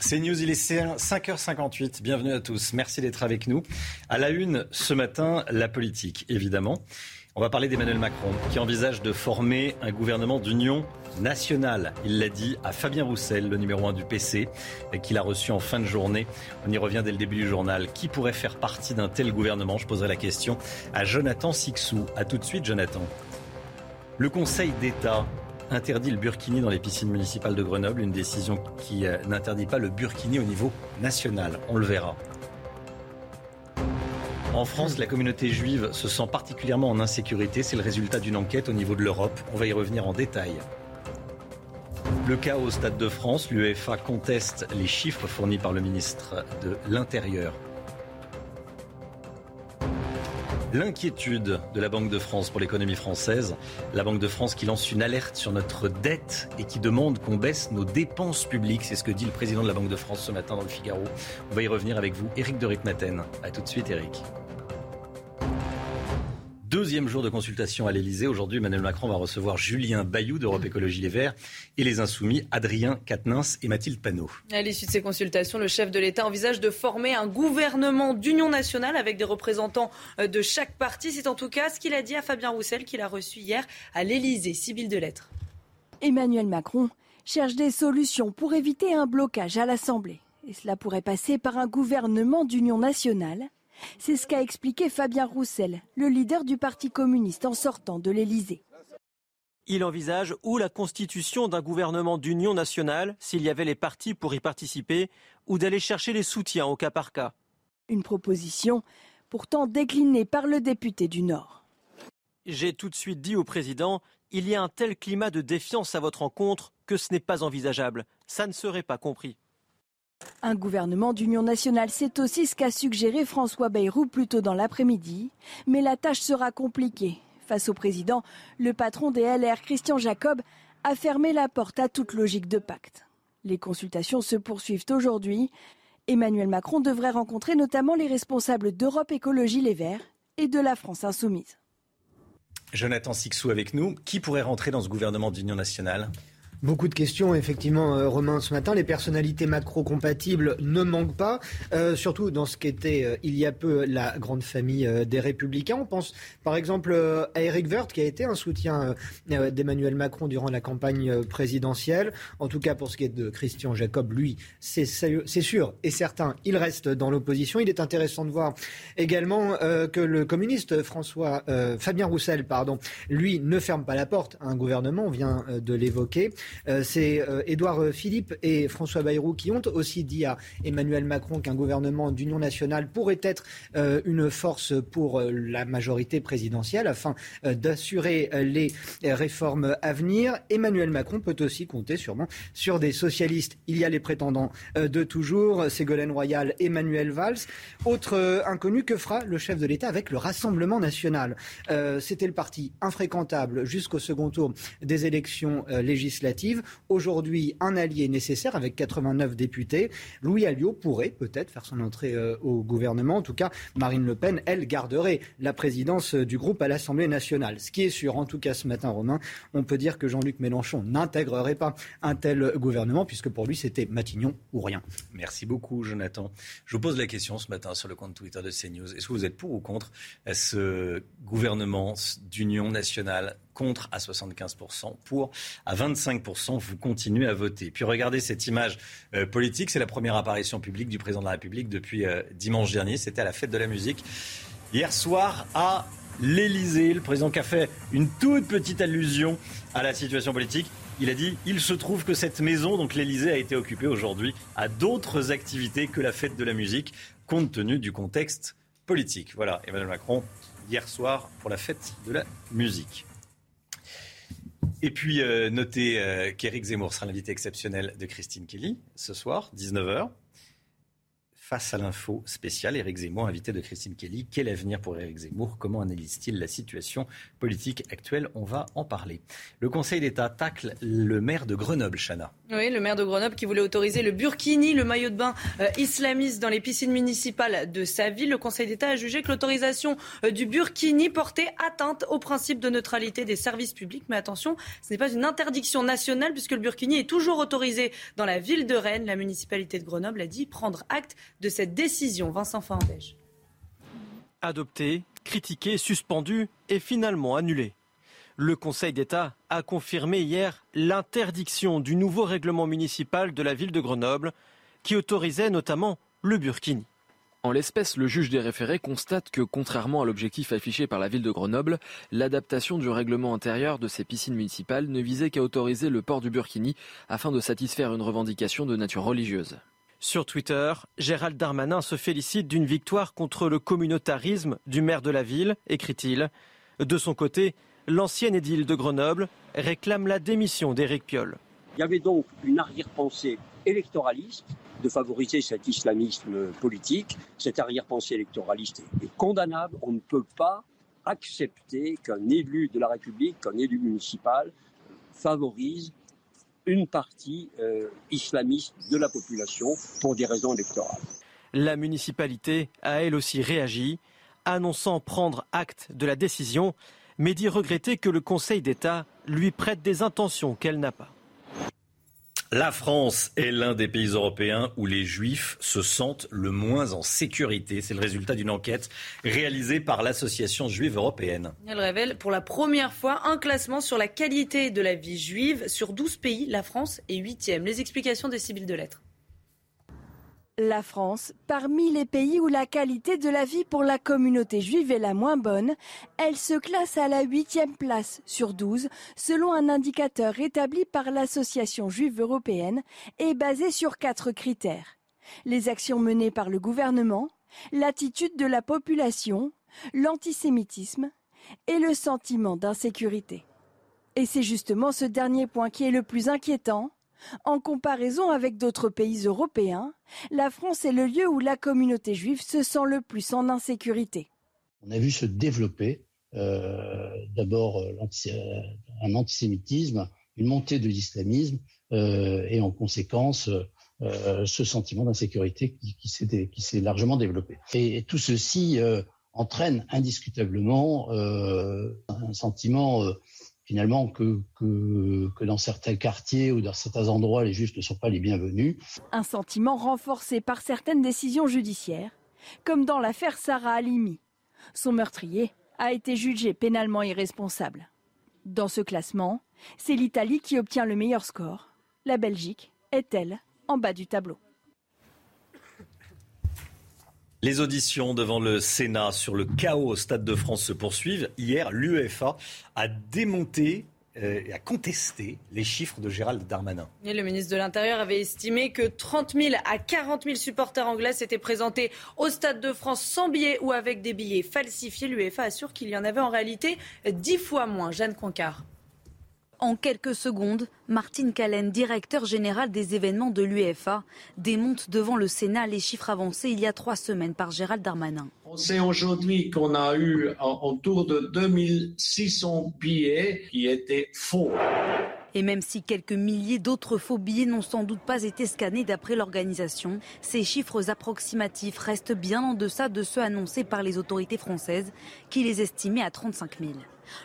C'est News, il est 5h58. Bienvenue à tous. Merci d'être avec nous. À la une ce matin, la politique, évidemment. On va parler d'Emmanuel Macron, qui envisage de former un gouvernement d'union nationale. Il l'a dit à Fabien Roussel, le numéro 1 du PC, qu'il a reçu en fin de journée. On y revient dès le début du journal. Qui pourrait faire partie d'un tel gouvernement? Je poserai la question à Jonathan Sixou. A tout de suite, Jonathan. Le Conseil d'État interdit le burkini dans les piscines municipales de Grenoble, une décision qui euh, n'interdit pas le burkini au niveau national. On le verra. En France, la communauté juive se sent particulièrement en insécurité. C'est le résultat d'une enquête au niveau de l'Europe. On va y revenir en détail. Le chaos au Stade de France, l'UEFA conteste les chiffres fournis par le ministre de l'Intérieur. L'inquiétude de la Banque de France pour l'économie française, la Banque de France qui lance une alerte sur notre dette et qui demande qu'on baisse nos dépenses publiques, c'est ce que dit le président de la Banque de France ce matin dans le Figaro. On va y revenir avec vous, Éric de Ritmaten. A tout de suite, Éric. Deuxième jour de consultation à l'Elysée. Aujourd'hui, Emmanuel Macron va recevoir Julien Bayou d'Europe Écologie Les Verts et les Insoumis, Adrien Quatennens et Mathilde Panot. À l'issue de ces consultations, le chef de l'État envisage de former un gouvernement d'union nationale avec des représentants euh, de chaque parti. C'est en tout cas ce qu'il a dit à Fabien Roussel qu'il a reçu hier à l'Elysée. Sibylle de Lettres. Emmanuel Macron cherche des solutions pour éviter un blocage à l'Assemblée. Et cela pourrait passer par un gouvernement d'union nationale c'est ce qu'a expliqué Fabien Roussel, le leader du Parti communiste en sortant de l'Élysée. Il envisage ou la constitution d'un gouvernement d'union nationale, s'il y avait les partis pour y participer, ou d'aller chercher les soutiens au cas par cas. Une proposition pourtant déclinée par le député du Nord. J'ai tout de suite dit au président, il y a un tel climat de défiance à votre rencontre que ce n'est pas envisageable. Ça ne serait pas compris. Un gouvernement d'union nationale, c'est aussi ce qu'a suggéré François Bayrou plus tôt dans l'après-midi. Mais la tâche sera compliquée. Face au président, le patron des LR, Christian Jacob, a fermé la porte à toute logique de pacte. Les consultations se poursuivent aujourd'hui. Emmanuel Macron devrait rencontrer notamment les responsables d'Europe Écologie Les Verts et de la France Insoumise. Jonathan Sixou avec nous. Qui pourrait rentrer dans ce gouvernement d'union nationale? Beaucoup de questions, effectivement, euh, Romain, ce matin. Les personnalités macro-compatibles ne manquent pas, euh, surtout dans ce qu'était euh, il y a peu la grande famille des Républicains. On pense par exemple à Eric Woerth, qui a été un soutien d'Emmanuel Macron durant la campagne présidentielle. En tout cas, pour ce qui est de Christian Jacob, lui, c'est sûr et certain, il reste dans l'opposition. Il est intéressant de voir également que le communiste François Fabien Roussel, pardon, lui, ne ferme pas la porte à un gouvernement, on vient de l'évoquer. Euh, c'est euh, Édouard euh, Philippe et François Bayrou qui ont aussi dit à Emmanuel Macron qu'un gouvernement d'union nationale pourrait être une force pour la majorité présidentielle afin d'assurer les réformes à venir. Emmanuel Macron peut aussi compter sûrement sur des socialistes. Il y a les prétendants de toujours, Ségolène Royal, Emmanuel Valls. Autre inconnu, que fera le chef de l'État avec le Rassemblement national? C'était le parti infréquentable jusqu'au second tour des élections législatives Aujourd'hui, un allié nécessaire avec 89 députés. Louis Alliot pourrait peut-être faire son entrée euh, au gouvernement. En tout cas, Marine Le Pen, elle, garderait la présidence euh, du groupe à l'Assemblée nationale. Ce qui est sûr, en tout cas ce matin, Romain, on peut dire que Jean-Luc Mélenchon n'intégrerait pas un tel gouvernement, puisque pour lui, c'était Matignon ou rien. Merci beaucoup, Jonathan. Je vous pose la question ce matin sur le compte Twitter de CNews. Est-ce que vous êtes pour ou contre ce gouvernement d'union nationale contre à 75%, pour à 25%, vous continuez à voter. Puis regardez cette image euh, politique, c'est la première apparition publique du président de la République depuis euh, dimanche dernier, c'était à la fête de la musique. Hier soir à l'Elysée, le président qui a fait une toute petite allusion à la situation politique. Il a dit il se trouve que cette maison, donc l'Elysée, a été occupée aujourd'hui à d'autres activités que la fête de la musique, compte tenu du contexte politique. Voilà, Emmanuel Macron hier soir pour la fête de la musique. Et puis, euh, notez euh, qu'Éric Zemmour sera l'invité exceptionnel de Christine Kelly ce soir, 19h. Face à l'info spéciale, Éric Zemmour, invité de Christine Kelly. Quel avenir pour Éric Zemmour? Comment analyse-t-il la situation politique actuelle? On va en parler. Le Conseil d'État tacle le maire de Grenoble, Chana. Oui, le maire de Grenoble qui voulait autoriser le burkini, le maillot de bain euh, islamiste dans les piscines municipales de sa ville. Le Conseil d'État a jugé que l'autorisation euh, du burkini portait atteinte au principe de neutralité des services publics. Mais attention, ce n'est pas une interdiction nationale puisque le burkini est toujours autorisé dans la ville de Rennes. La municipalité de Grenoble a dit prendre acte de cette décision. Vincent Fandège. Adopté, critiqué, suspendu et finalement annulé. Le Conseil d'État a confirmé hier l'interdiction du nouveau règlement municipal de la ville de Grenoble qui autorisait notamment le burkini. En l'espèce, le juge des référés constate que, contrairement à l'objectif affiché par la ville de Grenoble, l'adaptation du règlement intérieur de ces piscines municipales ne visait qu'à autoriser le port du burkini afin de satisfaire une revendication de nature religieuse. Sur Twitter, Gérald Darmanin se félicite d'une victoire contre le communautarisme du maire de la ville, écrit-il. De son côté, l'ancienne édile de Grenoble réclame la démission d'Éric Piolle. Il y avait donc une arrière-pensée électoraliste de favoriser cet islamisme politique. Cette arrière-pensée électoraliste est condamnable. On ne peut pas accepter qu'un élu de la République, qu'un élu municipal favorise une partie euh, islamiste de la population pour des raisons électorales. La municipalité a elle aussi réagi, annonçant prendre acte de la décision, mais dit regretter que le Conseil d'État lui prête des intentions qu'elle n'a pas. La France est l'un des pays européens où les juifs se sentent le moins en sécurité. C'est le résultat d'une enquête réalisée par l'Association juive européenne. Elle révèle pour la première fois un classement sur la qualité de la vie juive. Sur 12 pays, la France est huitième. Les explications des civils de lettres. La France, parmi les pays où la qualité de la vie pour la communauté juive est la moins bonne, elle se classe à la huitième place sur 12 selon un indicateur établi par l'Association juive européenne et basé sur quatre critères. Les actions menées par le gouvernement, l'attitude de la population, l'antisémitisme et le sentiment d'insécurité. Et c'est justement ce dernier point qui est le plus inquiétant en comparaison avec d'autres pays européens, la France est le lieu où la communauté juive se sent le plus en insécurité. On a vu se développer euh, d'abord euh, euh, un antisémitisme, une montée de l'islamisme et en conséquence ce sentiment d'insécurité qui, s'est largement développé. Et, tout ceci entraîne indiscutablement un sentiment finalement que, dans certains quartiers ou dans certains endroits, les juifs ne sont pas les bienvenus. Un sentiment renforcé par certaines décisions judiciaires, comme dans l'affaire Sarah Halimi. Son meurtrier a été jugé pénalement irresponsable. Dans ce classement, c'est l'Italie qui obtient le meilleur score. La Belgique est, elle, en bas du tableau. Les auditions devant le Sénat sur le chaos au Stade de France se poursuivent. Hier, l'UEFA a démonté euh, et a contesté les chiffres de Gérald Darmanin. le ministre de l'Intérieur avait estimé que 30 000 à 40 000 supporters anglais s'étaient présentés au Stade de France sans billets ou avec des billets falsifiés. L'UEFA assure qu'il y en avait en réalité dix fois moins. Jeanne Concard. En quelques secondes, Martine Callen, directeur général des événements de l'UEFA, démonte devant le Sénat les chiffres avancés il y a trois semaines par Gérald Darmanin. On sait aujourd'hui qu'on a eu autour de 2600 billets qui étaient faux. Et même si quelques milliers d'autres faux billets n'ont sans doute pas été scannés d'après l'organisation, ces chiffres approximatifs restent bien en deçà de ceux annoncés par les autorités françaises, qui les estimaient à 35 000.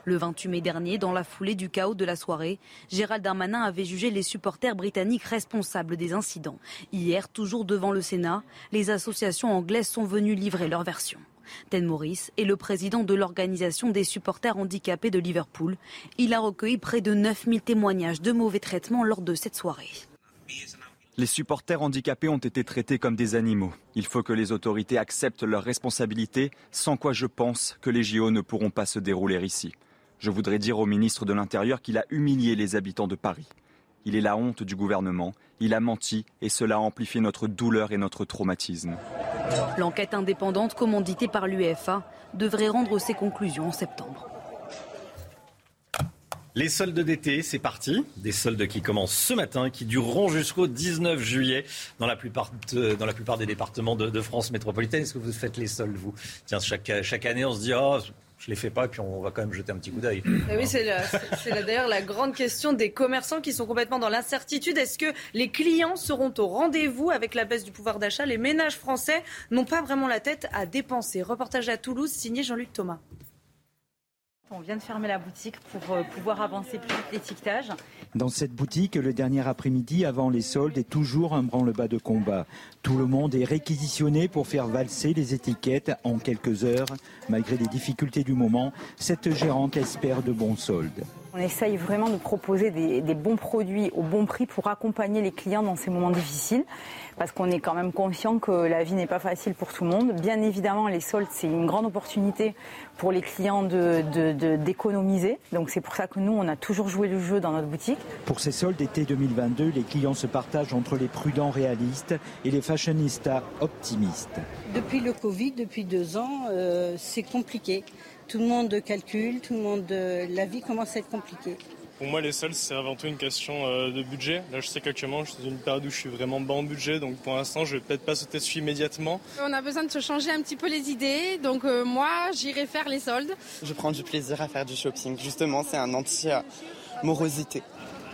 Le 28 mai dernier, dans la foulée du chaos de la soirée, Gérald Darmanin avait jugé les supporters britanniques responsables des incidents. Hier, toujours devant le Sénat, les associations anglaises sont venues livrer leur version. Ted Morris est le président de l'organisation des supporters handicapés de Liverpool. Il a recueilli près de 9000 témoignages de mauvais traitements lors de cette soirée. Les supporters handicapés ont été traités comme des animaux. Il faut que les autorités acceptent leurs responsabilités, sans quoi je pense que les JO ne pourront pas se dérouler ici. Je voudrais dire au ministre de l'Intérieur qu'il a humilié les habitants de Paris. Il est la honte du gouvernement, il a menti et cela a amplifié notre douleur et notre traumatisme. L'enquête indépendante commanditée par l'UEFA devrait rendre ses conclusions en septembre. Les soldes d'été, c'est parti. Des soldes qui commencent ce matin, qui dureront jusqu'au 19 juillet dans la plupart, des départements de, France métropolitaine. Est-ce que vous faites les soldes, vous? Tiens, chaque, chaque année, on se dit, oh, je les fais pas, puis on va quand même jeter un petit coup d'œil. Eh oui, c'est d'ailleurs la grande question des commerçants qui sont complètement dans l'incertitude. Est-ce que les clients seront au rendez-vous avec la baisse du pouvoir d'achat? Les ménages français n'ont pas vraiment la tête à dépenser. Reportage à Toulouse, signé Jean-Luc Thomas. On vient de fermer la boutique pour euh, pouvoir avancer plus vite l'étiquetage. Dans cette boutique, le dernier après-midi avant les soldes est toujours un branle-bas de combat. Tout le monde est réquisitionné pour faire valser les étiquettes en quelques heures. Malgré les difficultés du moment, cette gérante espère de bons soldes. On essaye vraiment de proposer des, bons produits au bon prix pour accompagner les clients dans ces moments difficiles, parce qu'on est quand même conscient que la vie n'est pas facile pour tout le monde. Bien évidemment, les soldes, c'est une grande opportunité pour les clients d'économiser. De, Donc c'est pour ça que nous, on a toujours joué le jeu dans notre boutique. Pour ces soldes d'été 2022, les clients se partagent entre les prudents réalistes et les fashionistas optimistes. Depuis le Covid, depuis deux ans, euh, c'est compliqué. Tout le monde calcule, tout le monde, euh, la vie commence à être compliquée. Pour moi, les soldes, c'est avant tout une question euh, de budget. Là, je sais qu'actuellement, je suis dans une période où je suis vraiment bas en budget, donc pour l'instant, je vais peut-être pas sauter dessus immédiatement. On a besoin de se changer un petit peu les idées, donc euh, moi, j'irai faire les soldes. Je prends du plaisir à faire du shopping. Justement, c'est un anti-morosité.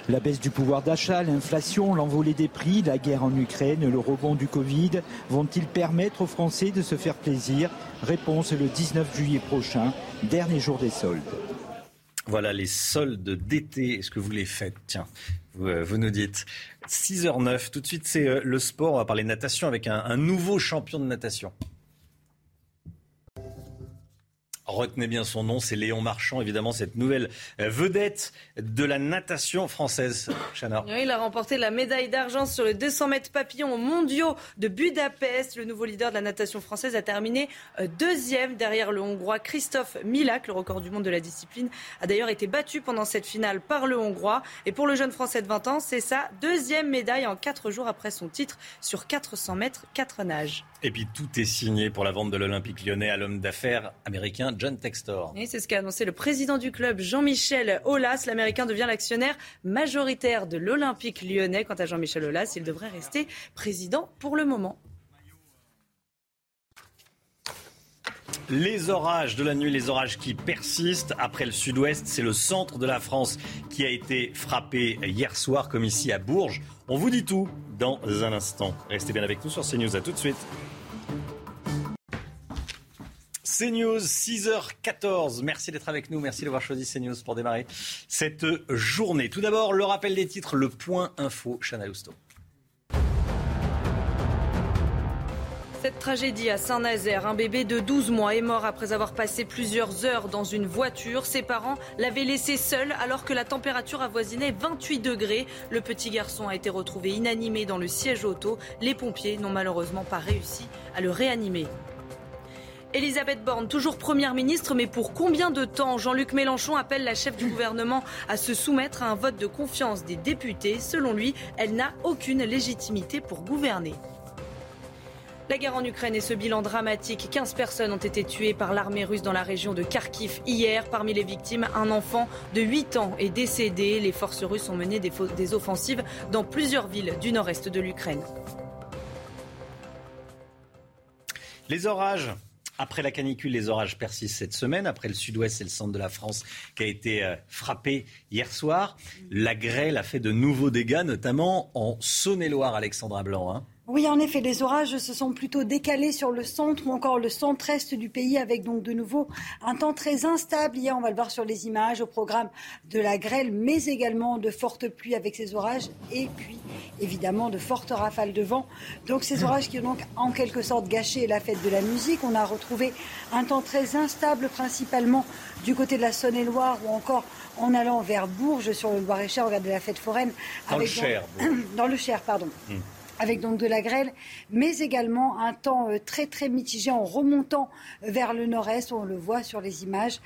La baisse du pouvoir d'achat, l'inflation, l'envolée des prix, la guerre en Ukraine, le rebond du Covid vont-ils permettre aux Français de se faire plaisir? Réponse le 19 juillet prochain, dernier jour des soldes. Voilà les soldes d'été. Est-ce que vous les faites? Tiens, vous, euh, nous dites. 6h09, tout de suite c'est euh, le sport. On va parler natation avec un nouveau champion de natation. Retenez bien son nom, c'est Léon Marchand, évidemment, cette nouvelle euh, vedette de la natation française. Chana. il a remporté la médaille d'argent sur le 200 mètres papillon mondiaux de Budapest. Le nouveau leader de la natation française a terminé euh, deuxième derrière le Hongrois Christophe Milak. Le record du monde de la discipline a d'ailleurs été battu pendant cette finale par le Hongrois. Et pour le jeune Français de 20 ans, c'est sa deuxième médaille en quatre jours après son titre sur 400 mètres, 4 nages. Et puis tout est signé pour la vente de l'Olympique lyonnais à l'homme d'affaires américain John Textor. Et c'est ce qu'a annoncé le président du club, Jean-Michel Aulas. L'Américain devient l'actionnaire majoritaire de l'Olympique lyonnais. Quant à Jean-Michel Aulas, il devrait rester président pour le moment. Les orages de la nuit, les orages qui persistent. Après le sud-ouest, c'est le centre de la France qui a été frappé hier soir, comme ici à Bourges. On vous dit tout dans un instant. Restez bien avec nous sur CNews. À tout de suite. CNews, 6h14. Merci d'être avec nous. Merci d'avoir choisi CNews pour démarrer cette journée. Tout d'abord, le rappel des titres, le point info, Chana Lousteau. Cette tragédie à Saint-Nazaire, un bébé de 12 mois est mort après avoir passé plusieurs heures dans une voiture. Ses parents l'avaient laissé seul alors que la température avoisinait 28 degrés. Le petit garçon a été retrouvé inanimé dans le siège auto. Les pompiers n'ont malheureusement pas réussi à le réanimer. Elisabeth Borne, toujours Première ministre, mais pour combien de temps? Jean-Luc Mélenchon appelle la chef du gouvernement à se soumettre à un vote de confiance des députés. Selon lui, elle n'a aucune légitimité pour gouverner. La guerre en Ukraine et ce bilan dramatique. 15 personnes ont été tuées par l'armée russe dans la région de Kharkiv hier. Parmi les victimes, un enfant de 8 ans est décédé. Les forces russes ont mené des, des offensives dans plusieurs villes du nord-est de l'Ukraine. Les orages après la canicule, les orages persistent cette semaine. Après le sud-ouest et le centre de la France qui a été euh, frappé hier soir, la grêle a fait de nouveaux dégâts, notamment en Saône-et-Loire, Alexandra Blanc. Hein. Oui, en effet, les orages se sont plutôt décalés sur le centre ou encore le centre-est du pays avec donc de nouveau un temps très instable. Hier, on va le voir sur les images au programme de la grêle, mais également de fortes pluies avec ces orages et puis évidemment de fortes rafales de vent. Donc ces orages qui ont donc en quelque sorte gâché la fête de la musique. On a retrouvé un temps très instable principalement du côté de la Saône-et-Loire ou encore en allant vers Bourges sur le Loir-et-Cher, regardez la fête foraine. Dans le Cher. Dans, le Cher, pardon. Hmm avec donc de la grêle, mais également un temps euh, très très mitigé en remontant vers le nord-est. On le voit sur les images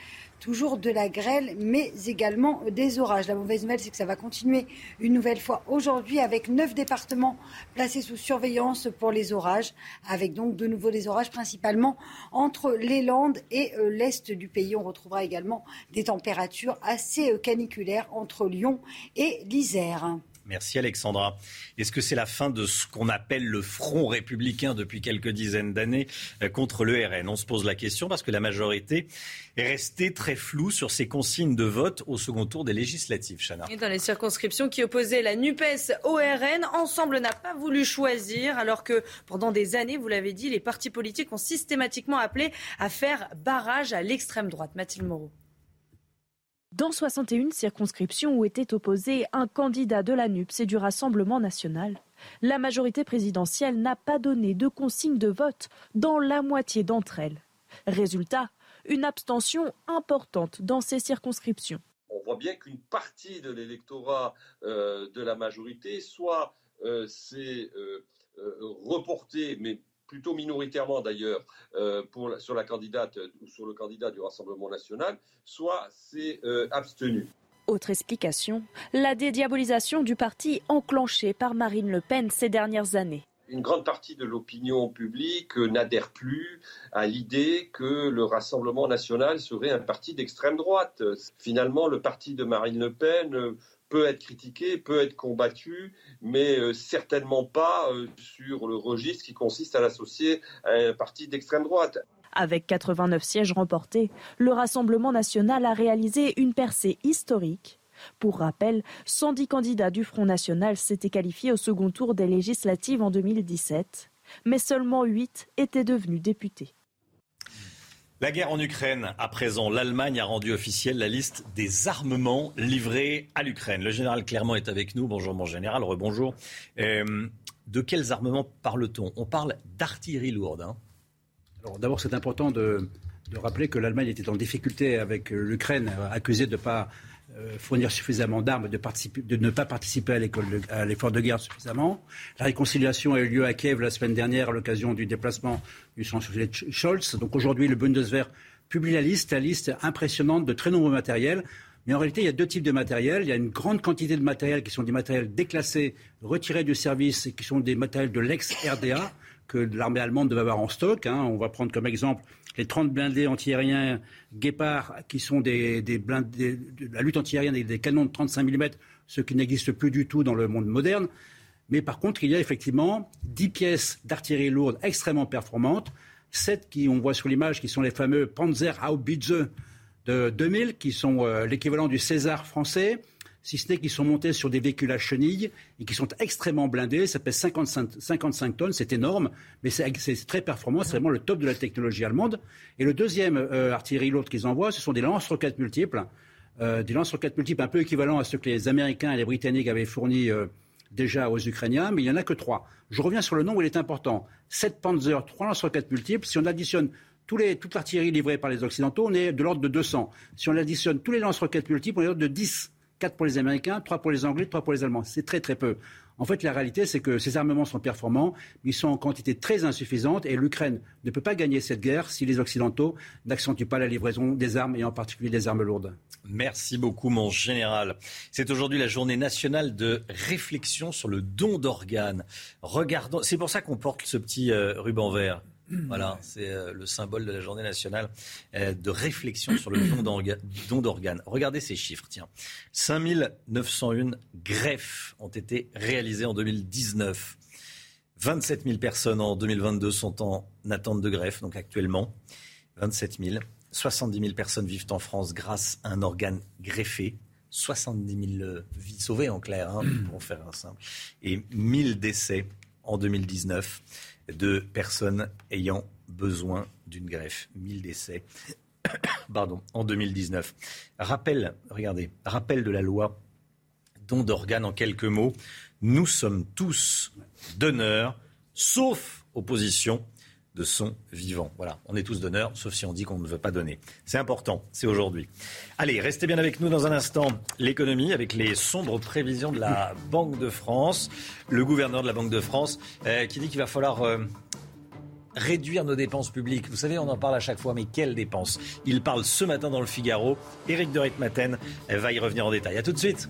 toujours de la grêle, mais également des orages. La mauvaise nouvelle, c'est que ça va continuer une nouvelle fois aujourd'hui avec neuf départements placés sous surveillance pour les orages, avec donc de nouveau des orages principalement entre les Landes et euh, l'Est du pays. On retrouvera également des températures assez euh, caniculaires entre Lyon et l'Isère. Merci Alexandra. Est-ce que c'est la fin de ce qu'on appelle le front républicain depuis quelques dizaines d'années euh, contre le RN On se pose la question parce que la majorité est restée très floue sur ses consignes de vote au second tour des législatives. Chana. Dans les circonscriptions qui opposaient la NUPES au RN, Ensemble n'a pas voulu choisir alors que pendant des années, vous l'avez dit, les partis politiques ont systématiquement appelé à faire barrage à l'extrême droite. Mathilde Moreau. Dans 61 circonscriptions où était opposé un candidat de la NUPS et du Rassemblement national, la majorité présidentielle n'a pas donné de consigne de vote dans la moitié d'entre elles. Résultat, une abstention importante dans ces circonscriptions. On voit bien qu'une partie de l'électorat euh, de la majorité, soit euh, s'est euh, reporté, mais plutôt minoritairement d'ailleurs, euh, sur la candidate ou sur le candidat du Rassemblement national, soit s'est euh, abstenu. Autre explication, la dédiabolisation du parti enclenchée par Marine Le Pen ces dernières années. Une grande partie de l'opinion publique n'adhère plus à l'idée que le Rassemblement national serait un parti d'extrême droite. Finalement, le parti de Marine Le Pen peut être critiqué, peut être combattu, mais euh, certainement pas euh, sur le registre qui consiste à l'associer à un parti d'extrême droite. Avec 89 sièges remportés, le Rassemblement national a réalisé une percée historique. Pour rappel, 110 candidats du Front national s'étaient qualifiés au second tour des législatives en 2017, mais seulement 8 étaient devenus députés. La guerre en Ukraine, à présent, l'Allemagne a rendu officielle la liste des armements livrés à l'Ukraine. Le général Clermont est avec nous. Bonjour mon général, rebonjour. Euh, de quels armements parle-t-on? On parle d'artillerie lourde. Hein. D'abord, c'est important de, rappeler que l'Allemagne était en difficulté avec l'Ukraine, accusée de ne pas euh, fournir suffisamment d'armes, de, de, ne pas participer à l'effort de, guerre suffisamment. La réconciliation a eu lieu à Kiev la semaine dernière à l'occasion du déplacement du Scholz. Donc aujourd'hui, le Bundeswehr publie la liste, la liste impressionnante de très nombreux matériels. Mais en réalité, il y a deux types de matériel. Il y a une grande quantité de matériel qui sont des matériels déclassés, retirés du service et qui sont des matériels de l'ex-RDA que l'armée allemande devait avoir en stock. Hein. On va prendre comme exemple les 30 blindés antiaériens Guépard, qui sont des, blindés, de la lutte antiaérienne avec des canons de 35 mm, ce qui n'existe plus du tout dans le monde moderne. Mais par contre, il y a effectivement 10 pièces d'artillerie lourde extrêmement performantes, 7 qui, on voit sur l'image, qui sont les fameux Panzer Haubitze de 2000, qui sont euh, l'équivalent du César français, si ce n'est qu'ils sont montés sur des véhicules à chenilles et qui sont extrêmement blindés. Ça pèse 55, tonnes, c'est énorme, mais c'est très performant. C'est vraiment le top de la technologie allemande. Et le deuxième euh, artillerie lourde qu'ils envoient, ce sont des lance-roquettes multiples. Euh, des lance-roquettes multiples un peu équivalents à ceux que les Américains et les Britanniques avaient fournis euh, déjà aux Ukrainiens, mais il n'y en a que trois. Je reviens sur le nombre, il est important. 7 Panzer, 3 lance-roquettes multiples. Si on additionne toute l'artillerie livrée par les Occidentaux, on est de l'ordre de 200. Si on additionne tous les lance-roquettes multiples, on est de l'ordre de 10. 4 pour les Américains, 3 pour les Anglais, 3 pour les Allemands. C'est très très peu. En fait, la réalité, c'est que ces armements sont performants, mais ils sont en quantité très insuffisante et l'Ukraine ne peut pas gagner cette guerre si les Occidentaux n'accentuent pas la livraison des armes et en particulier des armes lourdes. Merci beaucoup, mon général. C'est aujourd'hui la journée nationale de réflexion sur le don d'organes. Regardons, c'est pour ça qu'on porte ce petit euh, ruban vert. Voilà, c'est euh, le symbole de la journée nationale euh, de réflexion sur le don d'organes. Regardez ces chiffres, tiens. 5901 greffes ont été réalisées en 2019. 27 000 personnes en 2022 sont en attente de greffe, donc actuellement. 27 000. 70 000 personnes vivent en France grâce à un organe greffé. 70 000 vies sauvées en clair, hein, pour faire un simple. Et 1000 décès en 2019 de personnes ayant besoin d'une greffe. 1000 décès pardon, en 2019. Rappel, regardez, rappel de la loi don d'organes en quelques mots. Nous sommes tous donneurs, sauf opposition de son vivant. Voilà, on est tous donneurs, sauf si on dit qu'on ne veut pas donner. C'est important, c'est aujourd'hui. Allez, restez bien avec nous dans un instant. L'économie avec les sombres prévisions de la Banque de France. Le gouverneur de la Banque de France euh, qui dit qu'il va falloir... Euh, réduire nos dépenses publiques. Vous savez, on en parle à chaque fois, mais quelles dépenses? Il parle ce matin dans le Figaro. Éric de Ritmaten va y revenir en détail. A tout de suite.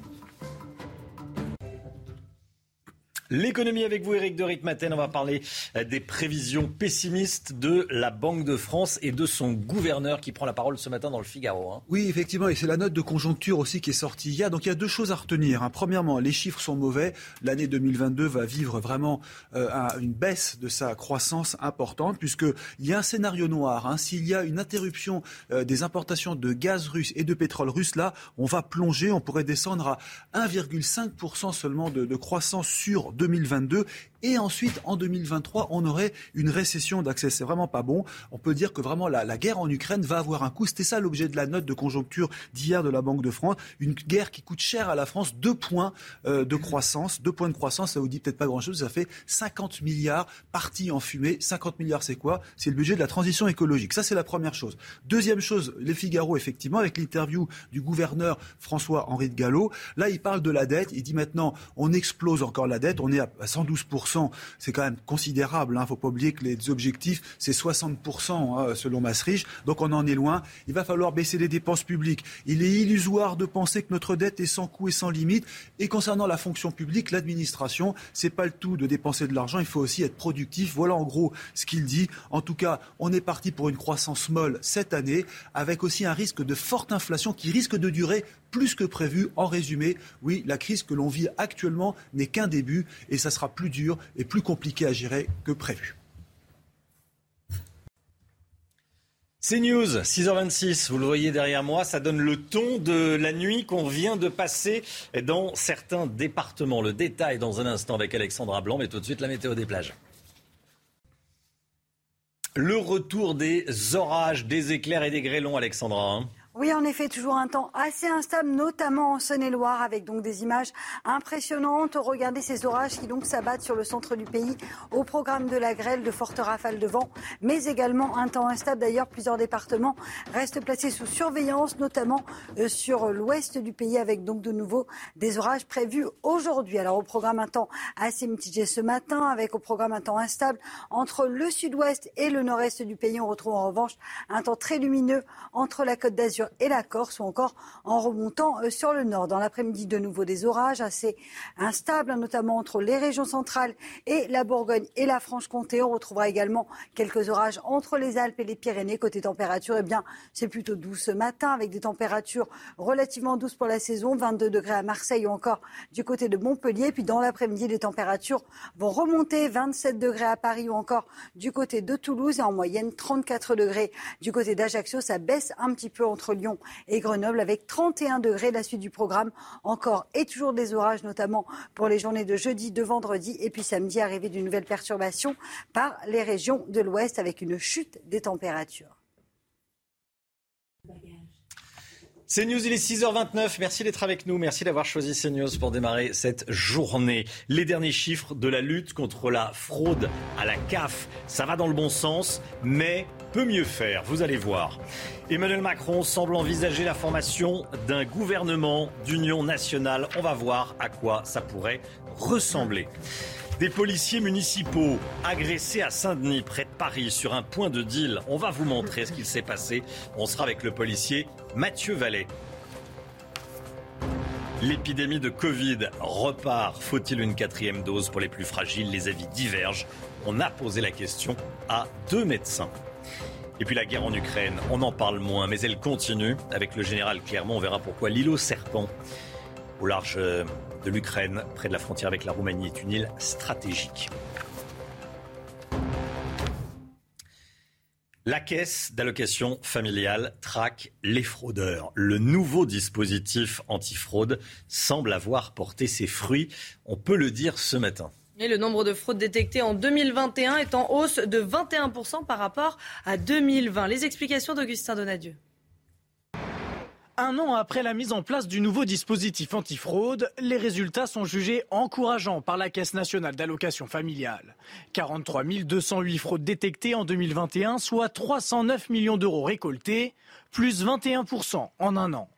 L'économie avec vous, Eric de Ritmaten. On va parler euh, des prévisions pessimistes de la Banque de France et de son gouverneur qui prend la parole ce matin dans le Figaro. Hein. Oui, effectivement, et c'est la note de conjoncture aussi qui est sortie hier. Donc il y a deux choses à retenir. Hein. Premièrement, les chiffres sont mauvais. L'année 2022 va vivre vraiment euh, une baisse de sa croissance importante puisqu'il y a un scénario noir. Hein. S'il y a une interruption euh, des importations de gaz russe et de pétrole russe, là, on va plonger. On pourrait descendre à 1,5% seulement de, de croissance sur 2022 et ensuite, en 2023, on aurait une récession d'accès. C'est vraiment pas bon. On peut dire que vraiment la, guerre en Ukraine va avoir un coût. C'était ça l'objet de la note de conjoncture d'hier de la Banque de France. Une guerre qui coûte cher à la France. Deux points euh, de croissance. Deux points de croissance, ça vous dit peut-être pas grand-chose. Ça fait 50 milliards partis en fumée. 50 milliards, c'est quoi? C'est le budget de la transition écologique. Ça, c'est la première chose. Deuxième chose, les Figaro, effectivement, avec l'interview du gouverneur François-Henri de Gallo. Là, il parle de la dette. Il dit maintenant, on explose encore la dette. On est à 112% c'est quand même considérable. Il hein. ne faut pas oublier que les objectifs, c'est 60% hein, selon Maastricht. Donc on en est loin. Il va falloir baisser les dépenses publiques. Il est illusoire de penser que notre dette est sans coût et sans limite. Et concernant la fonction publique, l'administration, c'est pas le tout de dépenser de l'argent. Il faut aussi être productif. Voilà en gros ce qu'il dit. En tout cas, on est parti pour une croissance molle cette année, avec aussi un risque de forte inflation qui risque de durer plus que prévu. En résumé, oui, la crise que l'on vit actuellement n'est qu'un début et ça sera plus dur et plus compliqué à gérer que prévu. C'est News, 6h26, vous le voyez derrière moi, ça donne le ton de la nuit qu'on vient de passer dans certains départements. Le détail dans un instant avec Alexandra Blanc, mais tout de suite la météo des plages. Le retour des orages, des éclairs et des grêlons, Alexandra. Hein. Oui, en effet, toujours un temps assez instable, notamment en Saône-et-Loire, avec donc des images impressionnantes. Regardez ces orages qui donc s'abattent sur le centre du pays au programme de la grêle, de fortes rafales de vent, mais également un temps instable. D'ailleurs, plusieurs départements restent placés sous surveillance, notamment euh, sur l'ouest du pays, avec donc de nouveau des orages prévus aujourd'hui. Alors, au programme un temps assez mitigé ce matin, avec au programme un temps instable entre le sud-ouest et le nord-est du pays. On retrouve en revanche un temps très lumineux entre la côte d'Azur et la Corse ou encore en remontant euh, sur le nord. Dans l'après-midi, de nouveau des orages assez instables, notamment entre les régions centrales et la Bourgogne et la Franche-Comté. On retrouvera également quelques orages entre les Alpes et les Pyrénées. Côté température, eh bien, c'est plutôt doux ce matin avec des températures relativement douces pour la saison. 22 degrés à Marseille ou encore du côté de Montpellier. Puis dans l'après-midi, les températures vont remonter. 27 degrés à Paris ou encore du côté de Toulouse et en moyenne 34 degrés du côté d'Ajaccio. Ça baisse un petit peu entre Lyon et Grenoble avec 31 degrés. La suite du programme, encore et toujours des orages, notamment pour les journées de jeudi, de vendredi et puis samedi, arrivée d'une nouvelle perturbation par les régions de l'Ouest avec une chute des températures. CNews, il est 6h29. Merci d'être avec nous. Merci d'avoir choisi CNews pour démarrer cette journée. Les derniers chiffres de la lutte contre la fraude à la CAF, ça va dans le bon sens, mais peut mieux faire. Vous allez voir. Emmanuel Macron semble envisager la formation d'un gouvernement d'union nationale. On va voir à quoi ça pourrait ressembler. Des policiers municipaux agressés à Saint-Denis, près de Paris, sur un point de deal. On va vous montrer ce qu'il s'est passé. On sera avec le policier Mathieu Vallet. L'épidémie de Covid repart. Faut-il une quatrième dose pour les plus fragiles? Les avis divergent. On a posé la question à deux médecins. Et puis la guerre en Ukraine, on en parle moins, mais elle continue. Avec le général Clermont, on verra pourquoi l'îlot Serpent, au large de l'Ukraine, près de la frontière avec la Roumanie, est une île stratégique. La caisse d'allocation familiale traque les fraudeurs. Le nouveau dispositif antifraude semble avoir porté ses fruits. On peut le dire ce matin. Et le nombre de fraudes détectées en 2021 est en hausse de 21% par rapport à 2020. Les explications d'Augustin Donadieu. Un an après la mise en place du nouveau dispositif antifraude, les résultats sont jugés encourageants par la Caisse nationale d'allocation familiale. 43 208 fraudes détectées en 2021, soit 309 millions d'euros récoltés, plus 21% en un an.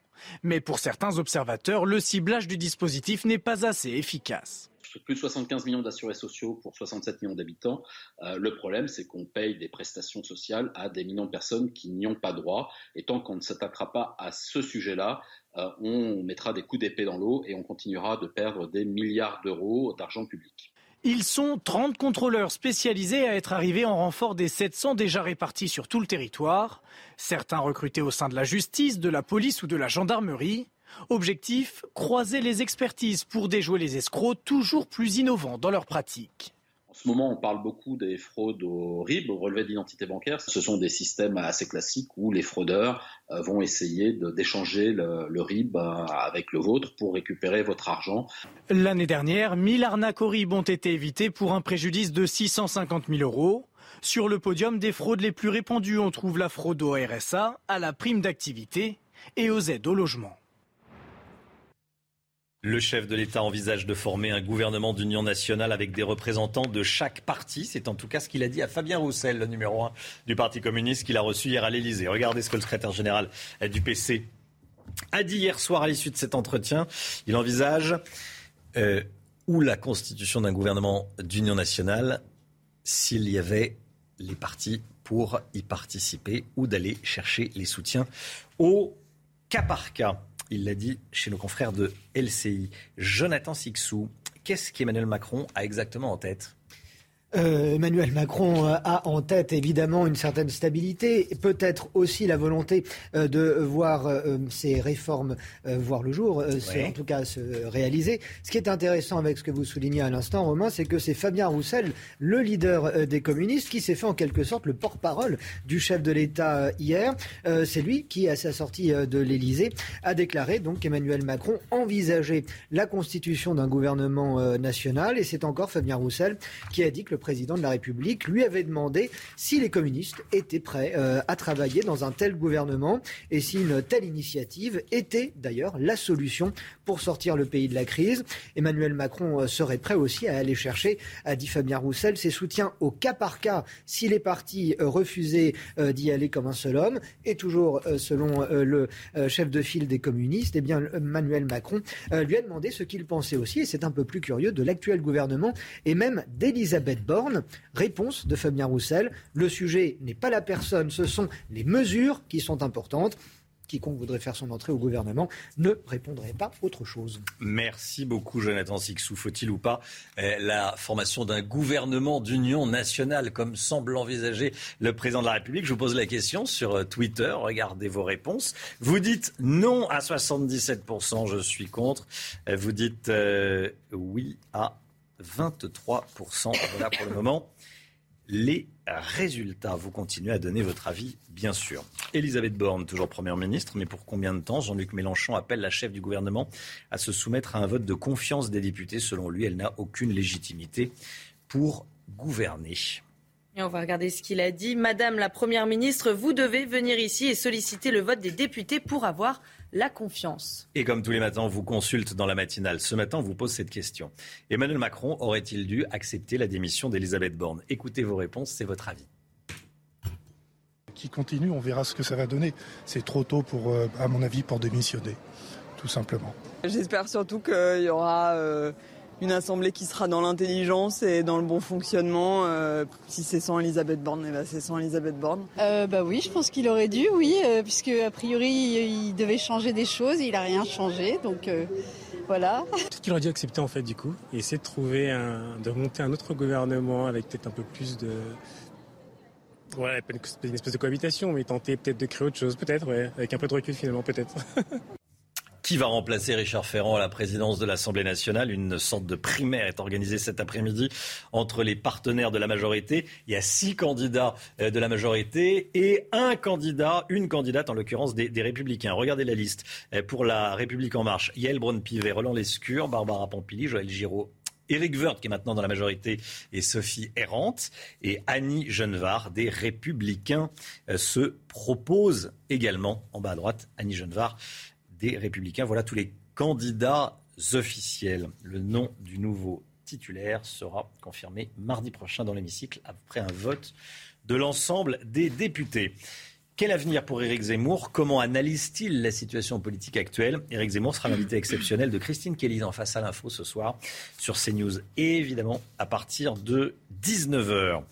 Mais pour certains observateurs, le ciblage du dispositif n'est pas assez efficace plus de 75 millions d'assurés sociaux pour 67 millions d'habitants. Euh, le problème, c'est qu'on paye des prestations sociales à des millions de personnes qui n'y ont pas droit. Et tant qu'on ne s'attaquera pas à ce sujet-là, euh, on mettra des coups d'épée dans l'eau et on continuera de perdre des milliards d'euros d'argent public. Ils sont 30 contrôleurs spécialisés à être arrivés en renfort des 700 déjà répartis sur tout le territoire, certains recrutés au sein de la justice, de la police ou de la gendarmerie. Objectif, croiser les expertises pour déjouer les escrocs toujours plus innovants dans leur pratique. En ce moment, on parle beaucoup des fraudes au RIB, au relevé d'identité bancaire. Ce sont des systèmes assez classiques où les fraudeurs euh, vont essayer d'échanger le, RIB euh, avec le vôtre pour récupérer votre argent. L'année dernière, 1000 arnaques au RIB ont été évitées pour un préjudice de 650 000 euros. Sur le podium des fraudes les plus répandues, on trouve la fraude au RSA, à la prime d'activité et aux aides au logement. Le chef de l'État envisage de former un gouvernement d'union nationale avec des représentants de chaque parti. C'est en tout cas ce qu'il a dit à Fabien Roussel, le numéro un du Parti communiste, qu'il a reçu hier à l'Élysée. Regardez ce que le secrétaire général du PC a dit hier soir à l'issue de cet entretien. Il envisage euh, ou la constitution d'un gouvernement d'union nationale s'il y avait les partis pour y participer ou d'aller chercher les soutiens au cas par cas. Il l'a dit chez nos confrères de LCI. Jonathan Sixou, qu'est-ce qu'Emmanuel Macron a exactement en tête? Euh, Emmanuel Macron euh, a en tête évidemment une certaine stabilité, peut-être aussi la volonté euh, de voir ces réformes voir le jour, en tout cas se réaliser. Ce qui est intéressant avec ce que vous soulignez à l'instant, Romain, c'est que c'est Fabien Roussel, le leader des communistes, qui s'est fait en quelque sorte le porte-parole du chef de l'État hier. c'est lui qui, à sa sortie de l'Élysée, a déclaré donc qu'Emmanuel Macron envisageait la constitution d'un gouvernement national, et c'est encore Fabien Roussel qui a dit que le président de la République lui avait demandé si les communistes étaient prêts euh, à travailler dans un tel gouvernement et si une telle initiative était d'ailleurs la solution pour sortir le pays de la crise. Emmanuel Macron euh, serait prêt aussi à aller chercher, a dit Fabien Roussel, ses soutiens au cas par cas si les partis euh, refusaient d'y aller comme un seul homme. Et toujours selon le chef de file des communistes, eh bien Emmanuel Macron lui a demandé ce qu'il pensait aussi, et c'est un peu plus curieux, de l'actuel gouvernement et même d'Elisabeth Borne. Réponse de Fabien Roussel, le sujet n'est pas la personne, ce sont les mesures qui sont importantes quiconque voudrait faire son entrée au gouvernement ne répondrait pas autre chose. Merci beaucoup, Jonathan Sixou. Faut-il ou pas euh, la formation d'un gouvernement d'union nationale, comme semble envisager le président de la République? Je vous pose la question sur euh, Twitter. Regardez vos réponses. Vous dites non à 77%, je suis contre. Euh, vous dites oui à 23%. Voilà pour le moment les résultats. Vous continuez à donner votre avis, bien sûr. Elisabeth Borne, toujours Première ministre, mais pour combien de temps Jean-Luc Mélenchon appelle la chef du gouvernement à se soumettre à un vote de confiance des députés. Selon lui, elle n'a aucune légitimité pour gouverner. Et on va regarder ce qu'il a dit. Madame la Première ministre, vous devez venir ici et solliciter le vote des députés pour avoir la confiance. Et comme tous les matins, on vous consulte dans la matinale. Ce matin, on vous pose cette question. Emmanuel Macron aurait-il dû accepter la démission d'Elisabeth Borne? Écoutez vos réponses, c'est votre avis. Qui continue, on verra ce que ça va donner. C'est trop tôt, pour, euh, à mon avis, pour démissionner, tout simplement. J'espère surtout qu'il y aura... Euh, une assemblée qui sera dans l'intelligence et dans le bon fonctionnement. Euh, si c'est sans Elisabeth Borne, eh ben, c'est sans Elisabeth Borne. Euh, bah oui, je pense qu'il aurait dû, oui, euh, puisque a priori il devait changer des choses, il n'a rien changé, donc voilà. Peut-être qu'il aurait dû accepter en fait du coup, et essayer de trouver un, de monter un autre gouvernement avec peut-être un peu plus de Ouais, pas une, espèce de cohabitation, mais tenter peut-être de créer autre chose, peut-être, ouais, avec un peu de recul finalement, peut-être. Qui va remplacer Richard Ferrand à la présidence de l'Assemblée nationale? Une sorte de primaire est organisée cet après-midi entre les partenaires de la majorité. Il y a six candidats euh, de la majorité et un candidat, une candidate en l'occurrence des, Républicains. Regardez la liste. Euh, pour la République en marche, Yael Braun-Pivet, Roland Lescure, Barbara Pompili, Joël Giraud Éric Woerth, qui est maintenant dans la majorité, et Sophie Errante. Et Annie Genevard, des Républicains, euh, se propose également, en bas à droite, Annie Genevard, des Républicains. Voilà tous les candidats officiels. Le nom du nouveau titulaire sera confirmé mardi prochain dans l'hémicycle après un vote de l'ensemble des députés. Quel avenir pour Éric Zemmour? Comment analyse-t-il la situation politique actuelle? Éric Zemmour sera l'invité exceptionnel de Christine Kelly en Face à l'info ce soir sur CNews. Évidemment, à partir de 19h.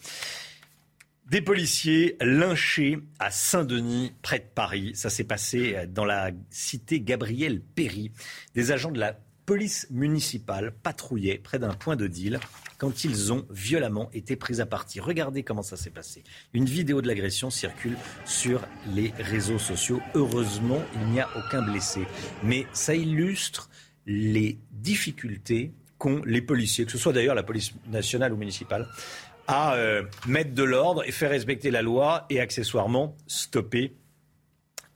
Des policiers lynchés à Saint-Denis, près de Paris. Ça s'est passé dans la cité Gabriel Péry. Des agents de la police municipale patrouillaient près d'un point de deal quand ils ont violemment été pris à partie. Regardez comment ça s'est passé. Une vidéo de l'agression circule sur les réseaux sociaux. Heureusement, il n'y a aucun blessé. Mais ça illustre les difficultés qu'ont les policiers, que ce soit d'ailleurs la police nationale ou municipale, à euh, mettre de l'ordre et faire respecter la loi et accessoirement stopper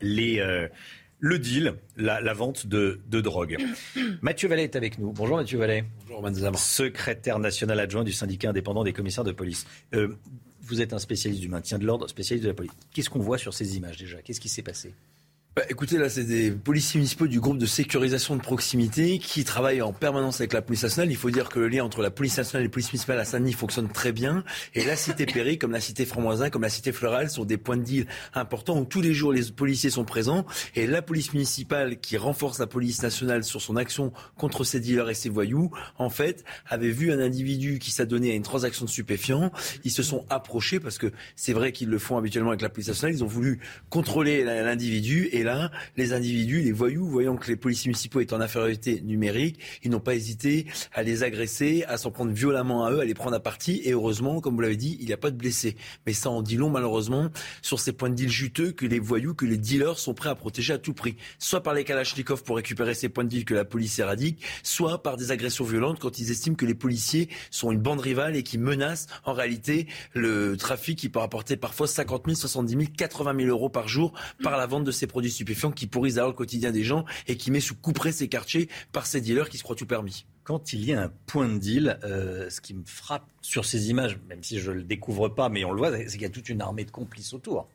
les, euh, le deal, la, vente de, drogue. Mathieu Vallet est avec nous. Bonjour Mathieu Vallet. Bonjour Madame. Secrétaire national adjoint du syndicat indépendant des commissaires de police. Euh, vous êtes un spécialiste du maintien de l'ordre, spécialiste de la police. Qu'est-ce qu'on voit sur ces images déjà? Qu'est-ce qui s'est passé? Bah, écoutez, là, c'est des policiers municipaux du groupe de sécurisation de proximité qui travaillent en permanence avec la police nationale. Il faut dire que le lien entre la police nationale et la police municipale à Saint-Denis fonctionne très bien. Et la cité Péry, comme la cité Franmoisin, comme la cité Florale, sont des points de deal importants où tous les jours les policiers sont présents. Et la police municipale, qui renforce la police nationale sur son action contre ces dealers et ces voyous, en fait, avait vu un individu qui s'adonnait à une transaction de stupéfiants. Ils se sont approchés parce que c'est vrai qu'ils le font habituellement avec la police nationale. Ils ont voulu contrôler l'individu et les individus, les voyous, voyant que les policiers municipaux étaient en infériorité numérique, ils n'ont pas hésité à les agresser, à s'en prendre violemment à eux, à les prendre à partie. Et heureusement, comme vous l'avez dit, il n'y a pas de blessés. Mais ça en dit long, malheureusement, sur ces points de deal juteux que les voyous, que les dealers sont prêts à protéger à tout prix. Soit par les Kalachnikov pour récupérer ces points de deal que la police éradique, soit par des agressions violentes quand ils estiment que les policiers sont une bande rivale et qui menacent en réalité le trafic qui peut rapporter parfois 50 000, 70 000, 80 000 euros par jour par la vente de ces produits stupéfiants qui pourrissent alors le quotidien des gens et qui met sous couperé ces quartiers par ces dealers qui se croient tout permis. Quand il y a un point de deal, euh, ce qui me frappe sur ces images, même si je ne le découvre pas, mais on le voit, c'est qu'il y a toute une armée de complices autour.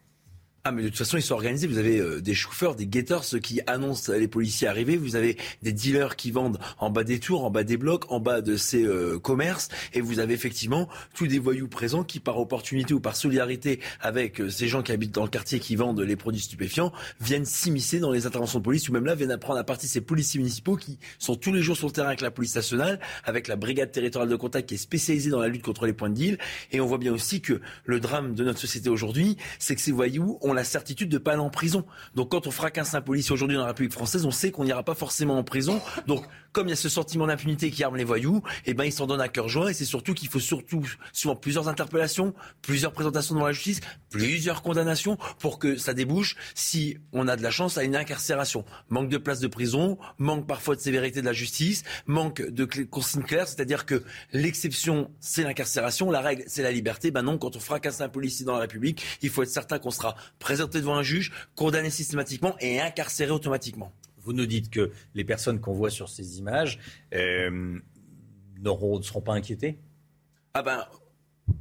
Ah mais de toute façon ils sont organisés. Vous avez euh, des chauffeurs, des guetteurs, ceux qui annoncent les policiers arriver. Vous avez des dealers qui vendent en bas des tours, en bas des blocs, en bas de ces euh, commerces. Et vous avez effectivement tous des voyous présents qui par opportunité ou par solidarité avec euh, ces gens qui habitent dans le quartier qui vendent les produits stupéfiants viennent s'immiscer dans les interventions de police ou même là viennent apprendre à partie ces policiers municipaux qui sont tous les jours sur le terrain avec la police nationale, avec la brigade territoriale de contact qui est spécialisée dans la lutte contre les points de deal. Et on voit bien aussi que le drame de notre société aujourd'hui, c'est que ces voyous ont la certitude de pas aller en prison. Donc quand on fracasse un policier aujourd'hui dans la République française, on sait qu'on n'ira pas forcément en prison. Donc comme il y a ce sentiment d'impunité qui arme les voyous, eh ben ils s'en donnent à cœur joie et c'est surtout qu'il faut surtout souvent plusieurs interpellations, plusieurs présentations devant la justice, plusieurs condamnations pour que ça débouche si on a de la chance à une incarcération. Manque de place de prison, manque parfois de sévérité de la justice, manque de consignes claires, c'est-à-dire que l'exception c'est l'incarcération, la règle c'est la liberté. Ben non, quand on fracasse un policier dans la République, il faut être certain qu'on sera présenté devant un juge, condamné systématiquement et incarcéré automatiquement. Vous nous dites que les personnes qu'on voit sur ces images euh, ne seront pas inquiétées? Ah ben,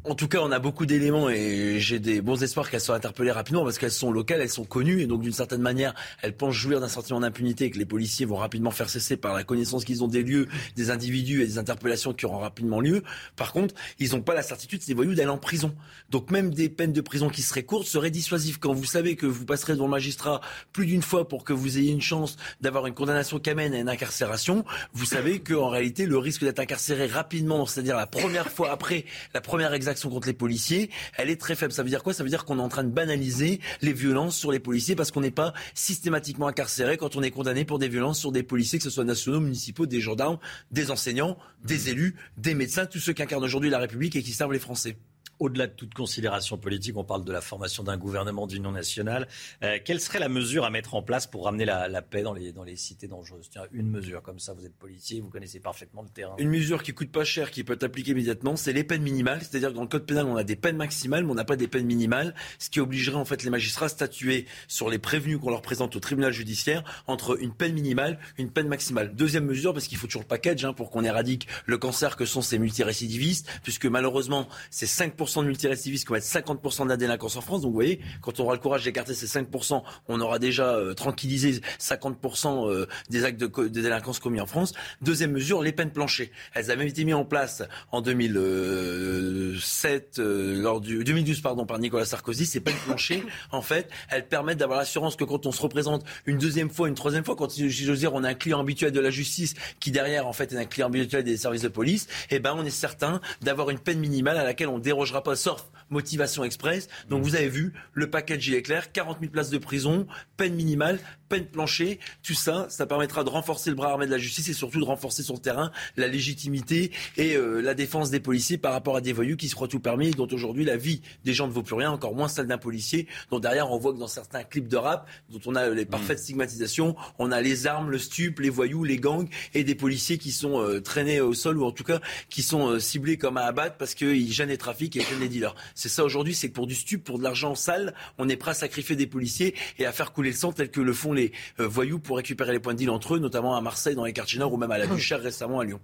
en tout cas, on a beaucoup d'éléments et j'ai des bons espoirs qu'elles soient interpellées rapidement parce qu'elles sont locales, elles sont connues et donc d'une certaine manière, elles pensent jouir d'un sentiment d'impunité et que les policiers vont rapidement faire cesser par la connaissance qu'ils ont des lieux, des individus et des interpellations qui auront rapidement lieu. Par contre, ils n'ont pas la certitude, ces voyous, d'aller en prison. Donc même des peines de prison qui seraient courtes seraient dissuasives. Quand vous savez que vous passerez devant le magistrat plus d'une fois pour que vous ayez une chance d'avoir une condamnation qui amène à une incarcération, vous savez qu'en réalité, le risque d'être incarcéré rapidement, c'est-à-dire la première fois après la première exaction contre les policiers, elle est très faible. Ça veut dire quoi? Ça veut dire qu'on est en train de banaliser les violences sur les policiers parce qu'on n'est pas systématiquement incarcéré quand on est condamné pour des violences sur des policiers, que ce soit nationaux, municipaux, des gendarmes, des enseignants, des élus, des médecins, tous ceux qui incarnent aujourd'hui la République et qui servent les Français. Au-delà de toute considération politique, on parle de la formation d'un gouvernement d'union nationale. Euh, quelle serait la mesure à mettre en place pour ramener la, paix dans les, dans cités dangereuses? Tiens, une mesure comme ça, vous êtes policier, vous connaissez parfaitement le terrain. Une mesure qui coûte pas cher, qui peut être appliquée immédiatement, c'est les peines minimales. C'est-à-dire que dans le code pénal, on a des peines maximales, mais on n'a pas des peines minimales, ce qui obligerait en fait les magistrats à statuer sur les prévenus qu'on leur présente au tribunal judiciaire entre une peine minimale, une peine maximale. Deuxième mesure, parce qu'il faut toujours le package hein, pour qu'on éradique le cancer que sont ces multirécidivistes, puisque malheureusement, c'est 5% de multirécidivistes qui vont être 50% de la délinquance en France. Donc vous voyez, quand on aura le courage d'écarter ces 5%, on aura déjà euh, tranquillisé 50% euh, des actes de, délinquance commis en France. Deuxième mesure, les peines planchées. Elles avaient été mises en place en 2007, euh, lors du 2012 pardon, par Nicolas Sarkozy. Ces peines planchées, en fait, elles permettent d'avoir l'assurance que quand on se représente une deuxième fois, une troisième fois, quand je veux dire, on a un client habituel de la justice qui derrière, en fait, est un client habituel des services de police, eh ben, on est certain d'avoir une peine minimale à laquelle on dérogera pas, sauf motivation express. Donc vous avez vu, le package il est clair, 40 000 places de prison, peine minimale, peine plancher, tout ça, ça permettra de renforcer le bras armé de la justice et surtout de renforcer sur le terrain la légitimité et euh, la défense des policiers par rapport à des voyous qui se croient tout permis et dont aujourd'hui la vie des gens ne vaut plus rien, encore moins celle d'un policier, dont derrière on voit que dans certains clips de rap, dont on a les parfaites mm. stigmatisations, on a les armes, le stup, les voyous, les gangs et des policiers qui sont euh, traînés au sol ou en tout cas qui sont euh, ciblés comme à abattre parce qu'ils gênent les trafics et gênent les dealers. C'est ça aujourd'hui, c'est que pour du stup, pour de l'argent sale, on est prêt à sacrifier des policiers et à faire couler le sang tel que le font les euh, voyous pour récupérer les points de deal entre eux, notamment à Marseille, dans les quartiers nord ou même à la Duchère récemment à Lyon.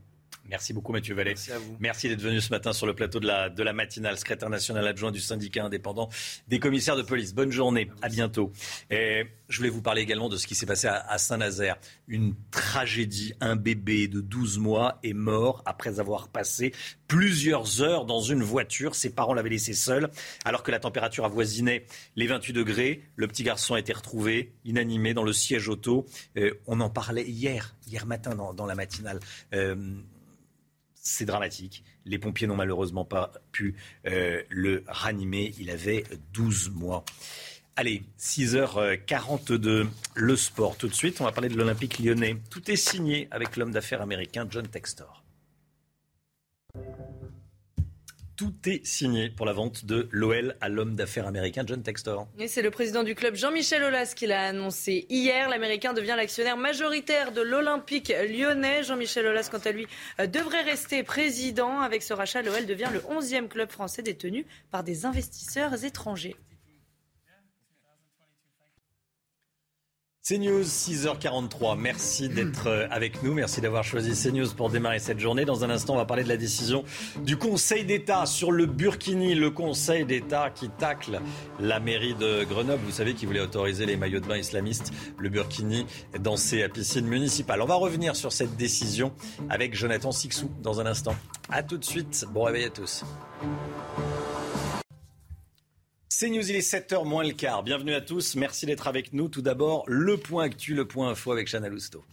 Merci beaucoup Mathieu Vallée. Merci à vous. Merci d'être venu ce matin sur le plateau de la, de la matinale, secrétaire national adjoint du syndicat indépendant des commissaires de police. Bonne journée, à bientôt. Et je voulais vous parler également de ce qui s'est passé à, Saint-Nazaire. Une tragédie, un bébé de 12 mois est mort après avoir passé plusieurs heures dans une voiture. Ses parents l'avaient laissé seul alors que la température avoisinait les 28 degrés. Le petit garçon a été retrouvé inanimé dans le siège auto. Euh, on en parlait hier, hier matin dans, la matinale. Euh, c'est dramatique. Les pompiers n'ont malheureusement pas pu euh, le ranimer. Il avait 12 mois. Allez, 6h42, le sport. Tout de suite, on va parler de l'Olympique lyonnais. Tout est signé avec l'homme d'affaires américain John Textor. Tout est signé pour la vente de l'OL à l'homme d'affaires américain John Textor. C'est le président du club Jean-Michel Aulas qui l'a annoncé hier. L'Américain devient l'actionnaire majoritaire de l'Olympique lyonnais. Jean-Michel Aulas, quant à lui, euh, devrait rester président. Avec ce rachat, l'OL devient le 11e club français détenu par des investisseurs étrangers. CNews, 6h43. Merci d'être euh, avec nous. Merci d'avoir choisi CNews pour démarrer cette journée. Dans un instant, on va parler de la décision du Conseil d'État sur le Burkini. Le Conseil d'État qui tacle la mairie de Grenoble. Vous savez, qui voulait autoriser les maillots de bain islamistes, le Burkini, dans ses piscines municipales. On va revenir sur cette décision avec Jonathan Sixou dans un instant. A tout de suite. Bon réveil à tous. C'est News, il est 7h moins le quart. Bienvenue à tous, merci d'être avec nous. Tout d'abord, le point actu, le point info avec Chana Lousteau.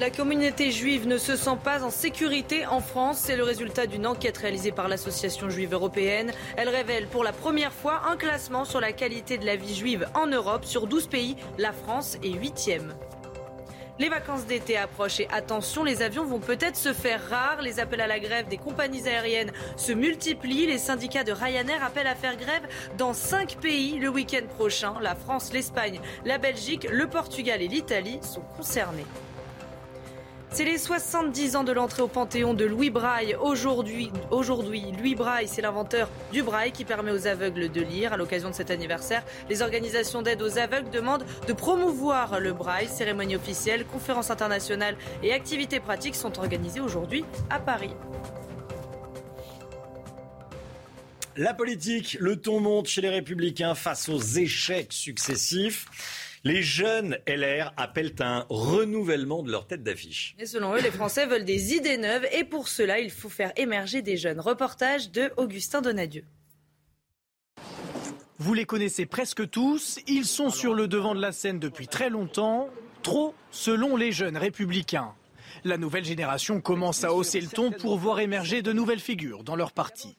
La communauté juive ne se sent pas en sécurité en France. C'est le résultat d'une enquête réalisée par l'Association juive européenne. Elle révèle pour la première fois un classement sur la qualité de la vie juive en Europe. Sur 12 pays, la France est 8e. Les vacances d'été approchent et attention, les avions vont peut-être se faire rares. Les appels à la grève des compagnies aériennes se multiplient. Les syndicats de Ryanair appellent à faire grève dans cinq pays le week-end prochain. La France, l'Espagne, la Belgique, le Portugal et l'Italie sont concernés. C'est les 70 ans de l'entrée au Panthéon de Louis Braille. Aujourd'hui, Louis Braille, c'est l'inventeur du braille qui permet aux aveugles de lire. À l'occasion de cet anniversaire, les organisations d'aide aux aveugles demandent de promouvoir le braille. Cérémonie officielle, conférences internationales et activités pratiques sont organisées aujourd'hui à Paris. La politique, le ton monte chez les républicains face aux échecs successifs. Les jeunes LR appellent un renouvellement de leur tête d'affiche. Et selon eux, les Français veulent des idées neuves et pour cela, il faut faire émerger des jeunes. Reportage de Augustin Donadieu. Vous les connaissez presque tous, ils sont sur le devant de la scène depuis très longtemps, trop selon les jeunes républicains. La nouvelle génération commence à hausser le ton pour voir émerger de nouvelles figures dans leur parti.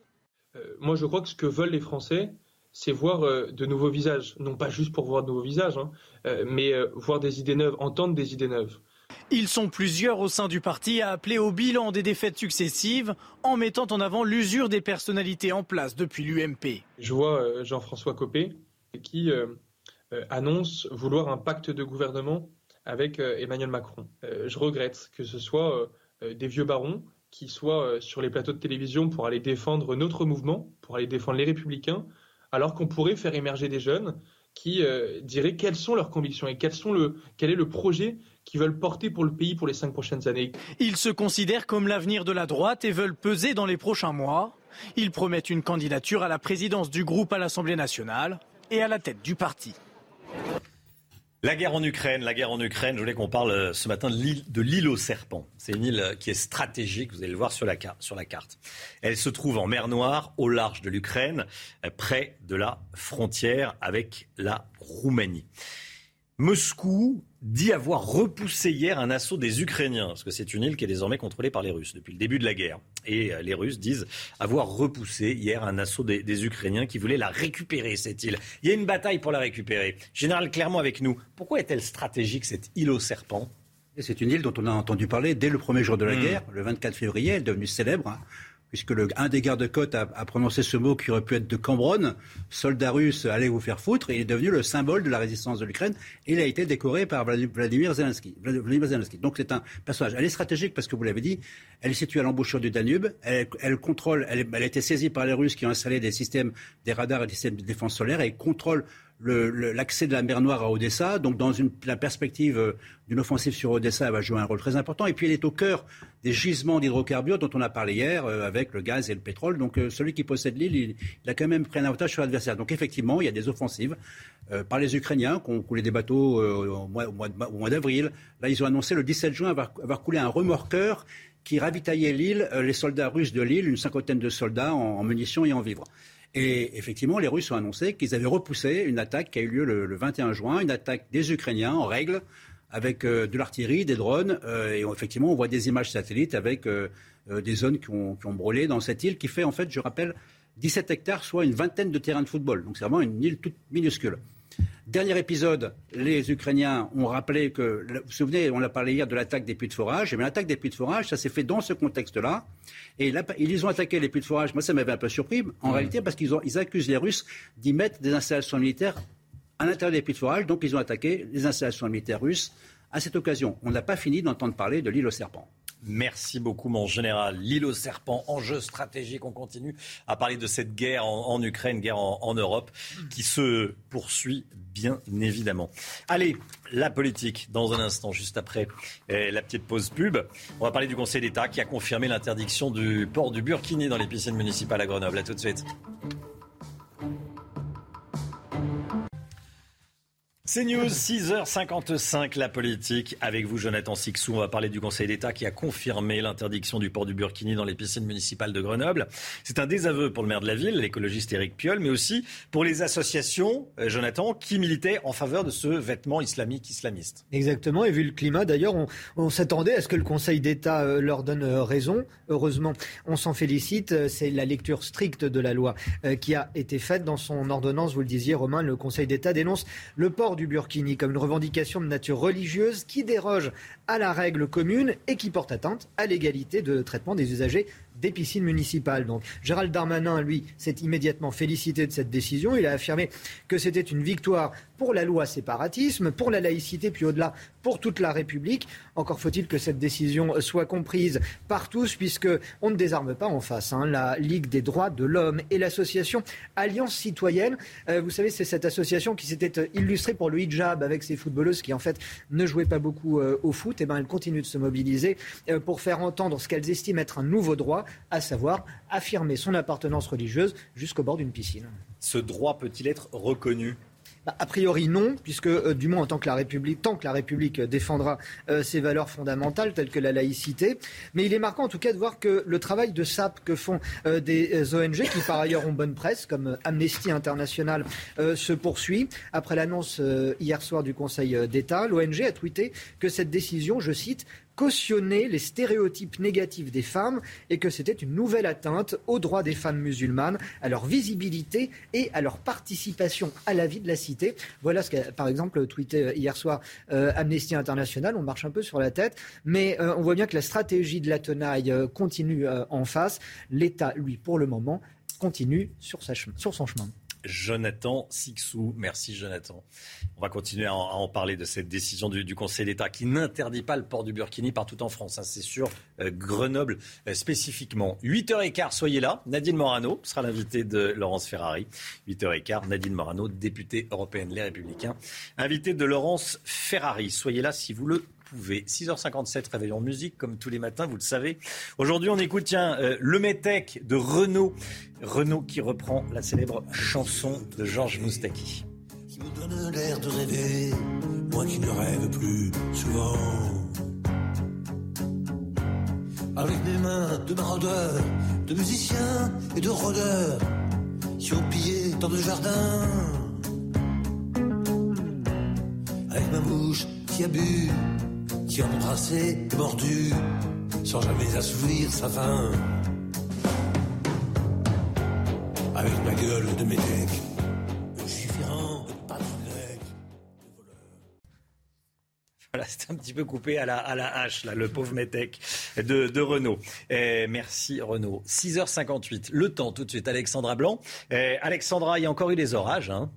Euh, moi, je crois que ce que veulent les Français, c'est voir euh, de nouveaux visages. Non pas juste pour voir de nouveaux visages, hein, euh, mais euh, voir des idées neuves, entendre des idées neuves. Ils sont plusieurs au sein du parti à appeler au bilan des défaites successives en mettant en avant l'usure des personnalités en place depuis l'UMP. Je vois Jean-François Copé qui annonce vouloir un pacte de gouvernement avec Emmanuel Macron. Je regrette que ce soit des vieux barons qui soient sur les plateaux de télévision pour aller défendre notre mouvement, pour aller défendre les républicains, alors qu'on pourrait faire émerger des jeunes qui diraient quelles sont leurs convictions et quel est le projet qu'ils veulent porter pour le pays pour les cinq prochaines années. Ils se considèrent comme l'avenir de la droite et veulent peser dans les prochains mois. Ils promettent une candidature à la présidence du groupe à l'Assemblée nationale et à la tête du parti. La guerre en Ukraine, la guerre en Ukraine, je voulais qu'on parle euh, ce matin de l'île aux serpents. C'est une île euh, qui est stratégique, vous allez le voir sur la, carte. Elle se trouve en mer Noire, au large de l'Ukraine, euh, près de la frontière avec la Roumanie. Moscou dit avoir repoussé hier un assaut des Ukrainiens, parce que c'est une île qui est désormais contrôlée par les Russes depuis le début de la guerre. Et euh, les Russes disent avoir repoussé hier un assaut des, Ukrainiens qui voulaient la récupérer, cette île. Il y a une bataille pour la récupérer. Général Clermont avec nous, pourquoi est-elle stratégique, cette île aux serpents? C'est une île dont on a entendu parler dès le premier jour de la hmm. guerre, le 24 février. Elle est devenue célèbre. Hein puisque le, un des gardes-côtes a, prononcé ce mot qui aurait pu être de Cambronne, soldat russe, allez vous faire foutre, il est devenu le symbole de la résistance de l'Ukraine, et il a été décoré par Vladimir Zelensky. Donc c'est un personnage. Elle est stratégique parce que vous l'avez dit, elle est située à l'embouchure du Danube, elle, contrôle, elle, elle, a été saisie par les Russes qui ont installé des systèmes, des radars et des systèmes de défense solaire, et contrôle l'accès de la mer Noire à Odessa. Donc, dans une, la perspective euh, d'une offensive sur Odessa, elle va jouer un rôle très important. Et puis, elle est au cœur des gisements d'hydrocarbures dont on a parlé hier, euh, avec le gaz et le pétrole. Donc, euh, celui qui possède l'île, il, a quand même pris un avantage sur l'adversaire. Donc, effectivement, il y a des offensives par les Ukrainiens qui ont coulé des bateaux au mois, d'avril. Là, ils ont annoncé le 17 juin avoir coulé un remorqueur qui ravitaillait l'île, les soldats russes de l'île, une cinquantaine de soldats en munitions et en vivres. Et effectivement, les Russes ont annoncé qu'ils avaient repoussé une attaque qui a eu lieu le, 21 juin, une attaque des Ukrainiens en règle, avec euh, de l'artillerie, des drones. Euh, et effectivement, on voit des images satellites avec euh, des zones qui ont, qui ont, brûlé dans cette île qui fait, en fait, je rappelle, 17 hectares, soit une vingtaine de terrains de football. Donc c'est vraiment une île toute minuscule. Dernier épisode, les Ukrainiens ont rappelé que, vous vous souvenez, on a parlé hier de l'attaque des puits de forage. Eh l'attaque des puits de forage, ça s'est fait dans ce contexte-là. Et là, ils ont attaqué les puits de forage. Moi, ça m'avait un peu surpris, en réalité, parce qu'ils ils accusent les Russes d'y mettre des installations militaires à l'intérieur des puits de forage. Donc, ils ont attaqué les installations militaires russes à cette occasion. On n'a pas fini d'entendre parler de l'île aux serpents. Merci beaucoup, mon général. L'île aux serpents, enjeu stratégique. On continue à parler de cette guerre en, Ukraine, guerre en, Europe, qui se poursuit bien évidemment. Allez, la politique, dans un instant, juste après eh, la petite pause pub. On va parler du Conseil d'État qui a confirmé l'interdiction du port du burkini dans les piscines municipales à Grenoble. Tout de suite. C'est News, 6h55, la politique. Avec vous, Jonathan Sixou, on va parler du Conseil d'État qui a confirmé l'interdiction du port du burkini dans les piscines municipales de Grenoble. C'est un désaveu pour le maire de la ville, l'écologiste Éric Piolle, mais aussi pour les associations, euh, Jonathan, qui militaient en faveur de ce vêtement islamique islamiste. Exactement, et vu le climat, d'ailleurs, on, s'attendait à ce que le Conseil d'État euh, leur donne euh, raison. Heureusement, on s'en félicite. C'est la lecture stricte de la loi qui a été faite dans son ordonnance. Vous le disiez, Romain, le Conseil d'État dénonce le port du burkini comme une revendication de nature religieuse qui déroge à la règle commune et qui porte atteinte à l'égalité de traitement des usagers des piscines municipales. Donc Gérald Darmanin, lui, s'est immédiatement félicité de cette décision. Il a affirmé que c'était une victoire pour la loi séparatisme, pour la laïcité, puis au-delà, pour toute la République. Encore faut-il que cette décision soit comprise par tous, puisque on ne désarme pas en face. Hein. La Ligue des droits de l'homme et l'association Alliance citoyenne, euh, vous savez, c'est cette association qui s'était illustrée pour le hijab avec ses footballeuses qui en fait ne jouaient pas beaucoup euh, au foot. Et eh ben, elles continuent de se mobiliser euh, pour faire entendre ce qu'elles estiment être un nouveau droit à savoir affirmer son appartenance religieuse jusqu'au bord d'une piscine. Ce droit peut-il être reconnu? Bah, a priori non, puisque euh, du moins en tant que la République, tant que la République défendra euh, ses valeurs fondamentales telles que la laïcité. Mais il est marquant en tout cas de voir que le travail de sape que font euh, des ONG, qui par ailleurs ont bonne presse, comme Amnesty International, se poursuit. Après l'annonce hier soir du Conseil d'État, l'ONG a tweeté que cette décision, je cite, cautionner les stéréotypes négatifs des femmes et que c'était une nouvelle atteinte aux droits des femmes musulmanes, à leur visibilité et à leur participation à la vie de la cité. Voilà ce qu'a par exemple tweeté hier soir euh, Amnesty International. On marche un peu sur la tête, mais euh, on voit bien que la stratégie de la tenaille euh, continue en face. L'État, lui, pour le moment, continue sur son chemin. Jonathan Sixou. Merci Jonathan. On va continuer à en, parler de cette décision du, Conseil d'État qui n'interdit pas le port du burkini partout en France. Hein. C'est sur euh, Grenoble euh, spécifiquement. 8h15, soyez là. Nadine Morano sera l'invité de Laurence Ferrari. 8h15, Nadine Morano, députée européenne Les Républicains. Invité de Laurence Ferrari. Soyez là si vous le 6h57, réveillon musique, comme tous les matins, vous le savez. Aujourd'hui, on écoute, tiens, euh, le Métèque de Renaud. Renaud qui reprend la célèbre chanson de Georges Moustaki. Qui me donne l'air de rêver, moi qui ne rêve plus souvent. Avec mes mains de maraudeurs, de musiciens et de rôdeurs, qui ont pillé tant de jardins. Avec ma bouche qui a bu qui mordu, sans jamais assouvir sa faim. Avec ma gueule de métèque, différent pas Voilà, c'était un petit peu coupé à la, à la hache, là, le pauvre métèque de, de Renault. Eh, merci Renault. 6h58, le temps tout de suite, Alexandra Blanc. Eh, Alexandra, il y a encore eu des orages. Hein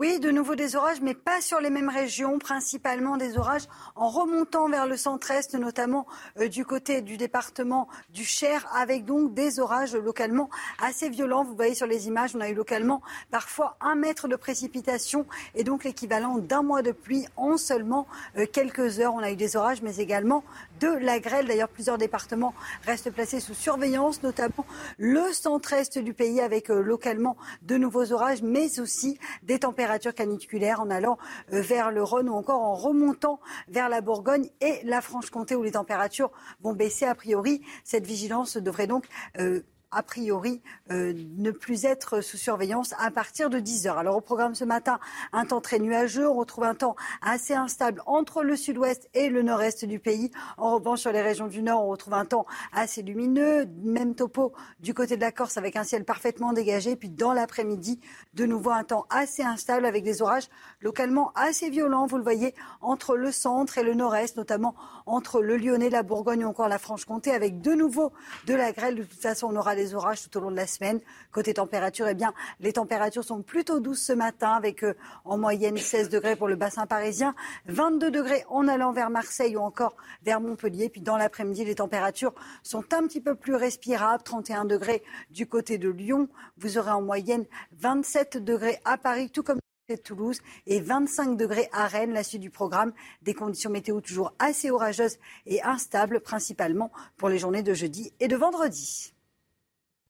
oui, de nouveau des orages, mais pas sur les mêmes régions, principalement des orages en remontant vers le centre-est, notamment euh, du côté du département du Cher, avec donc des orages localement assez violents. Vous voyez sur les images, on a eu localement parfois un mètre de précipitation et donc l'équivalent d'un mois de pluie en seulement euh, quelques heures. On a eu des orages, mais également de la grêle. D'ailleurs, plusieurs départements restent placés sous surveillance, notamment le centre-est du pays avec euh, localement de nouveaux orages, mais aussi des températures caniculaire en allant euh, vers le Rhône ou encore en remontant vers la Bourgogne et la Franche-Comté où les températures vont baisser a priori. Cette vigilance devrait donc euh, a priori, euh, ne plus être sous surveillance à partir de 10 heures. Alors au programme ce matin, un temps très nuageux. On retrouve un temps assez instable entre le sud-ouest et le nord-est du pays. En revanche, sur les régions du nord, on retrouve un temps assez lumineux. Même topo du côté de la Corse avec un ciel parfaitement dégagé. Puis dans l'après-midi, de nouveau un temps assez instable avec des orages localement assez violents. Vous le voyez entre le centre et le nord-est, notamment entre le Lyonnais, la Bourgogne ou encore la Franche-Comté, avec de nouveau de la grêle. De toute façon, on aura des orages tout au long de la semaine. Côté température, eh bien, les températures sont plutôt douces ce matin, avec euh, en moyenne 16 degrés pour le bassin parisien, 22 degrés en allant vers Marseille ou encore vers Montpellier. Puis dans l'après-midi, les températures sont un petit peu plus respirables, 31 degrés du côté de Lyon. Vous aurez en moyenne 27 degrés à Paris, tout comme de Toulouse et 25 degrés à Rennes, la suite du programme. Des conditions météo toujours assez orageuses et instables, principalement pour les journées de jeudi et de vendredi.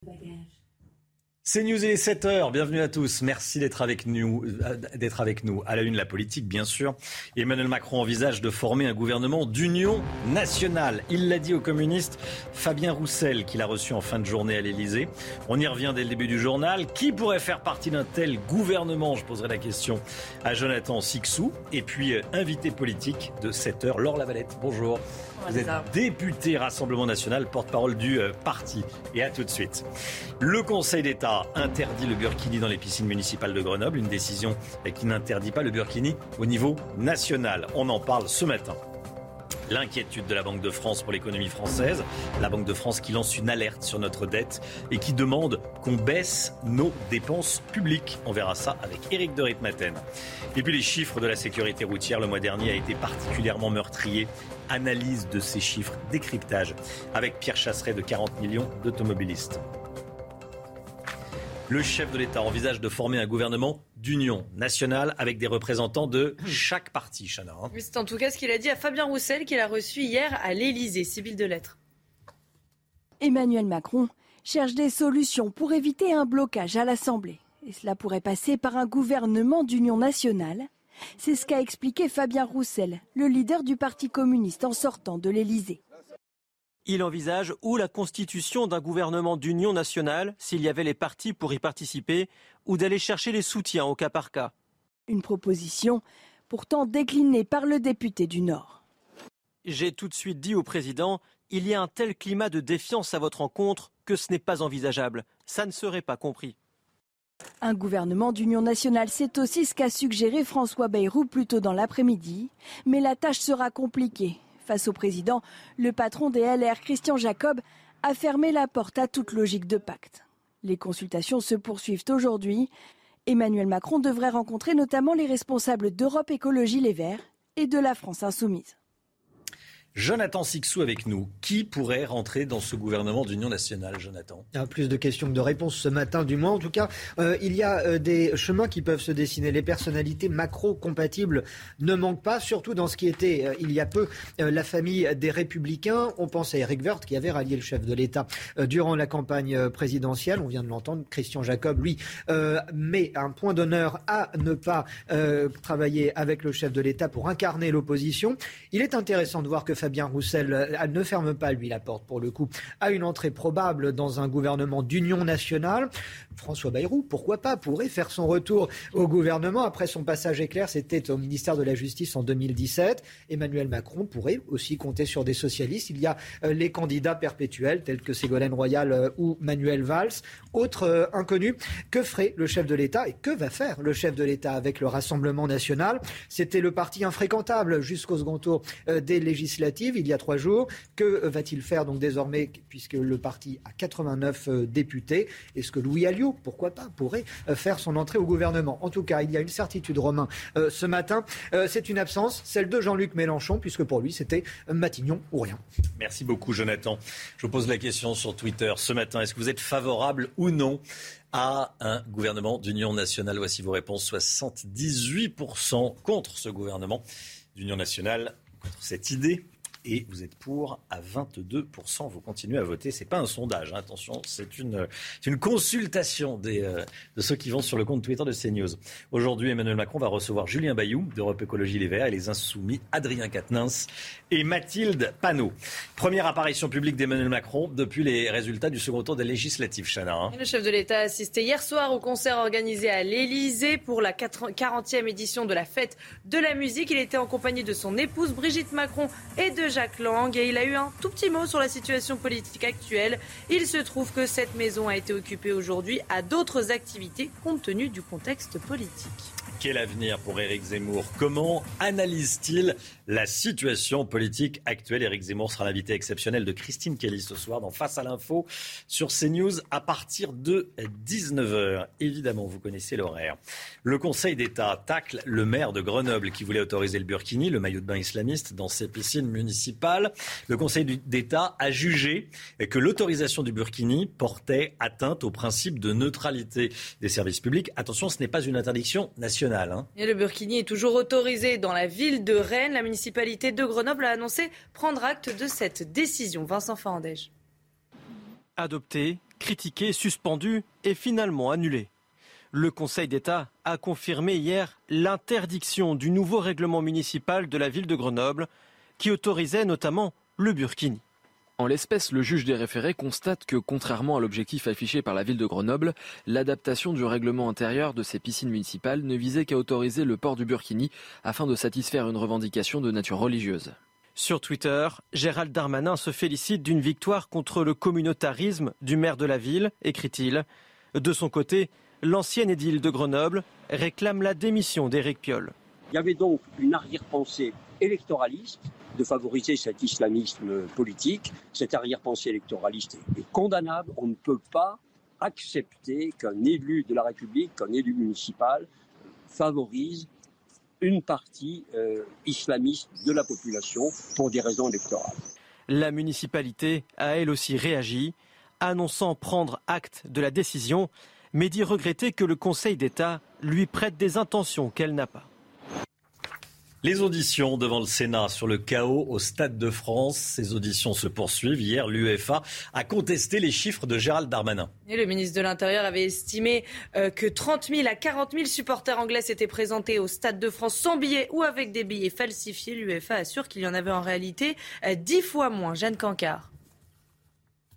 baguette C'est News, il est 7h. Bienvenue à tous. Merci d'être avec nous, euh, d'être avec nous. À la une, la politique, bien sûr. Emmanuel Macron envisage de former un gouvernement d'union nationale. Il l'a dit au communiste Fabien Roussel, qu'il a reçu en fin de journée à l'Elysée. On y revient dès le début du journal. Qui pourrait faire partie d'un tel gouvernement? Je poserai la question à Jonathan Sixou. Et puis, euh, invité politique de 7h, Laure Lavalette. Bonjour. Vous êtes député Rassemblement national, porte-parole du euh, parti. Et à tout de suite. Le Conseil d'État interdit le burkini dans les piscines municipales de Grenoble, une décision qui n'interdit pas le burkini au niveau national. On en parle ce matin. L'inquiétude de la Banque de France pour l'économie française, la Banque de France qui lance une alerte sur notre dette et qui demande qu'on baisse nos dépenses publiques. On verra ça avec Éric de Ritmaten. Et puis les chiffres de la sécurité routière le mois dernier a été particulièrement meurtrier analyse de ces chiffres, décryptage avec Pierre Chasseret de 40 millions d'automobilistes. Le chef de l'État envisage de former un gouvernement d'union nationale avec des représentants de chaque parti, Chana. Hein. c'est en tout cas ce qu'il a dit à Fabien Roussel qu'il a reçu hier à l'Élysée, Sibylle de Lettres. Emmanuel Macron cherche des solutions pour éviter un blocage à l'Assemblée. Et cela pourrait passer par un gouvernement d'union nationale c'est ce qu'a expliqué Fabien Roussel, le leader du Parti communiste en sortant de l'Élysée. Il envisage ou la constitution d'un gouvernement d'union nationale, s'il y avait les partis pour y participer, ou d'aller chercher les soutiens au cas par cas. Une proposition pourtant déclinée par le député du Nord. J'ai tout de suite dit au président, il y a un tel climat de défiance à votre encontre que ce n'est pas envisageable. Ça ne serait pas compris. Un gouvernement d'union nationale, c'est aussi ce qu'a suggéré François Bayrou plus tôt dans l'après-midi. Mais la tâche sera compliquée. Face au président, le patron des LR, Christian Jacob, a fermé la porte à toute logique de pacte. Les consultations se poursuivent aujourd'hui. Emmanuel Macron devrait rencontrer notamment les responsables d'Europe Écologie Les Verts et de la France Insoumise. Jonathan Sixou avec nous. Qui pourrait rentrer dans ce gouvernement d'union nationale, Jonathan? Il y a plus de questions que de réponses ce matin, du moins. En tout cas, euh, il y a euh, des chemins qui peuvent se dessiner. Les personnalités macro-compatibles ne manquent pas, surtout dans ce qui était, euh, il y a peu, la famille des Républicains. On pense à Eric Woerth, qui avait rallié le chef de l'État durant la campagne présidentielle. On vient de l'entendre. Christian Jacob, lui, met un point d'honneur à ne pas travailler avec le chef de l'État pour incarner l'opposition. Il est intéressant de voir que Fabien Roussel euh, ne ferme pas, lui, la porte, pour le coup, à une entrée probable dans un gouvernement d'union nationale. François Bayrou, pourquoi pas, pourrait faire son retour au gouvernement après son passage éclair. C'était au ministère de la Justice en 2017. Emmanuel Macron pourrait aussi compter sur des socialistes. Il y a euh, les candidats perpétuels tels que Ségolène Royal euh, ou Manuel Valls. Autre inconnu, que ferait le chef de l'État et que va faire le chef de l'État avec le Rassemblement national? C'était le parti infréquentable jusqu'au second tour des législatives il y a trois jours. Que va-t-il faire donc désormais, puisque le parti a 89 euh, députés? Est-ce que Louis Alliot, pourquoi pas, pourrait euh, faire son entrée au gouvernement? En tout cas, il y a une certitude, Romain, euh, ce matin. c'est une absence, celle de Jean-Luc Mélenchon, puisque pour lui, c'était Matignon ou rien. Merci beaucoup, Jonathan. Je vous pose la question sur Twitter ce matin. Est-ce que vous êtes favorable ou non à un gouvernement d'union nationale? Voici vos réponses. 78% contre ce gouvernement d'union nationale, contre cette idée et vous êtes pour à 22%. Vous continuez à voter. C'est pas un sondage, hein. attention, c'est une, une consultation des, euh, de ceux qui vont sur le compte Twitter de CNews. Aujourd'hui, Emmanuel Macron va recevoir Julien Bayou d'Europe Écologie Les Verts et les Insoumis Adrien Quatennens et Mathilde Panot. Première apparition publique d'Emmanuel Macron depuis les résultats du second tour des législatives, Chana. Hein. Le chef de l'État a assisté hier soir au concert organisé à l'Élysée pour la 40e édition de la fête de la musique. Il était en compagnie de son épouse Brigitte Macron et de Jacques Lang et il a eu un tout petit mot sur la situation politique actuelle. Il se trouve que cette maison a été occupée aujourd'hui à d'autres activités compte tenu du contexte politique. Quel avenir pour Éric Zemmour? Comment analyse-t-il la situation politique actuelle? Éric Zemmour sera l'invité exceptionnel de Christine Kelly ce soir dans Face à l'info sur CNews à partir de 19h. Évidemment, vous connaissez l'horaire. Le Conseil d'État tacle le maire de Grenoble qui voulait autoriser le burkini, le maillot de bain islamiste, dans ses piscines municipales. Le Conseil d'État a jugé que l'autorisation du burkini portait atteinte au principe de neutralité des services publics. Attention, ce n'est pas une interdiction nationale. Hein. Et le burkini est toujours autorisé dans la ville de Rennes. La municipalité de Grenoble a annoncé prendre acte de cette décision. Vincent Fandège. Adopté, critiqué, suspendu et finalement annulé. Le Conseil d'État a confirmé hier l'interdiction du nouveau règlement municipal de la ville de Grenoble qui autorisait notamment le burkini. En l'espèce, le juge des référés constate que, contrairement à l'objectif affiché par la ville de Grenoble, l'adaptation du règlement intérieur de ces piscines municipales ne visait qu'à autoriser le port du burkini afin de satisfaire une revendication de nature religieuse. Sur Twitter, Gérald Darmanin se félicite d'une victoire contre le communautarisme du maire de la ville, écrit-il. De son côté, l'ancienne édile de Grenoble réclame la démission d'Éric Piolle. Il y avait donc une arrière-pensée électoraliste de favoriser cet islamisme politique. Cette arrière-pensée électoraliste est condamnable. On ne peut pas accepter qu'un élu de la République, qu'un élu municipal favorise une partie euh, islamiste de la population pour des raisons électorales. La municipalité a elle aussi réagi, annonçant prendre acte de la décision, mais dit regretter que le Conseil d'État lui prête des intentions qu'elle n'a pas. Les auditions devant le Sénat sur le chaos au Stade de France, ces auditions se poursuivent. Hier, l'UEFA a contesté les chiffres de Gérald Darmanin. Le ministre de l'Intérieur avait estimé euh, que 30 000 à 40 000 supporters anglais s'étaient présentés au Stade de France sans billets ou avec des billets falsifiés. L'UEFA assure qu'il y en avait en réalité 10 euh, fois moins. Jeanne Cancard.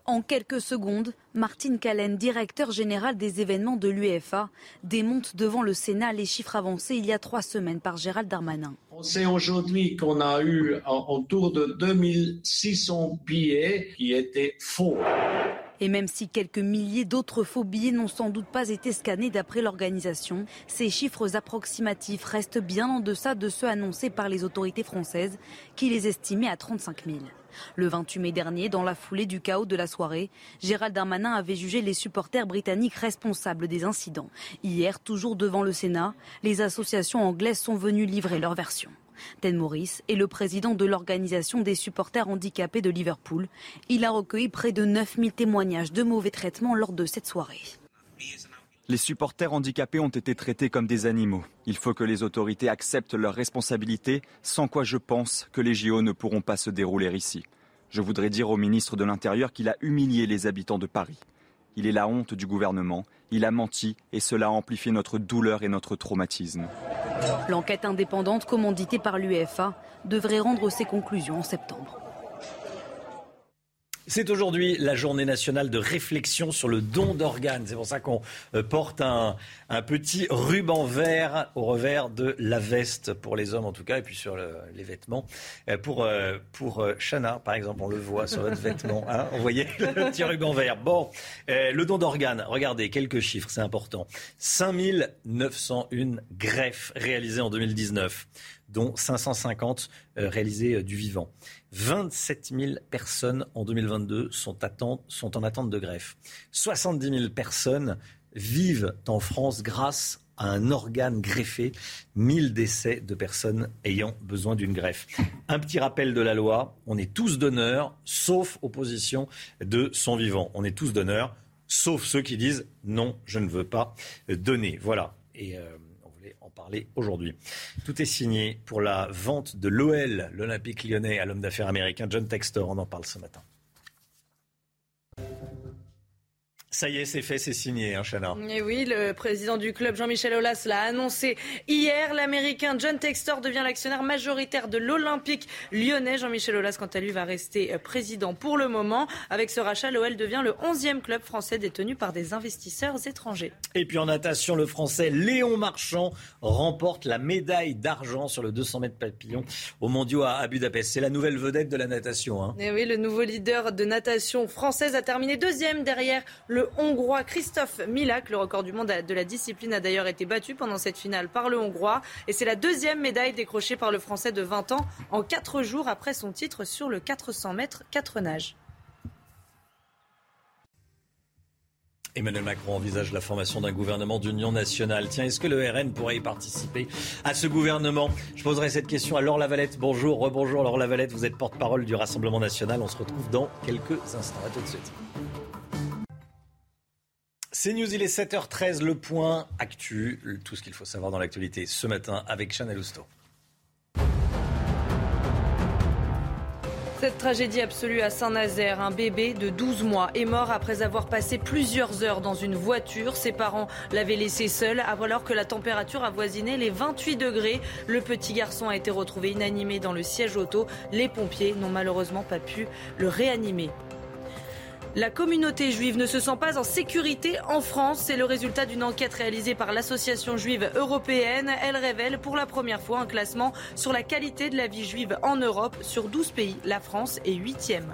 En quelques secondes, Martine Callen, directeur général des événements de l'UEFA, démonte devant le Sénat les chiffres avancés il y a trois semaines par Gérald Darmanin. On sait aujourd'hui qu'on a eu autour de 2600 billets qui étaient faux. Et même si quelques milliers d'autres faux billets n'ont sans doute pas été scannés d'après l'organisation, ces chiffres approximatifs restent bien en deçà de ceux annoncés par les autorités françaises, qui les estimaient à 35 000. Le 28 mai dernier, dans la foulée du chaos de la soirée, Gérald Darmanin avait jugé les supporters britanniques responsables des incidents. Hier, toujours devant le Sénat, les associations anglaises sont venues livrer leur version. Ted Morris est le président de l'organisation des supporters handicapés de Liverpool. Il a recueilli près de 9000 témoignages de mauvais traitements lors de cette soirée. Les supporters handicapés ont été traités comme des animaux. Il faut que les autorités acceptent leurs responsabilités, sans quoi je pense que les JO ne pourront pas se dérouler ici. Je voudrais dire au ministre de l'Intérieur qu'il a humilié les habitants de Paris. Il est la honte du gouvernement, il a menti et cela a amplifié notre douleur et notre traumatisme. L'enquête indépendante commanditée par l'UEFA devrait rendre ses conclusions en septembre. C'est aujourd'hui la journée nationale de réflexion sur le don d'organes. C'est pour ça qu'on euh, porte un, petit ruban vert au revers de la veste pour les hommes en tout cas, et puis sur les vêtements. Euh, pour, euh, pour Chana, par exemple, on le voit sur votre vêtement. Hein, vous voyez le petit ruban vert. Bon, le don d'organes, regardez, quelques chiffres, c'est important. 5901 greffes réalisées en 2019 dont 550 réalisées du vivant. 27 000 personnes en 2022 sont, en attente de greffe. 70 000 personnes vivent en France grâce à un organe greffé, 1000 décès de personnes ayant besoin d'une greffe. Un petit rappel de la loi, on est tous donneurs, sauf opposition de son vivant. On est tous donneurs, sauf ceux qui disent non, je ne veux pas donner. Voilà. Euh, parler aujourd'hui. Tout est signé pour la vente de l'OL, l'Olympique lyonnais, à l'homme d'affaires américain John Textor. On en parle ce matin. Ça y est, c'est fait, c'est signé, hein, Chana. Et oui, le président du club, Jean-Michel Aulas, l'a annoncé hier. L'Américain John Textor devient l'actionnaire majoritaire de l'Olympique lyonnais. Jean-Michel Aulas, quant à lui, va rester euh, président pour le moment. Avec ce rachat, l'OL devient le 11e club français détenu par des investisseurs étrangers. Et puis en natation, le français Léon Marchand remporte la médaille d'argent sur le 200 mètres papillon au mondiaux à Budapest. C'est la nouvelle vedette de la natation. Hein. Et oui, le nouveau leader de natation française a terminé deuxième derrière le Hongrois Christophe Milak. Le record du monde de la discipline a d'ailleurs été battu pendant cette finale par le Hongrois. Et c'est la deuxième médaille décrochée par le Français de 20 ans en 4 jours après son titre sur le 400 mètres 4 nages. Emmanuel Macron envisage la formation d'un gouvernement d'union nationale. Tiens, est-ce que le RN pourrait y participer à ce gouvernement? Je poserai cette question à Laure Lavalette. Bonjour, rebonjour Laure Lavalette, vous êtes porte-parole du Rassemblement national. On se retrouve dans quelques instants. À tout de suite. C'est News, il est 7h13, le point actu, tout ce qu'il faut savoir dans l'actualité ce matin avec Chanel Housteau. Cette tragédie absolue à Saint-Nazaire, un bébé de 12 mois est mort après avoir passé plusieurs heures dans une voiture. Ses parents l'avaient laissé seul alors que la température avoisinait les 28 degrés. Le petit garçon a été retrouvé inanimé dans le siège auto. Les pompiers n'ont malheureusement pas pu le réanimer. La communauté juive ne se sent pas en sécurité en France. C'est le résultat d'une enquête réalisée par l'Association juive européenne. Elle révèle pour la première fois un classement sur la qualité de la vie juive en Europe. Sur 12 pays, la France est huitième.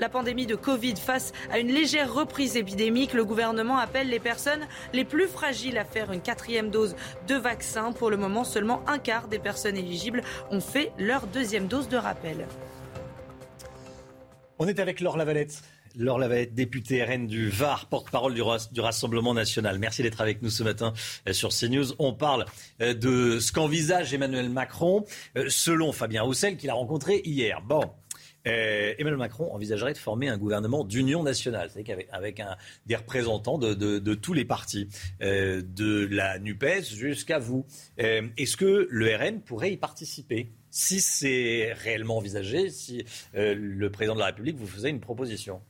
La pandémie de Covid face à une légère reprise épidémique, le gouvernement appelle les personnes les plus fragiles à faire une quatrième dose de vaccin. Pour le moment, seulement un quart des personnes éligibles ont fait leur deuxième dose de rappel. On est avec Laure Lavalette. Laure Lavalette, députée RN du Var, porte-parole du, Rassemblement national. Merci d'être avec nous ce matin euh, sur CNews. On parle euh, de ce qu'envisage Emmanuel Macron, euh, selon Fabien Roussel, qu'il a rencontré hier. Bon, Emmanuel Macron envisagerait de former un gouvernement d'union nationale, c'est avec, des représentants de, tous les partis, de la NUPES jusqu'à vous. Est-ce que le RN pourrait y participer? Si c'est réellement envisagé, si euh, le président de la République vous faisait une proposition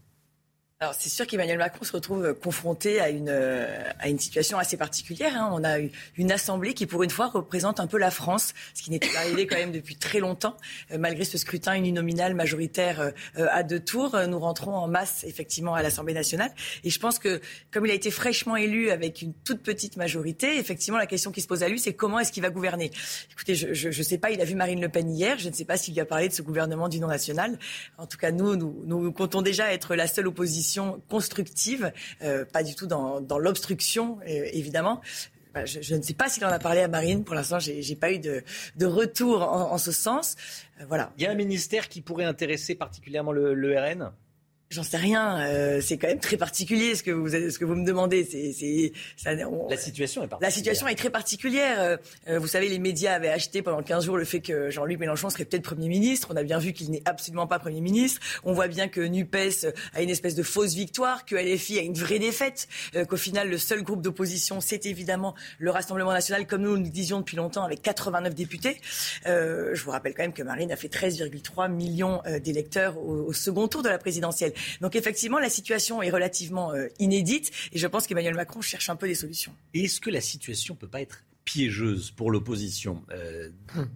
alors c'est sûr qu'Emmanuel Macron se retrouve euh, confronté à une, euh, à une situation assez particulière. Hein. On a eu une assemblée qui pour une fois représente un peu la France, ce qui n'était pas arrivé quand même depuis très longtemps. Euh, malgré ce scrutin uninominal majoritaire à deux tours, nous rentrons en masse effectivement à l'Assemblée nationale. Et je pense que comme il a été fraîchement élu avec une toute petite majorité, effectivement la question qui se pose à lui, c'est comment est-ce qu'il va gouverner? Écoutez, je ne sais pas, il a vu Marine Le Pen hier, je ne sais pas s'il lui a parlé de ce gouvernement d'union nationale. En tout cas, nous, nous, nous comptons déjà être la seule opposition constructive, euh, pas du tout dans, l'obstruction, euh, évidemment. Je, ne sais pas s'il en a parlé à Marine. Pour l'instant, j'ai n'ai pas eu de, retour en, ce sens. Euh, voilà. Il y a un ministère qui pourrait intéresser particulièrement le, le RN J'en sais rien. Euh, c'est quand même très particulier ce que vous ce que vous me demandez. C'est, c'est ça, la situation est particulière. La situation est très particulière. Euh, euh, vous savez, les médias avaient acheté pendant 15 jours le fait que Jean-Luc Mélenchon serait peut-être Premier ministre. On a bien vu qu'il n'est absolument pas Premier ministre. On voit bien que Nupes a une espèce de fausse victoire, que LFI a une vraie défaite, qu'au final le seul groupe d'opposition c'est évidemment le Rassemblement national, comme nous nous disions depuis longtemps, avec 89 députés. je vous rappelle quand même que Marine a fait 13,3 millions d'électeurs au, au second tour de la présidentielle. Donc effectivement, la situation est relativement euh, inédite et je pense qu'Emmanuel Macron cherche un peu des solutions. Est-ce que la situation ne peut pas être piégeuse pour l'opposition euh,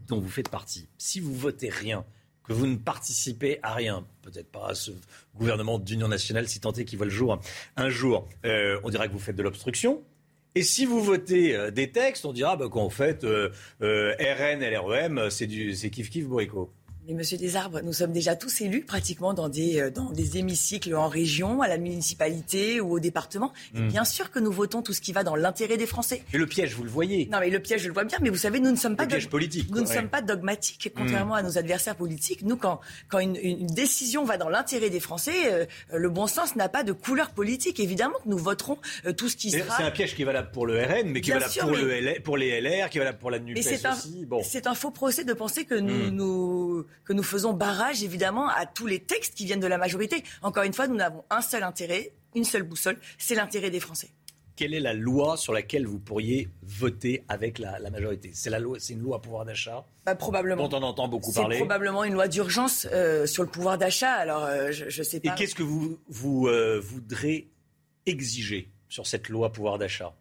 dont vous faites partie? Si vous votez rien, que vous ne participez à rien, peut-être pas à ce gouvernement d'union nationale si tant est qu'il voit le jour un jour, euh, on dira que vous faites de l'obstruction. Et si vous votez des textes, on dira bah, qu'en fait, RN, LREM, c'est kiff-kiff bourrico. Mais Monsieur Desarbres, nous sommes déjà tous élus pratiquement dans des, euh, dans des hémicycles en région, à la municipalité ou au département. Et hmm. bien sûr que nous votons tout ce qui va dans l'intérêt des Français. Et le piège, vous le voyez Non, mais le piège, je le vois bien. Mais vous savez, nous ne sommes pas... Piège politique. Nous ne sommes pas dogmatiques, contrairement hmm. à nos adversaires politiques. Nous, quand, quand une, une décision va dans l'intérêt des Français, euh, le bon sens n'a pas de couleur politique. Évidemment que nous voterons euh, tout ce qui sera... C'est un piège qui est valable pour le RN, mais qui est valable pour, le pour les LR, qui est valable pour la NUPES c'est. Bon. C'est un faux procès de penser que nous, hmm. nous, que nous faisons évidemment à tous les textes qui viennent de la majorité. Encore une fois, nous n'avons un seul intérêt, une seule boussole, c'est l'intérêt des Français. Quelle est la loi sur laquelle vous pourriez voter avec la, majorité? C'est la loi, c'est une loi pouvoir d'achat? Bah, probablement. Dont on entend beaucoup parler. C'est probablement une loi d'urgence euh, sur le pouvoir d'achat. Alors, euh, je, ne sais pas. Et qu'est-ce que vous, vous euh, voudrez exiger sur cette loi pouvoir d'achat?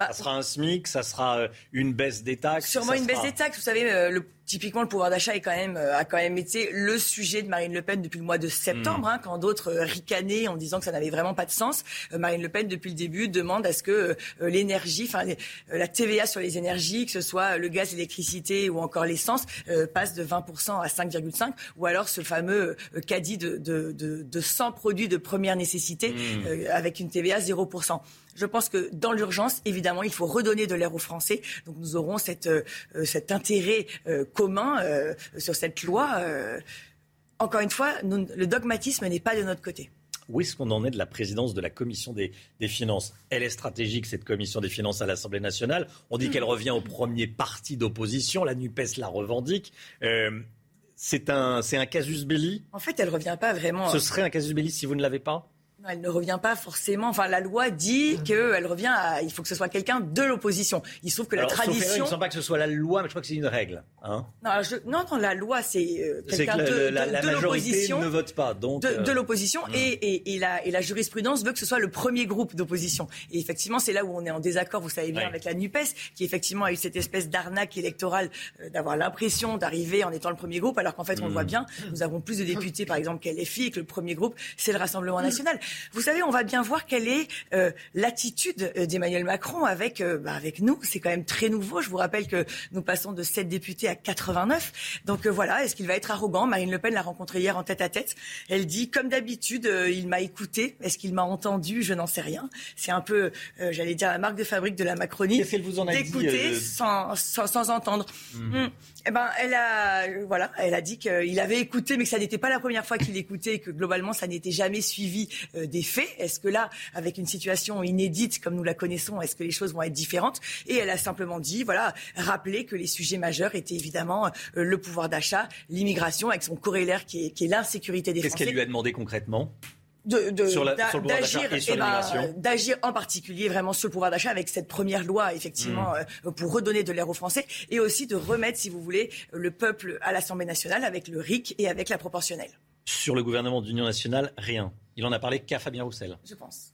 Ça sera un SMIC, ça sera une baisse des taxes. Sûrement une baisse des taxes. Vous savez, le typiquement, le pouvoir d'achat est quand même, euh, a quand même été le sujet de Marine Le Pen depuis le mois de septembre, mm. hein, quand d'autres euh, ricanaient en disant que ça n'avait vraiment pas de sens. Euh, Marine Le Pen, depuis le début, demande à ce que l'énergie, enfin la TVA sur les énergies, que ce soit le gaz, l'électricité ou encore l'essence, passe de 20% à 5,5%, ou alors ce fameux caddie de, de, de, de 100 produits de première nécessité mm. avec une TVA 0%. Je pense que dans l'urgence, évidemment, il faut redonner de l'air aux Français. Donc nous aurons cette, cet intérêt commun euh, sur cette loi. Euh, encore une fois, le dogmatisme n'est pas de notre côté. Où est-ce qu'on en est de la présidence de la commission des, finances? Elle est stratégique, cette commission des finances à l'Assemblée nationale. On dit qu'elle revient au premier parti d'opposition. La NUPES la revendique. Euh, c'est un, un casus belli? En fait, elle ne revient pas vraiment. Ce serait un casus belli si vous ne l'avez pas? Elle ne revient pas forcément. Enfin, la loi dit qu'elle revient à. Il faut que ce soit quelqu'un de l'opposition. Il se trouve que la tradition. il ne semble pas que ce soit la loi, mais je crois que c'est une règle. Hein non, non, non, la loi, c'est euh, quelqu'un de, la, de, l'opposition. ne vote pas, donc. De, euh, l'opposition. Hmm. Et, et, la, et la jurisprudence veut que ce soit le premier groupe d'opposition. Et effectivement, c'est là où on est en désaccord, vous savez bien, avec la NUPES, qui effectivement a eu cette espèce d'arnaque électorale, euh, d'avoir l'impression d'arriver en étant le premier groupe, alors qu'en fait, on le voit hmm. bien, nous avons plus de députés, par exemple, qu'LFI, et que le premier groupe, c'est le Rassemblement national. Vous savez, on va bien voir quelle est euh, l'attitude euh, d'Emmanuel Macron avec, euh, bah, avec nous. C'est quand même très nouveau. Je vous rappelle que nous passons de 7 députés à 89. Donc voilà, est-ce qu'il va être arrogant? Marine Le Pen l'a rencontré hier en tête à tête. Elle dit, comme d'habitude, il m'a écouté. Est-ce qu'il m'a entendu? Je n'en sais rien. C'est un peu, j'allais dire, la marque de fabrique de la Macronie. Qu'est-ce qu'elle vous en a D'écouter sans, sans, entendre. Mmh. Mmh. Eh ben, elle a, voilà, elle a dit qu'il avait écouté, mais que ça n'était pas la première fois qu'il écoutait, et que globalement, ça n'était jamais suivi des faits. Est-ce que là, avec une situation inédite comme nous la connaissons, est-ce que les choses vont être différentes? Et elle a simplement dit, voilà, rappeler que les sujets majeurs étaient évidemment euh, le pouvoir d'achat, l'immigration, avec son corrélaire qui est, qui est l'insécurité des Français. Qu'est-ce qu'elle lui a demandé concrètement? D'agir en particulier vraiment sur le pouvoir d'achat avec cette première loi effectivement mmh. euh, pour redonner de l'air aux Français et aussi de remettre si vous voulez le peuple à l'Assemblée nationale avec le RIC et avec la proportionnelle. Sur le gouvernement d'union nationale, rien. Il en a parlé qu'à Fabien Roussel. Je pense.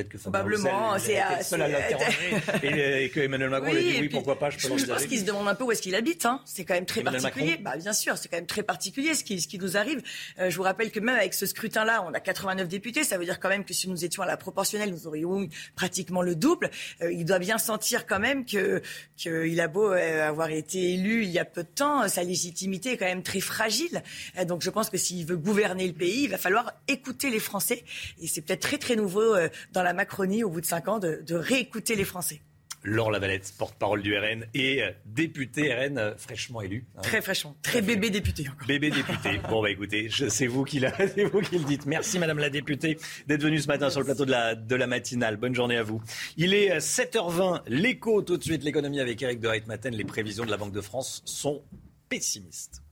Peut-être que Probablement, c'est à seul à l'interroger et, que Emmanuel Macron oui, a dit oui, pourquoi pas, je peux Je pense qu'il se demande un peu où est-ce qu'il habite. Hein. C'est quand même très particulier. Bah, bien sûr, c'est quand même très particulier ce qui, ce qui nous arrive. Euh, je vous rappelle que même avec ce scrutin-là, on a 89 députés. Ça veut dire quand même que si nous étions à la proportionnelle, nous aurions eu pratiquement le double. Euh, il doit bien sentir quand même que qu'il a beau euh, avoir été élu il y a peu de temps, sa légitimité est quand même très fragile. donc je pense que s'il veut gouverner le pays, il va falloir écouter les Français. Et c'est peut-être très très nouveau dans la Macronie, au bout de cinq ans, de, réécouter les Français. Laure Lavalette, porte-parole du RN et euh, député RN euh, fraîchement élu. Hein. Très fraîchement, très bébé député encore. Bébé député. Bon bah écoutez, c'est vous qui vous qui le dites. Merci Madame la députée d'être venue ce matin sur le plateau de la, de la matinale. Bonne journée à vous. Il est 7h20, euh, l'écho tout de suite, l'économie avec Eric de Reitmaten. Les prévisions de la Banque de France sont pessimistes.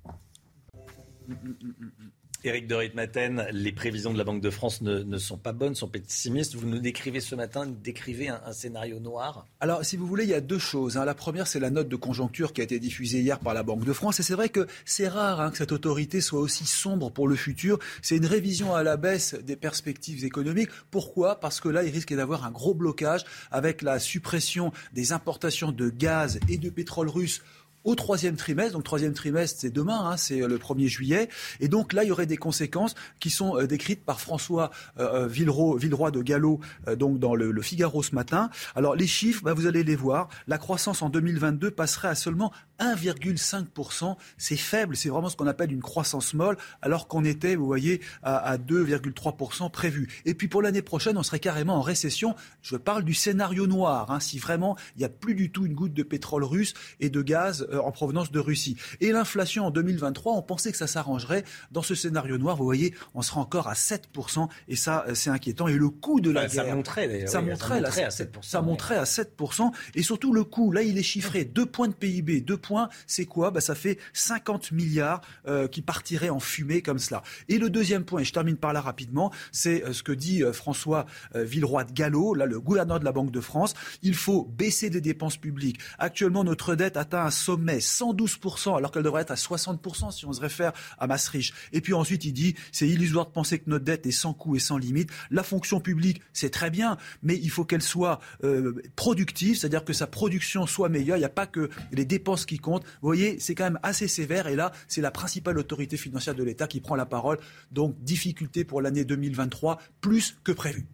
Éric de Ritmaten, les prévisions de la Banque de France ne, sont pas bonnes, sont pessimistes. Vous nous décrivez ce matin, décrivez un, scénario noir. Alors, si vous voulez, il y a deux choses. Hein. La première, c'est la note de conjoncture qui a été diffusée hier par la Banque de France. Et c'est vrai que c'est rare hein, que cette autorité soit aussi sombre pour le futur. C'est une révision à la baisse des perspectives économiques. Pourquoi? Parce que là, il risque d'avoir un gros blocage avec la suppression des importations de gaz et de pétrole russe au troisième trimestre. Donc troisième trimestre, c'est demain, hein, c'est le 1er juillet. Et donc là, il y aurait des conséquences qui sont euh, décrites par François euh, euh Villeroy, de Gallo, euh, donc dans le, Figaro ce matin. Alors les chiffres, bah, vous allez les voir. La croissance en 2022 passerait à seulement 1,5%. C'est faible, c'est vraiment ce qu'on appelle une croissance molle, alors qu'on était, vous voyez, à, 2,3% prévu. Et puis pour l'année prochaine, on serait carrément en récession. Je parle du scénario noir, hein, si vraiment il n'y a plus du tout une goutte de pétrole russe et de gaz euh, en provenance de Russie. Et l'inflation en 2023, on pensait que ça s'arrangerait. Dans ce scénario noir, vous voyez, on sera encore à 7%, et ça, euh, c'est inquiétant. Et le coût de la guerre... Ça montrait, ça, montrait, à 7%. Ça montrait à 7%. Et surtout, le coût, là, il est chiffré. Deux points de PIB, deux points, c'est quoi? Bah, Ça fait 50 milliards euh, qui partiraient en fumée comme cela. Et le deuxième point, et je termine par là rapidement, c'est ce que dit François Villeroy de Gallo, là, le gouverneur de la Banque de France. Il faut baisser des dépenses publiques. Actuellement, notre dette atteint un sommet mais 112%, alors qu'elle devrait être à 60% si on se réfère à Maastricht. Et puis ensuite, il dit, c'est illusoire de penser que notre dette est sans coût et sans limite. La fonction publique, c'est très bien, mais il faut qu'elle soit euh, productive, c'est-à-dire que sa production soit meilleure. Il n'y a pas que les dépenses qui comptent. Vous voyez, c'est quand même assez sévère. Et là, c'est la principale autorité financière de l'État qui prend la parole. Donc, difficulté pour l'année 2023, plus que prévu.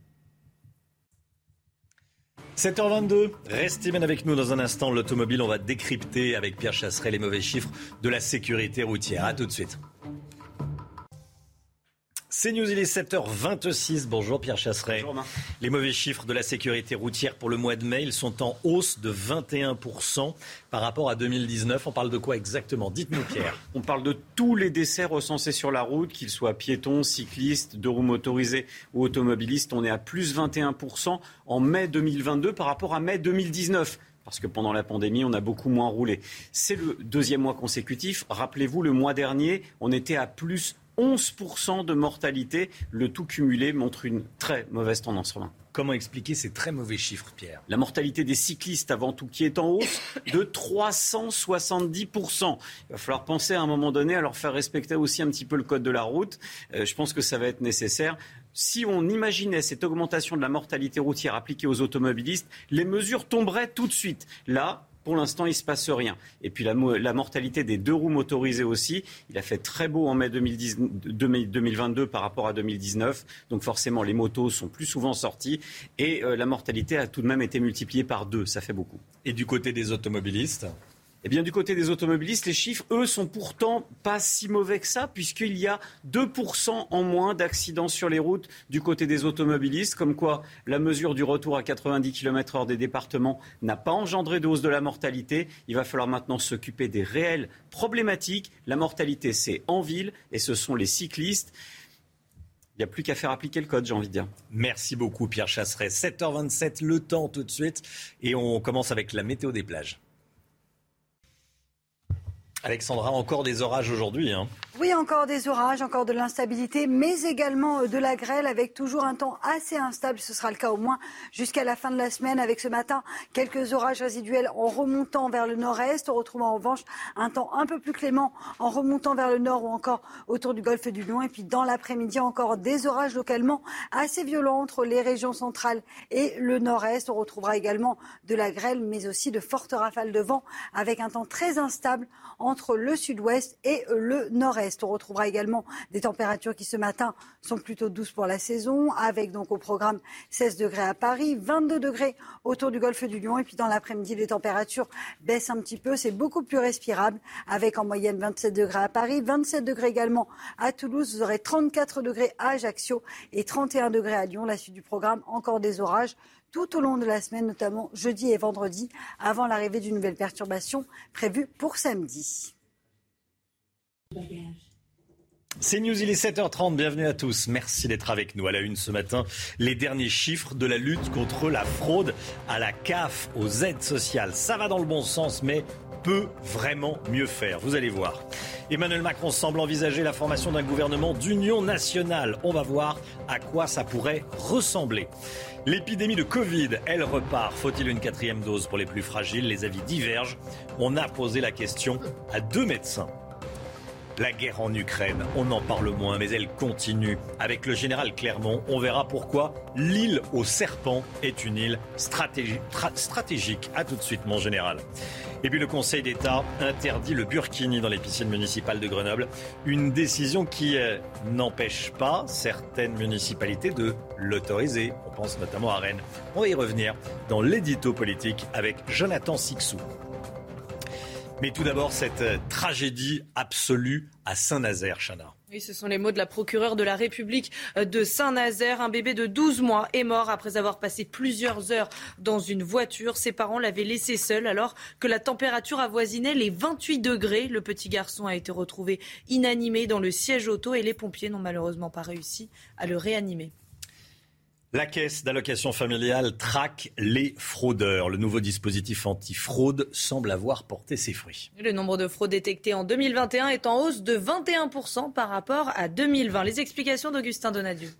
7h22, restez bien avec nous dans un instant. L'automobile, on va décrypter avec Pierre Chasseret les mauvais chiffres de la sécurité routière. A tout de suite. C'est News, il est 7h26. Bonjour Pierre Chasseret. Bonjour Les mauvais chiffres de la sécurité routière pour le mois de mai, ils sont en hausse de 21% par rapport à 2019. On parle de quoi exactement? Dites-nous Pierre. On parle de tous les décès recensés sur la route, qu'ils soient piétons, cyclistes, deux roues motorisées ou automobilistes. On est à plus 21% en mai 2022 par rapport à mai 2019 parce que pendant la pandémie, on a beaucoup moins roulé. C'est le deuxième mois consécutif. Rappelez-vous, le mois dernier, on était à plus 11% de mortalité. Le tout cumulé montre une très mauvaise tendance, Romain. Comment expliquer ces très mauvais chiffres, Pierre? La mortalité des cyclistes, avant tout, qui est en hausse de 370%. Il va falloir penser à un moment donné à leur faire respecter aussi un petit peu le code de la route. Euh, je pense que ça va être nécessaire si on imaginait cette augmentation de la mortalité routière appliquée aux automobilistes, les mesures tomberaient tout de suite. Là, pour l'instant, il ne se passe rien. Et puis la, mortalité des deux roues motorisées aussi. Il a fait très beau en mai 2022 par rapport à 2019. Donc forcément, les motos sont plus souvent sorties. Et euh, la mortalité a tout de même été multipliée par deux. Ça fait beaucoup. Et du côté des automobilistes? Eh bien, du côté des automobilistes, les chiffres, eux, sont pourtant pas si mauvais que ça, puisqu'il y a 2% en moins d'accidents sur les routes du côté des automobilistes, comme quoi la mesure du retour à 90 km h des départements n'a pas engendré de hausse de la mortalité. Il va falloir maintenant s'occuper des réelles problématiques. La mortalité, c'est en ville, et ce sont les cyclistes. Il n'y a plus qu'à faire appliquer le code, j'ai envie de dire. Merci beaucoup, Pierre Chasseret. 7h27, le temps tout de suite. Et on commence avec la météo des plages. Alexandra, encore des orages aujourd'hui. Hein. Oui, encore des orages, encore de l'instabilité, mais également euh, de la grêle avec toujours un temps assez instable. Ce sera le cas au moins jusqu'à la fin de la semaine avec ce matin quelques orages résiduels en remontant vers le nord-est. On retrouve en revanche un temps un peu plus clément en remontant vers le nord ou encore autour du golfe du Lion. Et puis dans l'après-midi, encore des orages localement assez violents entre les régions centrales et le nord-est. On retrouvera également de la grêle, mais aussi de fortes rafales de vent avec un temps très instable entre le sud-ouest et le nord-est. On retrouvera également des températures qui ce matin sont plutôt douces pour la saison, avec donc au programme 16 degrés à Paris, 22 degrés autour du golfe du Lion. Et puis dans l'après-midi, les températures baissent un petit peu. C'est beaucoup plus respirable, avec en moyenne 27 degrés à Paris, 27 degrés également à Toulouse. Vous aurez 34 degrés à Ajaccio et 31 degrés à Lyon. La suite du programme, encore des orages tout au long de la semaine, notamment jeudi et vendredi, avant l'arrivée d'une nouvelle perturbation prévue pour samedi. C'est News, il est 7h30, bienvenue à tous. Merci d'être avec nous à la une ce matin. Les derniers chiffres de la lutte contre la fraude à la CAF, aux aides sociales. Ça va dans le bon sens, mais peut vraiment mieux faire. Vous allez voir. Emmanuel Macron semble envisager la formation d'un gouvernement d'union nationale. On va voir à quoi ça pourrait ressembler. L'épidémie de Covid, elle repart. Faut-il une quatrième dose pour les plus fragiles? Les avis divergent. On a posé la question à deux médecins. La guerre en Ukraine, on en parle moins, mais elle continue. Avec le général Clermont, on verra pourquoi l'île aux serpents est une île stratégique. A tout de suite, mon général. Et puis le Conseil d'État interdit le burkini dans les piscines municipales de Grenoble. Une décision qui euh, n'empêche pas certaines municipalités de l'autoriser. On pense notamment à Rennes. On va y revenir dans l'édito politique avec Jonathan Sixou. Mais tout d'abord, cette euh, tragédie absolue à Saint-Nazaire, Chana. Oui, ce sont les mots de la procureure de la République euh, de Saint-Nazaire. Un bébé de 12 mois est mort après avoir passé plusieurs heures dans une voiture. Ses parents l'avaient laissé seul alors que la température avoisinait les 28 degrés. Le petit garçon a été retrouvé inanimé dans le siège auto et les pompiers n'ont malheureusement pas réussi à le réanimer. La caisse d'allocation familiale traque les fraudeurs. Le nouveau dispositif anti-fraude semble avoir porté ses fruits. Le nombre de fraudes détectées en 2021 est en hausse de 21% par rapport à 2020. Les explications d'Augustin Donadieu.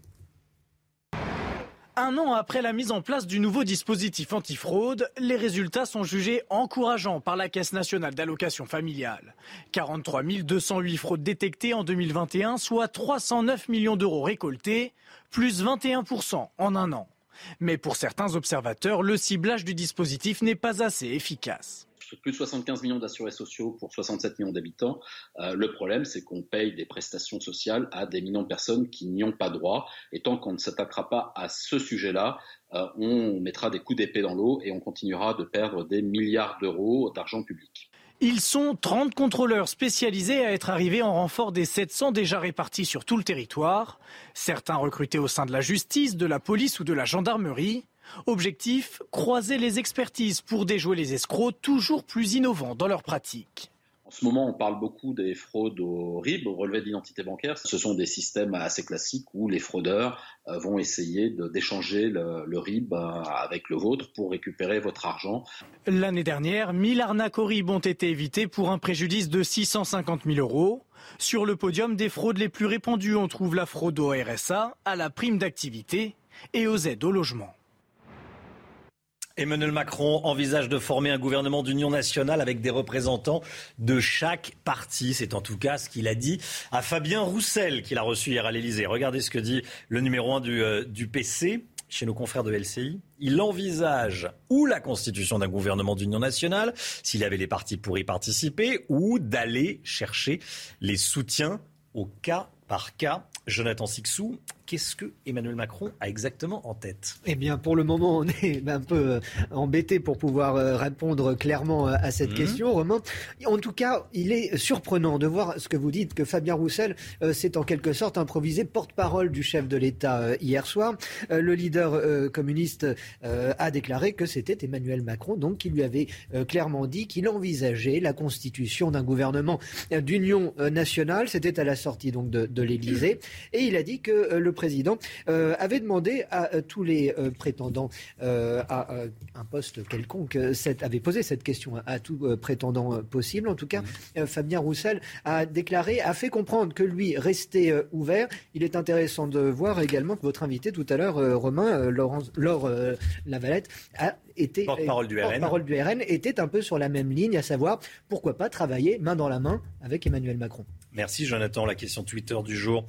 Un an après la mise en place du nouveau dispositif antifraude, les résultats sont jugés encourageants par la Caisse nationale d'allocation familiale. 43 208 fraudes détectées en 2021, soit 309 millions d'euros récoltés, plus 21% en un an. Mais pour certains observateurs, le ciblage du dispositif n'est pas assez efficace plus de 75 millions d'assurés sociaux pour 67 millions d'habitants. Euh, le problème, c'est qu'on paye des prestations sociales à des millions de personnes qui n'y ont pas droit. Et tant qu'on ne s'attaquera pas à ce sujet-là, euh, on mettra des coups d'épée dans l'eau et on continuera de perdre des milliards d'euros d'argent public. Ils sont 30 contrôleurs spécialisés à être arrivés en renfort des 700 déjà répartis sur tout le territoire, certains recrutés au sein de la justice, de la police ou de la gendarmerie. Objectif, croiser les expertises pour déjouer les escrocs toujours plus innovants dans leur pratique. En ce moment, on parle beaucoup des fraudes au RIB, au relevé d'identité bancaire. Ce sont des systèmes assez classiques où les fraudeurs euh, vont essayer d'échanger le, RIB euh, avec le vôtre pour récupérer votre argent. L'année dernière, 1000 arnaques au RIB ont été évitées pour un préjudice de 650 000 euros. Sur le podium des fraudes les plus répandues, on trouve la fraude au RSA, à la prime d'activité et aux aides au logement. Emmanuel Macron envisage de former un gouvernement d'union nationale avec des représentants de chaque parti. C'est en tout cas ce qu'il a dit à Fabien Roussel, qu'il a reçu hier à l'Elysée. Regardez ce que dit le numéro 1 du, euh, PC chez nos confrères de LCI. Il envisage ou la constitution d'un gouvernement d'union nationale, s'il avait les partis pour y participer, ou d'aller chercher les soutiens au cas par cas. Jonathan Sixou, Qu'est-ce que Emmanuel Macron a exactement en tête Eh bien, pour le moment, on est un peu euh, embêté pour pouvoir euh, répondre clairement euh, à cette mhm. question, Romain. En tout cas, il est surprenant de voir ce que vous dites, que Fabien Roussel s'est en quelque sorte improvisé porte-parole du chef de l'État hier soir. Le leader communiste a déclaré que c'était Emmanuel Macron, donc qui lui avait clairement dit qu'il envisageait la constitution d'un gouvernement d'union nationale. C'était à la sortie donc de, de l'Élysée, et il a dit que le président avait demandé à tous les prétendants à un poste quelconque, avait posé cette question à, tout prétendant possible. En tout cas, mmh. Fabien Roussel a déclaré, a fait comprendre que lui restait ouvert. Il est intéressant de voir également que votre invité tout à l'heure, Romain, Laurence, Laure Lavalette, a été porte-parole du, porte du RN était un peu sur la même ligne, à savoir pourquoi pas travailler main dans la main avec Emmanuel Macron. Merci Jonathan. La question Twitter du jour.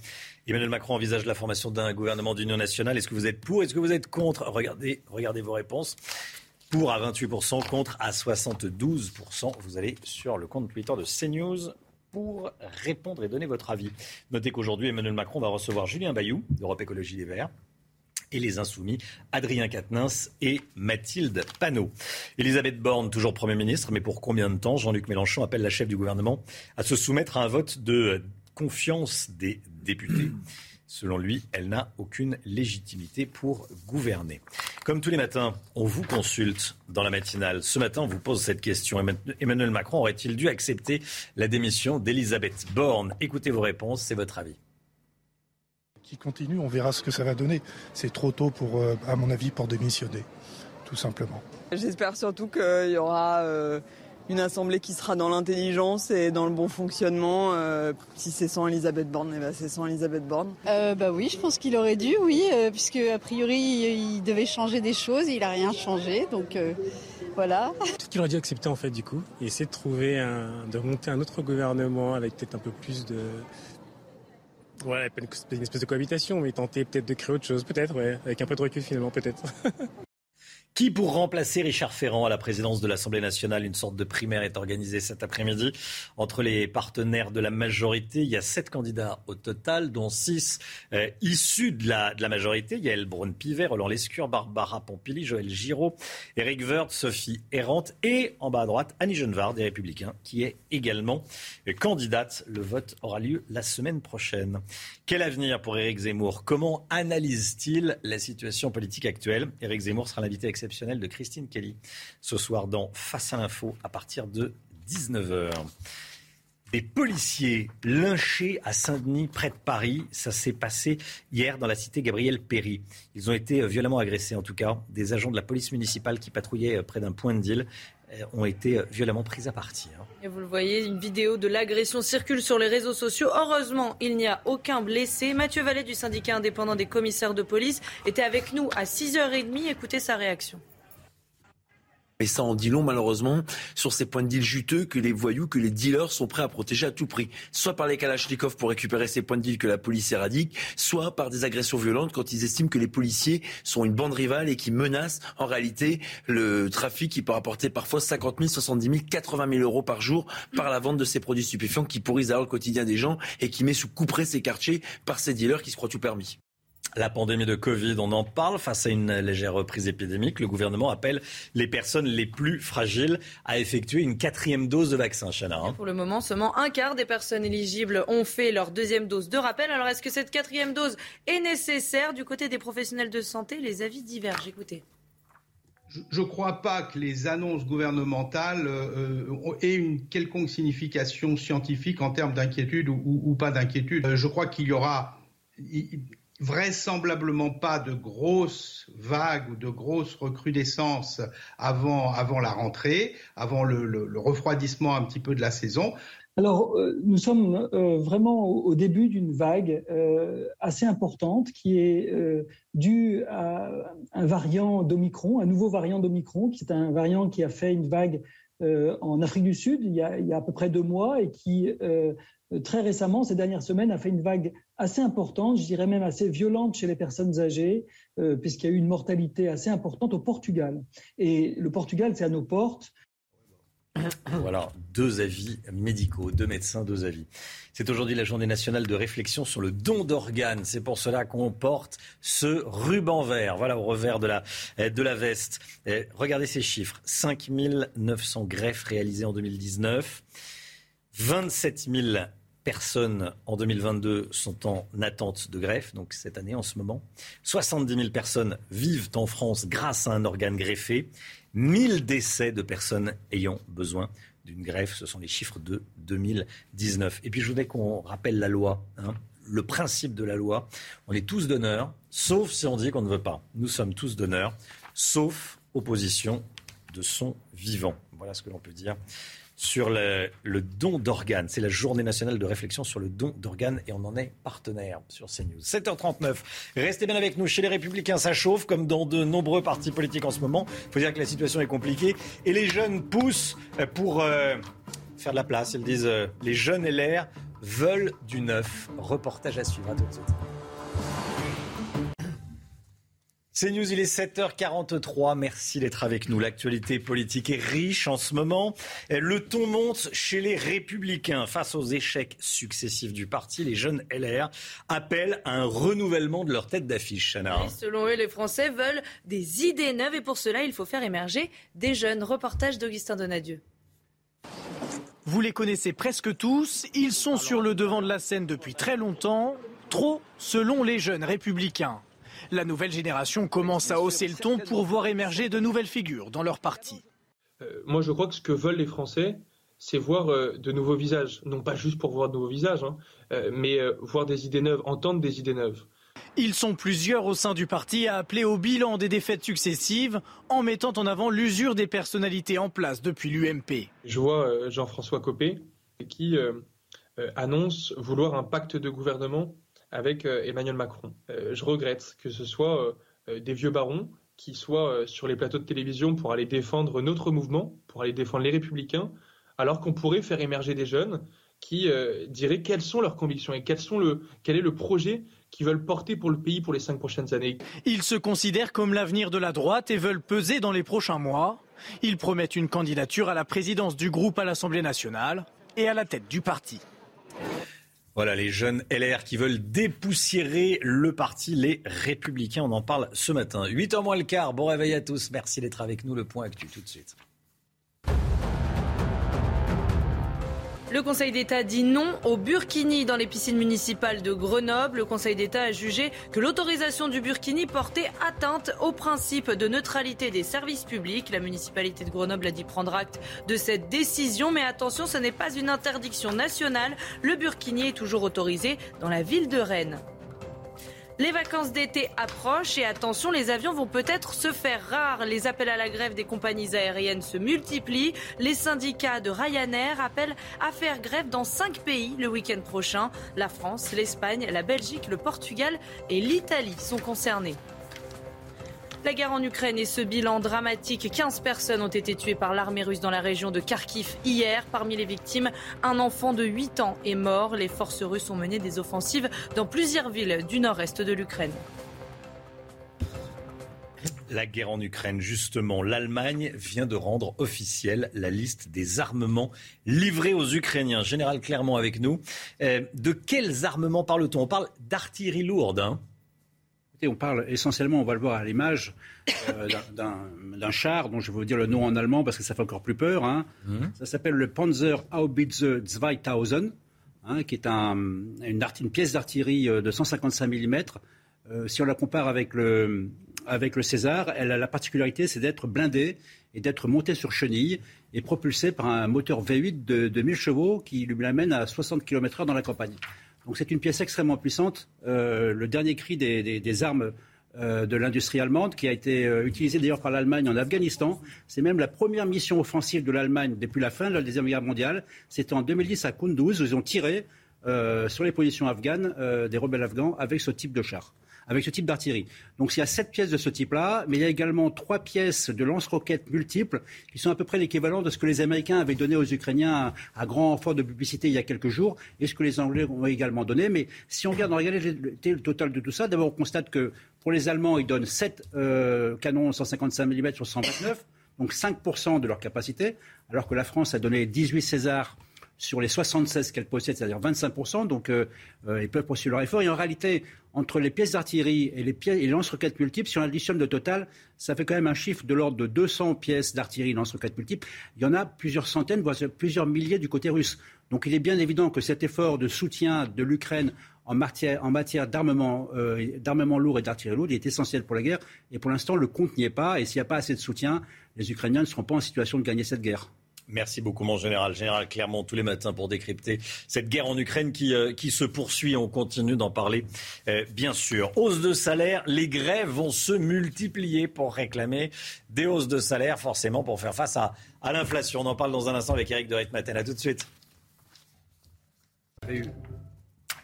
Emmanuel Macron envisage la formation d'un gouvernement d'union nationale. Est-ce que vous êtes pour Est-ce que vous êtes contre? Regardez, regardez vos réponses. Pour à 28%, contre à 72%. Vous allez sur le compte Twitter de CNews pour répondre et donner votre avis. Notez qu'aujourd'hui, Emmanuel Macron va recevoir Julien Bayou d'Europe Écologie Les Verts et les Insoumis, Adrien Quatennens et Mathilde Panot. Elisabeth Borne, toujours Premier ministre, mais pour combien de temps? Jean-Luc Mélenchon appelle la chef du gouvernement à se soumettre à un vote de confiance des députés. Selon lui, elle n'a aucune légitimité pour gouverner. Comme tous les matins, on vous consulte dans la matinale. Ce matin, on vous pose cette question. Emmanuel Macron aurait-il dû accepter la démission d'Elisabeth Borne? Écoutez vos réponses, c'est votre avis qui continue. On verra ce que ça va donner. C'est trop tôt, pour, euh, à mon avis, pour démissionner, tout simplement. J'espère surtout qu'il y aura euh, une assemblée qui sera dans l'intelligence et dans le bon fonctionnement. Euh, si c'est sans Elisabeth Borne, eh ben, c'est sans Elisabeth Borne. bah oui, je pense qu'il aurait dû, oui, puisque a priori il devait changer des choses, il n'a rien changé, donc voilà. Peut-être qu'il aurait dû accepter en fait du coup, et essayer de trouver un, de remonter un autre gouvernement avec peut-être un peu plus de, Ouais, une espèce de cohabitation, mais tenter peut-être de créer autre chose, peut-être, ouais, avec un peu de recul finalement, peut-être. Qui pour remplacer Richard Ferrand à la présidence de l'Assemblée nationale? Une sorte de primaire est organisée cet après-midi entre les partenaires de la majorité. Il y a sept candidats au total, dont six euh, issus de la, majorité. Il y a Elbron Pivet, Roland Lescure, Barbara Pompili, Joël Giraud, Éric Woerth, Sophie Errante et en bas à droite, Annie Genevard des Républicains, qui est également euh, candidate. Le vote aura lieu la semaine prochaine. Quel avenir pour Éric Zemmour? Comment analyse-t-il la situation politique actuelle? Éric Zemmour sera l'invité exceptionnel de Christine Kelly ce soir dans Face à l'info à partir de 19h. Des policiers lynchés à Saint-Denis, près de Paris. Ça s'est passé hier dans la cité Gabriel Péry. Ils ont été violemment agressés, en tout cas. Des agents de la police municipale qui patrouillaient près d'un point de deal euh, ont été violemment pris à partie. Vous le voyez, une vidéo de l'agression circule sur les réseaux sociaux. Heureusement, il n'y a aucun blessé. Mathieu Vallet du syndicat indépendant des commissaires de police était avec nous à 6h30. Écoutez sa réaction. Et ça en dit long, malheureusement, sur ces points de deal juteux que les voyous, que les dealers sont prêts à protéger à tout prix. Soit par les Kalachnikov pour récupérer ces points de deal que la police éradique, soit par des agressions violentes quand ils estiment que les policiers sont une bande rivale et qui menacent en réalité le trafic qui peut rapporter parfois 50 000, 70 000, 80 000 euros par jour par la vente de ces produits stupéfiants qui pourrissent alors le quotidien des gens et qui met sous couperet ces quartiers par ces dealers qui se croient tout permis. La pandémie de Covid, on en parle. Face à une légère reprise épidémique, le gouvernement appelle les personnes les plus fragiles à effectuer une quatrième dose de vaccin, Chana. Hein. Pour le moment, seulement un quart des personnes éligibles ont fait leur deuxième dose de rappel. Alors, est-ce que cette quatrième dose est nécessaire? Du côté des professionnels de santé, les avis divergent. Écoutez. Je ne crois pas que les annonces gouvernementales euh, aient une quelconque signification scientifique en termes d'inquiétude ou, ou, pas d'inquiétude. Euh, je crois qu'il y aura vraisemblablement pas de grosses vagues ou de grosses recrudescences avant, avant la rentrée, avant le, refroidissement un petit peu de la saison. Alors, euh, nous sommes euh, vraiment au, début d'une vague euh, assez importante qui est due à un variant d'Omicron, un nouveau variant d'Omicron, qui est un variant qui a fait une vague en Afrique du Sud il y, a, il y, a, à peu près deux mois et qui très récemment, ces dernières semaines, a fait une vague assez importante, je dirais même assez violente chez les personnes âgées, euh, puisqu'il y a eu une mortalité assez importante au Portugal. Et le Portugal, c'est à nos portes. Voilà, deux avis médicaux, deux médecins, deux avis. C'est aujourd'hui la journée nationale de réflexion sur le don d'organes. C'est pour cela qu'on porte ce ruban vert, voilà, au revers de la, de la veste. regardez ces chiffres. 5 900 greffes réalisées en 2019. 27 000 personnes en 2022 sont en attente de greffe, donc cette année en ce moment. 70 000 personnes vivent en France grâce à un organe greffé. 1000 décès de personnes ayant besoin d'une greffe, ce sont les chiffres de 2019. Et puis je voudrais qu'on rappelle la loi. Hein. le principe de la loi. On est tous donneurs, sauf si on dit qu'on ne veut pas. Nous sommes tous donneurs, sauf opposition de son vivant. Voilà ce que l'on peut dire sur le, don d'organes. C'est la journée nationale de réflexion sur le don d'organes et on en est partenaire sur CNews. 7h39. Restez bien avec nous. Chez les Républicains, ça chauffe comme dans de nombreux partis politiques en ce moment. Il faut dire que la situation est compliquée et les jeunes poussent pour euh, faire de la place. Ils disent euh, les jeunes LR veulent du neuf. Reportage à suivre. À tout de suite. C'est News, il est 7h43. Merci d'être avec nous. L'actualité politique est riche en ce moment. Le ton monte chez les Républicains. Face aux échecs successifs du parti, les jeunes LR appellent à un renouvellement de leur tête d'affiche. Chana. selon eux, les Français veulent des idées neuves et pour cela, il faut faire émerger des jeunes. Reportage d'Augustin Donadieu. Vous les connaissez presque tous. Ils sont sur le devant de la scène depuis très longtemps. Trop selon les jeunes républicains. La nouvelle génération commence à hausser le ton pour voir émerger de nouvelles figures dans leur parti. Euh, moi, je crois que ce que veulent les Français, c'est voir euh, de nouveaux visages. Non pas juste pour voir de nouveaux visages, hein, euh, mais voir des idées neuves, entendre des idées neuves. Ils sont plusieurs au sein du parti à appeler au bilan des défaites successives en mettant en avant l'usure des personnalités en place depuis l'UMP. Je vois Jean-François Copé qui annonce vouloir un pacte de gouvernement avec euh, Emmanuel Macron. Euh, je regrette que ce soit euh, des vieux barons qui soient sur les plateaux de télévision pour aller défendre notre mouvement, pour aller défendre les républicains, alors qu'on pourrait faire émerger des jeunes qui diraient quelles sont leurs convictions et quel, est le projet qu'ils veulent porter pour le pays pour les cinq prochaines années. Ils se considèrent comme l'avenir de la droite et veulent peser dans les prochains mois. Ils promettent une candidature à la présidence du groupe à l'Assemblée nationale et à la tête du parti. Voilà, les jeunes LR qui veulent dépoussiérer le parti, les Républicains. On en parle ce matin. 8h moins le quart. Bon réveil à tous. Merci d'être avec nous. Le point actuel tout de suite. Le Conseil d'État dit non au burkini dans les piscines municipales de Grenoble. Le Conseil d'État a jugé que l'autorisation du burkini portait atteinte au principe de neutralité des services publics. La municipalité de Grenoble a dit prendre acte de cette décision. Mais attention, ce n'est pas une interdiction nationale. Le burkini est toujours autorisé dans la ville de Rennes. Les vacances d'été approchent et attention, les avions vont peut-être se faire rares. Les appels à la grève des compagnies aériennes se multiplient. Les syndicats de Ryanair appellent à faire grève dans cinq pays le week-end prochain. La France, l'Espagne, la Belgique, le Portugal et l'Italie sont concernés. La guerre en Ukraine et ce bilan dramatique. 15 personnes ont été tuées par l'armée russe dans la région de Kharkiv hier. Parmi les victimes, un enfant de 8 ans est mort. Les forces russes ont mené des offensives dans plusieurs villes du nord-est de l'Ukraine. La guerre en Ukraine, justement, l'Allemagne vient de rendre officielle la liste des armements livrés aux Ukrainiens. Général Clermont avec nous. Euh, de quels armements parle-t-on? On parle d'artillerie lourde. Hein on parle essentiellement, on va le voir à l'image, euh, d'un char dont je vais vous dire le nom en allemand parce que ça fait encore plus peur. Hein. Mhm. Ça s'appelle le Panzer Haubitze 2000, hein, qui est une, pièce d'artillerie euh, de 155 mm. Euh, si on la compare avec le, avec le César, elle a la particularité, c'est d'être blindée et d'être montée sur chenille et propulsée par un moteur V8 de, de 1000 chevaux qui lui amène à 60 km/h dans la campagne. Donc c'est une pièce extrêmement puissante. Euh, le dernier cri des, armes euh, de l'industrie allemande, qui a été euh, utilisé d'ailleurs par l'Allemagne en Afghanistan. C'est même la première mission offensive de l'Allemagne depuis la fin de la Deuxième Guerre mondiale. C'était en 2010 à Kunduz, où ils ont tiré sur les positions afghanes des rebelles afghans avec ce type de char avec ce type d'artillerie. Donc il y a sept pièces de ce type-là, mais il y a également trois pièces de lance-roquettes multiples qui sont à peu près l'équivalent de ce que les Américains avaient donné aux Ukrainiens à, grand renfort de publicité il y a quelques jours et ce que les Anglais ont également donné. Mais si on regarde en réalité le total de tout ça, d'abord on constate que pour les Allemands, ils donnent sept euh, canons 155 mm sur 129, donc 5% de leur capacité, alors que la France a donné 18 Césars sur les 76 qu'elle possède, c'est-à-dire 25%. Donc, euh, euh, ils peuvent poursuivre leur effort. Et en réalité, entre les pièces d'artillerie et les, pièces, et lance-roquettes multiples, si on additionne le total, ça fait quand même un chiffre de l'ordre de 200 pièces d'artillerie lance-roquettes multiples. Il y en a plusieurs centaines, voire plusieurs milliers du côté russe. Donc, il est bien évident que cet effort de soutien de l'Ukraine en matière, euh, d'armement lourd et d'artillerie lourde est essentiel pour la guerre. Et pour l'instant, le compte n'y est pas. Et s'il n'y a pas assez de soutien, les Ukrainiens ne seront pas en situation de gagner cette guerre. Merci beaucoup, mon général. Général Clermont, tous les matins pour décrypter cette guerre en Ukraine qui, euh, qui se poursuit. On continue d'en parler, euh, bien sûr. Hausse de salaire, les grèves vont se multiplier pour réclamer des hausses de salaire, forcément, pour faire face à, à l'inflation. On en parle dans un instant avec Eric de Ritmaten. À tout de suite.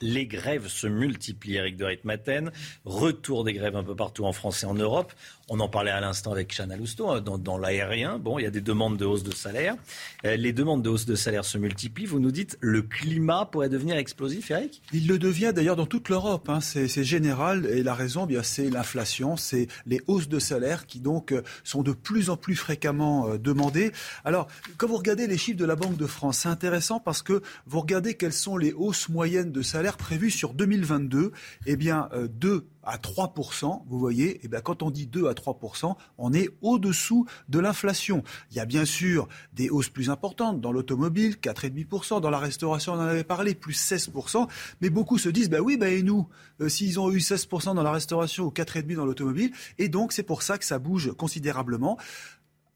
Les grèves se multiplient, Eric de Ritmaten. Retour des grèves un peu partout en France et en Europe. On en parlait à l'instant avec Chana Lousteau, hein, dans, dans l'aérien. Bon, il y a des demandes de hausse de salaire. Euh, les demandes de hausse de salaire se multiplient. Vous nous dites le climat pourrait devenir explosif, Eric? Il le devient d'ailleurs dans toute l'Europe. Hein. C'est général et la raison, bien, c'est l'inflation, c'est les hausses de salaire qui donc euh, sont de plus en plus fréquemment euh, demandées. Alors, quand vous regardez les chiffres de la Banque de France, c'est intéressant parce que vous regardez quelles sont les hausses moyennes de salaire prévues sur 2022. Eh bien, euh, 2 à 3%, vous voyez, eh bien, quand on dit 2 à 3%, on est au-dessous de l'inflation. Il y a bien sûr des hausses plus importantes dans l'automobile, 4,5%, dans la restauration, on en avait parlé, plus 16%, mais beaucoup se disent, bah oui, bah et nous, euh, s'ils ont eu 16% dans la restauration ou 4,5% dans l'automobile, et donc c'est pour ça que ça bouge considérablement.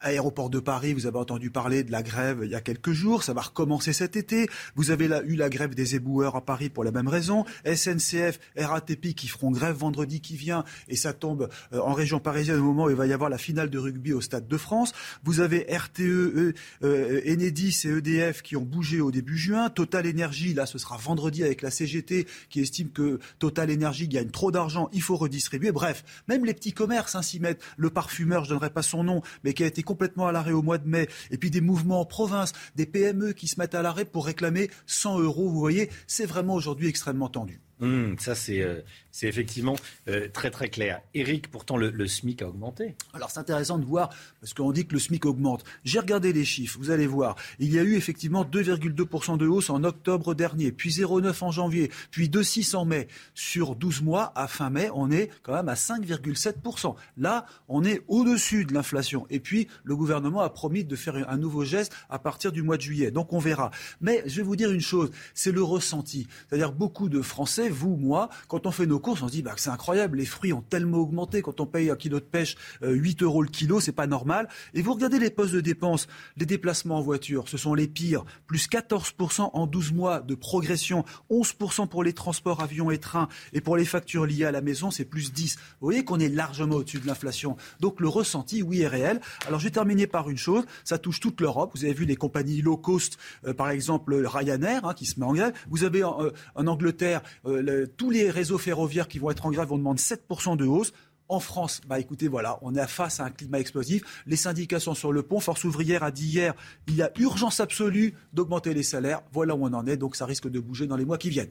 Aéroport de Paris, vous avez entendu parler de la grève il y a quelques jours, ça va recommencer cet été. Vous avez eu la grève des éboueurs à Paris pour la même raison. SNCF, RATP qui feront grève vendredi qui vient et ça tombe euh, en région parisienne au moment où il va y avoir la finale de rugby au Stade de France. Vous avez RTE, euh, euh, Enedis et EDF qui ont bougé au début juin. Total Énergie, là ce sera vendredi avec la CGT qui estime que Total Énergie gagne trop d'argent, il faut redistribuer. Bref, même les petits commerces hein, s'y mettent. Le parfumeur, je ne donnerai pas son nom, mais qui a été complètement à l'arrêt au mois de mai, et puis des mouvements en province, des PME qui se mettent à l'arrêt pour réclamer 100 euros. Vous voyez, c'est vraiment aujourd'hui extrêmement tendu. Hum, ça, c'est euh, effectivement euh, très très clair. Eric, pourtant, le, le SMIC a augmenté. Alors c'est intéressant de voir, parce qu'on dit que le SMIC augmente. J'ai regardé les chiffres, vous allez voir. Il y a eu effectivement 2,2% de hausse en octobre dernier, puis 0,9% en janvier, puis 2,6 en mai. Sur 12 mois, à fin mai, on est quand même à 5,7%. Là, on est au-dessus de l'inflation. Et puis, le gouvernement a promis de faire un nouveau geste à partir du mois de juillet. Donc on verra. Mais je vais vous dire une chose, c'est le ressenti. C'est-à-dire beaucoup de Français, vous, moi, quand on fait nos courses, on se dit bah, que c'est incroyable, les fruits ont tellement augmenté. Quand on paye un kilo de pêche euh, 8 euros le kilo, c'est pas normal. Et vous regardez les postes de dépenses, les déplacements en voiture, ce sont les pires. Plus 14% en 12 mois de progression, 11% pour les transports avions et trains. Et pour les factures liées à la maison, c'est plus 10. Vous voyez qu'on est largement au-dessus de l'inflation. Donc le ressenti, oui, est réel. Alors je vais terminer par une chose, ça touche toute l'Europe. Vous avez vu les compagnies low cost, euh, par exemple Ryanair, hein, qui se met en grève. Vous avez en, euh, en Angleterre euh, le, tous les réseaux ferroviaires qui vont être en grève vont demander 7% de hausse. En France, bah écoutez, voilà, on est face à un climat explosif. Les syndicats sont sur le pont. Force ouvrière a dit hier, il y a urgence absolue d'augmenter les salaires. Voilà où on en est. Donc ça risque de bouger dans les mois qui viennent.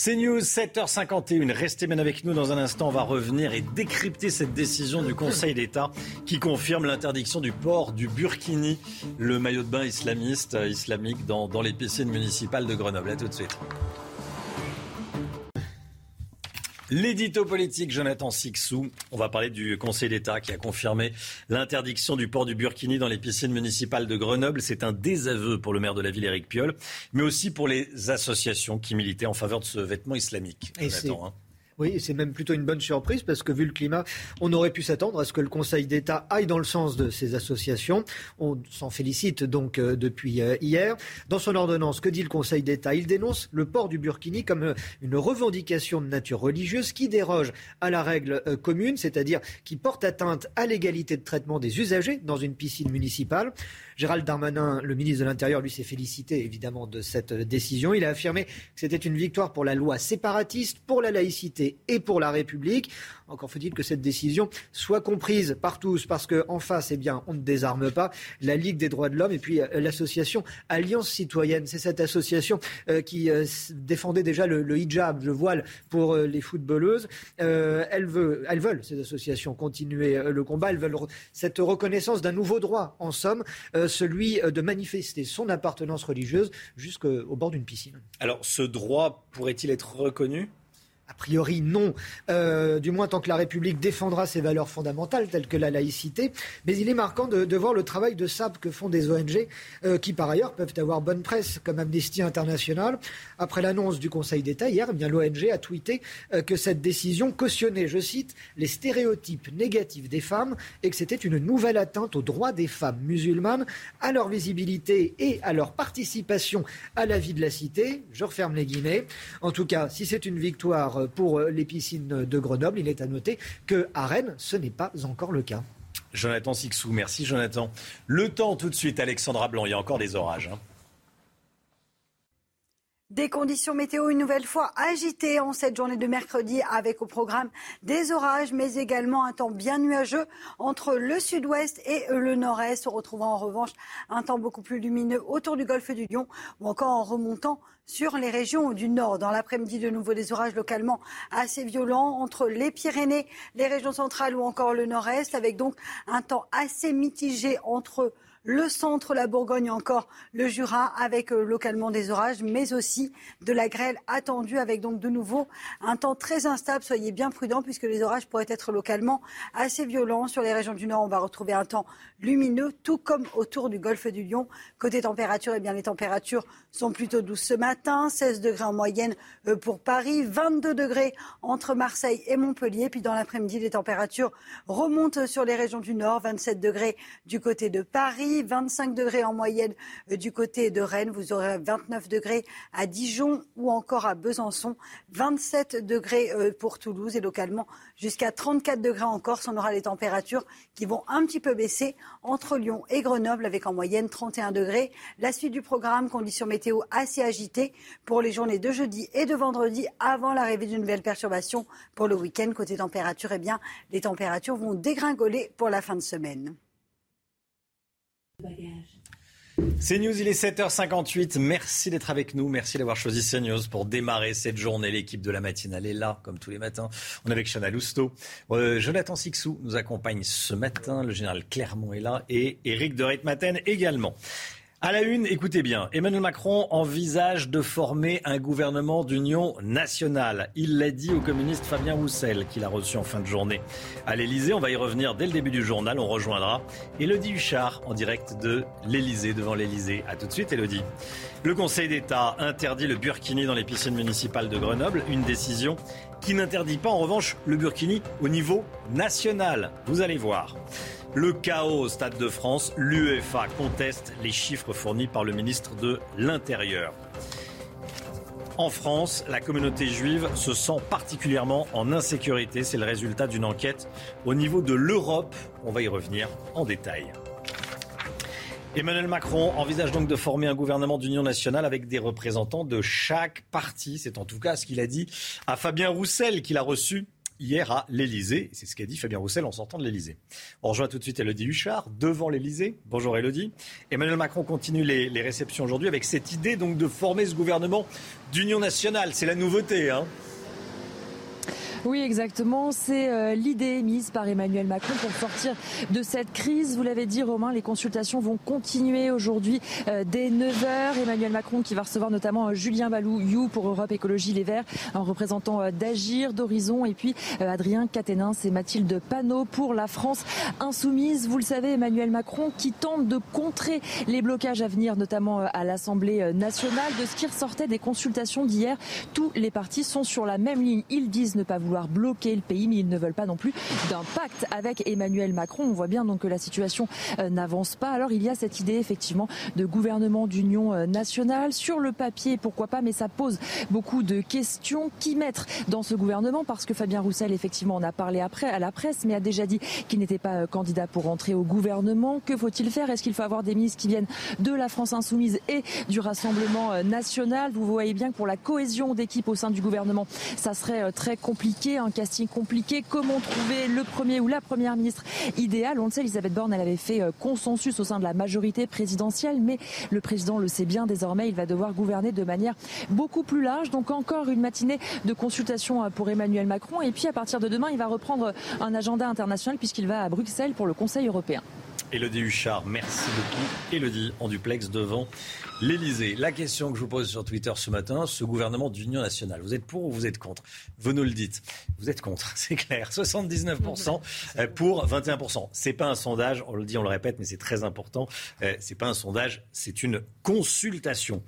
C'est News, 7h51. Restez bien avec nous dans un instant. On va revenir et décrypter cette décision du Conseil d'État qui confirme l'interdiction du port du burkini, le maillot de bain islamiste, euh, islamique, dans, dans les piscines municipales de Grenoble. À tout de suite. L'édito politique, Jonathan Sixou. On va parler du Conseil d'État qui a confirmé l'interdiction du port du burkini dans les piscines municipales de Grenoble. C'est un désaveu pour le maire de la ville, Éric Piolle, mais aussi pour les associations qui militaient en faveur de ce vêtement islamique. Et Jonathan, Oui, c'est même plutôt une bonne surprise parce que vu le climat, on aurait pu s'attendre à ce que le Conseil d'État aille dans le sens de ces associations. On s'en félicite donc euh, depuis euh, hier. Dans son ordonnance, que dit le Conseil d'État? Il dénonce le port du burkini comme euh, une revendication de nature religieuse qui déroge à la règle commune, c'est-à-dire qui porte atteinte à l'égalité de traitement des usagers dans une piscine municipale. Gérald Darmanin, le ministre de l'Intérieur, lui s'est félicité évidemment de cette décision. Il a affirmé que c'était une victoire pour la loi séparatiste, pour la laïcité et pour la République. Encore faut-il que cette décision soit comprise par tous, parce qu'en face, eh bien, on ne désarme pas la Ligue des droits de l'homme et puis euh, l'association Alliance citoyenne. C'est cette association euh, qui euh, défendait déjà le, hijab, le voile pour les footballeuses. Elles, veut- elles veulent, ces associations, continuer le combat. Elles veulent cette reconnaissance d'un nouveau droit, en somme, celui de manifester son appartenance religieuse jusqu'au bord d'une piscine. Alors, ce droit pourrait-il être reconnu? A priori, non, euh, du moins tant que la République défendra ses valeurs fondamentales telles que la laïcité. Mais il est marquant de, voir le travail de sape que font des ONG euh, qui, par ailleurs, peuvent avoir bonne presse, comme Amnesty International. Après l'annonce du Conseil d'État hier, eh l'ONG a tweeté euh, que cette décision cautionnait, je cite, les stéréotypes négatifs des femmes et que c'était une nouvelle atteinte aux droits des femmes musulmanes, à leur visibilité et à leur participation à la vie de la cité. Je referme les guillemets. En tout cas, si c'est une victoire pour les piscines de Grenoble. Il est à noter qu'à Rennes, ce n'est pas encore le cas. Jonathan Sixou, merci Jonathan. Le temps tout de suite, Alexandra Blanc, il y a encore des orages. Hein. Des conditions météo une nouvelle fois agitées en cette journée de mercredi avec au programme des orages mais également un temps bien nuageux entre le sud-ouest et le nord-est, retrouvant en revanche un temps beaucoup plus lumineux autour du golfe du Lion ou encore en remontant sur les régions du nord. Dans l'après-midi, de nouveau des orages localement assez violents entre les Pyrénées, les régions centrales ou encore le nord-est avec donc un temps assez mitigé entre le centre, la Bourgogne, encore le Jura, avec euh, localement des orages, mais aussi de la grêle attendue, avec donc de nouveau un temps très instable. Soyez bien prudents, puisque les orages pourraient être localement assez violents. Sur les régions du Nord, on va retrouver un temps lumineux, tout comme autour du golfe du Lion. Côté température, eh les températures sont plutôt douces ce matin. 16 degrés en moyenne euh, pour Paris, 22 degrés entre Marseille et Montpellier. Puis dans l'après-midi, les températures remontent sur les régions du Nord, 27 degrés du côté de Paris. 25 degrés en moyenne euh, du côté de Rennes. Vous aurez 29 degrés à Dijon ou encore à Besançon. 27 degrés euh, pour Toulouse et localement jusqu'à 34 degrés en Corse. On aura les températures qui vont un petit peu baisser entre Lyon et Grenoble avec en moyenne 31 degrés. La suite du programme, conditions météo assez agitées pour les journées de jeudi et de vendredi avant l'arrivée d'une nouvelle perturbation pour le week-end. Côté température, eh bien, les températures vont dégringoler pour la fin de semaine. CNews, il est 7h58. Merci d'être avec nous. Merci d'avoir choisi CNews pour démarrer cette journée. L'équipe de la matinale est là, comme tous les matins. On est avec Chana Lousteau. Euh, Jonathan Sixou nous accompagne ce matin. Le général Clermont est là et Éric de Reitmaten également. À la une, écoutez bien, Emmanuel Macron envisage de former un gouvernement d'union nationale. Il l'a dit au communiste Fabien Roussel, qu'il a reçu en fin de journée à l'Elysée. On va y revenir dès le début du journal. On rejoindra Elodie Huchard en direct de l'Elysée, devant l'Elysée. A tout de suite, Elodie. Le Conseil d'État interdit le burkini dans les piscines municipales de Grenoble. Une décision qui n'interdit pas en revanche le burkini au niveau national. Vous allez voir. Le chaos au Stade de France, l'UEFA conteste les chiffres fournis par le ministre de l'Intérieur. En France, la communauté juive se sent particulièrement en insécurité. C'est le résultat d'une enquête au niveau de l'Europe. On va y revenir en détail. Emmanuel Macron envisage donc de former un gouvernement d'union nationale avec des représentants de chaque parti. C'est en tout cas ce qu'il a dit à Fabien Roussel, qu'il a reçu hier à l'Elysée. C'est ce qu'a dit Fabien Roussel en sortant de l'Elysée. On rejoint tout de suite Elodie Huchard devant l'Elysée. Bonjour Elodie. Emmanuel Macron continue les, les réceptions aujourd'hui avec cette idée donc de former ce gouvernement d'union nationale. C'est la nouveauté. Hein oui, exactement. C'est euh, l'idée mise par Emmanuel Macron pour sortir de cette crise. Vous l'avez dit, Romain, les consultations vont continuer aujourd'hui euh, dès 9h. Emmanuel Macron qui va recevoir notamment euh, Julien Balou, You pour Europe Écologie Les Verts, un représentant d'Agir, d'Horizon, et puis Adrien Caténin et Mathilde Panot pour la France Insoumise. Vous le savez, Emmanuel Macron qui tente de contrer les blocages à venir, notamment à l'Assemblée nationale. De ce qui ressortait des consultations d'hier, tous les partis sont sur la même ligne. Ils disent ne pas vouloir bloquer le pays, mais ils ne veulent pas non plus d'un pacte avec Emmanuel Macron. On voit bien donc que la situation euh, n'avance pas. Alors il y a cette idée effectivement de gouvernement d'union euh, nationale sur le papier, pourquoi pas, mais ça pose beaucoup de questions. Qui mettre dans ce gouvernement? Parce que Fabien Roussel effectivement en a parlé après à la presse, mais a déjà dit qu'il n'était pas euh, candidat pour rentrer au gouvernement. Que faut-il faire? Est-ce qu'il faut avoir des ministres qui viennent de la France insoumise et du Rassemblement national? Vous voyez bien que pour la cohésion d'équipe au sein du gouvernement, ça serait très compliqué un casting compliqué. Comment trouver le premier ou la première ministre idéale? On le sait, Elisabeth Borne, avait fait euh, consensus au sein de la majorité présidentielle, mais le président le sait bien désormais, il va devoir gouverner de manière beaucoup plus large. Donc encore une matinée de consultation euh, pour Emmanuel Macron. Et puis à partir de demain, il va reprendre un agenda international puisqu'il va à Bruxelles pour le Conseil européen. Elodie Huchard, merci beaucoup. Elodie en duplex devant L'Elysée. La question que je vous pose sur Twitter ce matin, ce gouvernement d'union nationale, vous êtes pour ou vous êtes contre? Vous nous le dites. Vous êtes contre, c'est clair. 79% euh, pour 21%. C'est pas un sondage, on le dit, on le répète, mais c'est très important. Euh, c'est pas un sondage, c'est une consultation.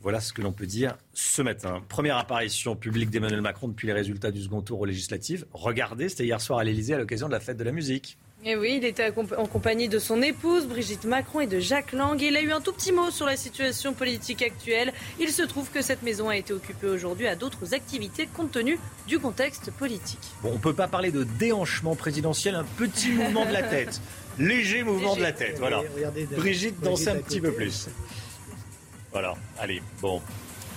Voilà ce que l'on peut dire ce matin. Première apparition publique d'Emmanuel Macron depuis les résultats du second tour aux législatives. Regardez, c'était hier soir à l'Elysée à l'occasion de la fête de la musique. Et eh oui, il était en compagnie de son épouse, Brigitte Macron, et de Jacques Lang. il a eu un tout petit mot sur la situation politique actuelle. Il se trouve que cette maison a été occupée aujourd'hui à d'autres activités compte tenu du contexte politique. Bon, on ne peut pas parler de déhanchement présidentiel, un petit mouvement de la tête. Léger mouvement de la tête, voilà. Brigitte danse un petit peu plus. Voilà, allez, bon.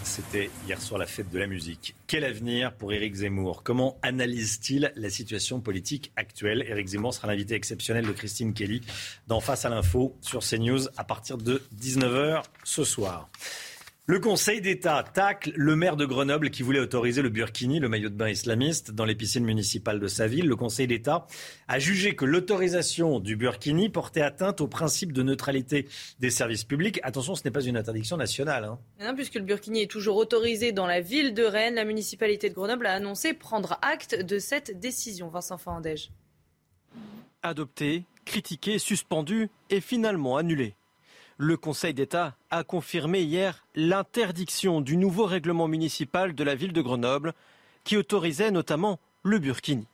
C'était hier soir la fête de la musique. Quel avenir pour Éric Zemmour? Comment analyse-t-il la situation politique actuelle? Éric Zemmour sera l'invité exceptionnel de Christine Kelly dans Face à l'info sur CNews à partir de 19h ce soir. Le Conseil d'État tacle le maire de Grenoble qui voulait autoriser le burkini, le maillot de bain islamiste, dans les piscines municipales de sa ville. Le Conseil d'État a jugé que l'autorisation du burkini portait atteinte au principe de neutralité des services publics. Attention, ce n'est pas une interdiction nationale. Hein. Non, puisque le burkini est toujours autorisé dans la ville de Rennes, la municipalité de Grenoble a annoncé prendre acte de cette décision. Vincent Fandège. Adopté, critiqué, suspendu et finalement annulé. Le Conseil d'État a confirmé hier l'interdiction du nouveau règlement municipal de la ville de Grenoble qui autorisait notamment le burkini.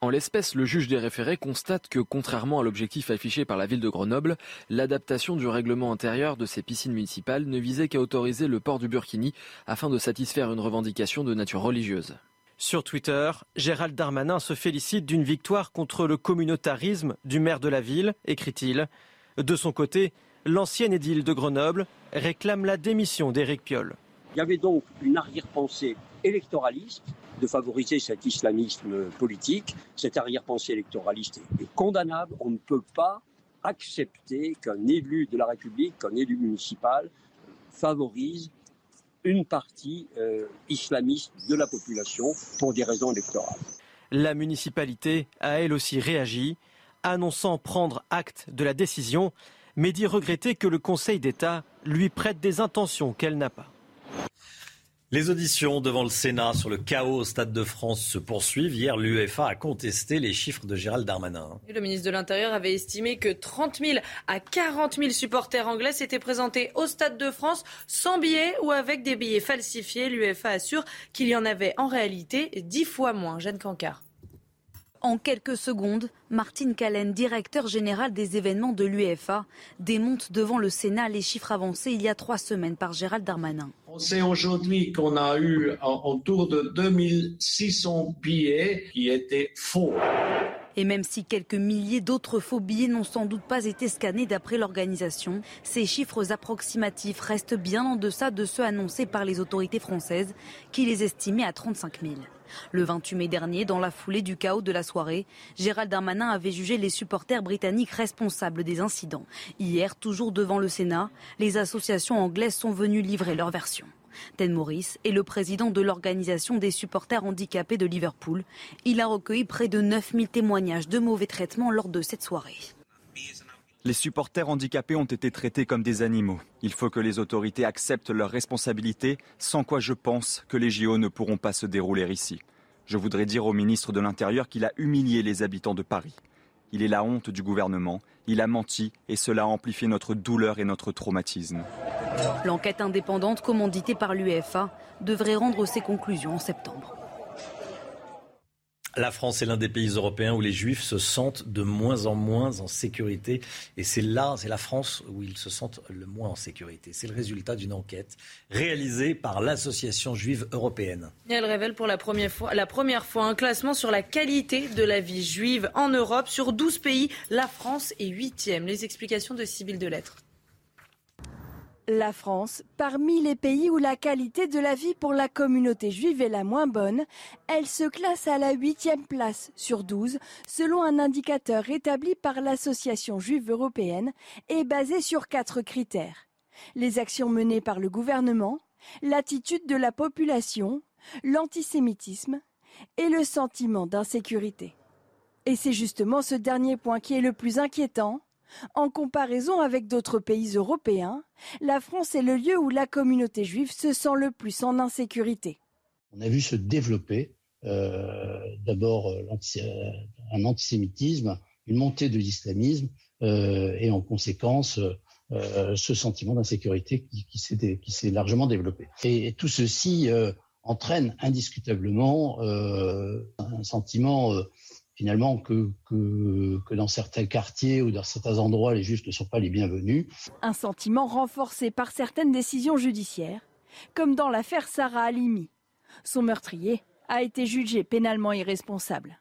En l'espèce, le juge des référés constate que, contrairement à l'objectif affiché par la ville de Grenoble, l'adaptation du règlement intérieur de ces piscines municipales ne visait qu'à autoriser le port du burkini afin de satisfaire une revendication de nature religieuse. Sur Twitter, Gérald Darmanin se félicite d'une victoire contre le communautarisme du maire de la ville, écrit-il. De son côté, l'ancienne édile de Grenoble réclame la démission d'Éric Piolle. Il y avait donc une arrière-pensée électoraliste de favoriser cet islamisme politique. Cette arrière-pensée électoraliste est condamnable. On ne peut pas accepter qu'un élu de la République, qu'un élu municipal favorise une partie euh, islamiste de la population pour des raisons électorales. La municipalité a elle aussi réagi, annonçant prendre acte de la décision mais dit regretter que le Conseil d'État lui prête des intentions qu'elle n'a pas. Les auditions devant le Sénat sur le chaos au Stade de France se poursuivent. Hier, l'UEFA a contesté les chiffres de Gérald Darmanin. le ministre de l'Intérieur avait estimé que 30 000 à 40 000 supporters anglais s'étaient présentés au Stade de France sans billets ou avec des billets falsifiés. L'UEFA assure qu'il y en avait en réalité dix fois moins. Jeanne Cancard. En quelques secondes, Martine Callen, directeur général des événements de l'UEFA, démonte devant le Sénat les chiffres avancés il y a trois semaines par Gérald Darmanin. On sait aujourd'hui qu'on a eu autour de 2600 billets qui étaient faux. Et même si quelques milliers d'autres faux billets n'ont sans doute pas été scannés d'après l'organisation, ces chiffres approximatifs restent bien en deçà de ceux annoncés par les autorités françaises, qui les estimaient à 35 000. Le 28 mai dernier, dans la foulée du chaos de la soirée, Gérald Darmanin avait jugé les supporters britanniques responsables des incidents. Hier, toujours devant le Sénat, les associations anglaises sont venues livrer leur version. Ted Morris est le président de l'organisation des supporters handicapés de Liverpool. Il a recueilli près de 9000 témoignages de mauvais traitements lors de cette soirée. Les supporters handicapés ont été traités comme des animaux. Il faut que les autorités acceptent leurs responsabilités, sans quoi je pense que les JO ne pourront pas se dérouler ici. Je voudrais dire au ministre de l'Intérieur qu'il a humilié les habitants de Paris. Il est la honte du gouvernement, il a menti et cela a amplifié notre douleur et notre traumatisme. L'enquête indépendante commanditée par l'UEFA devrait rendre ses conclusions en septembre. La France est l'un des pays européens où les juifs se sentent de moins en moins en sécurité. Et c'est là, c'est la France où ils se sentent le moins en sécurité. C'est le résultat d'une enquête réalisée par l'Association juive européenne. elle révèle pour la première, fois, la première fois un classement sur la qualité de la vie juive en Europe. Sur 12 pays, la France est huitième. Les explications de Sybille Delettre. La France, parmi les pays où la qualité de la vie pour la communauté juive est la moins bonne, elle se classe à la huitième place sur 12 selon un indicateur établi par l'Association juive européenne et basé sur quatre critères. Les actions menées par le gouvernement, l'attitude de la population, l'antisémitisme et le sentiment d'insécurité. Et c'est justement ce dernier point qui est le plus inquiétant En comparaison avec d'autres pays européens, la France est le lieu où la communauté juive se sent le plus en insécurité. On a vu se développer euh, d'abord euh, euh, un antisémitisme, une montée de l'islamisme et en conséquence ce sentiment d'insécurité qui, s'est largement développé. Et, tout ceci entraîne indiscutablement un sentiment finalement que, dans certains quartiers ou dans certains endroits, les juifs ne sont pas les bienvenus. Un sentiment renforcé par certaines décisions judiciaires, comme dans l'affaire Sarah Halimi. Son meurtrier a été jugé pénalement irresponsable.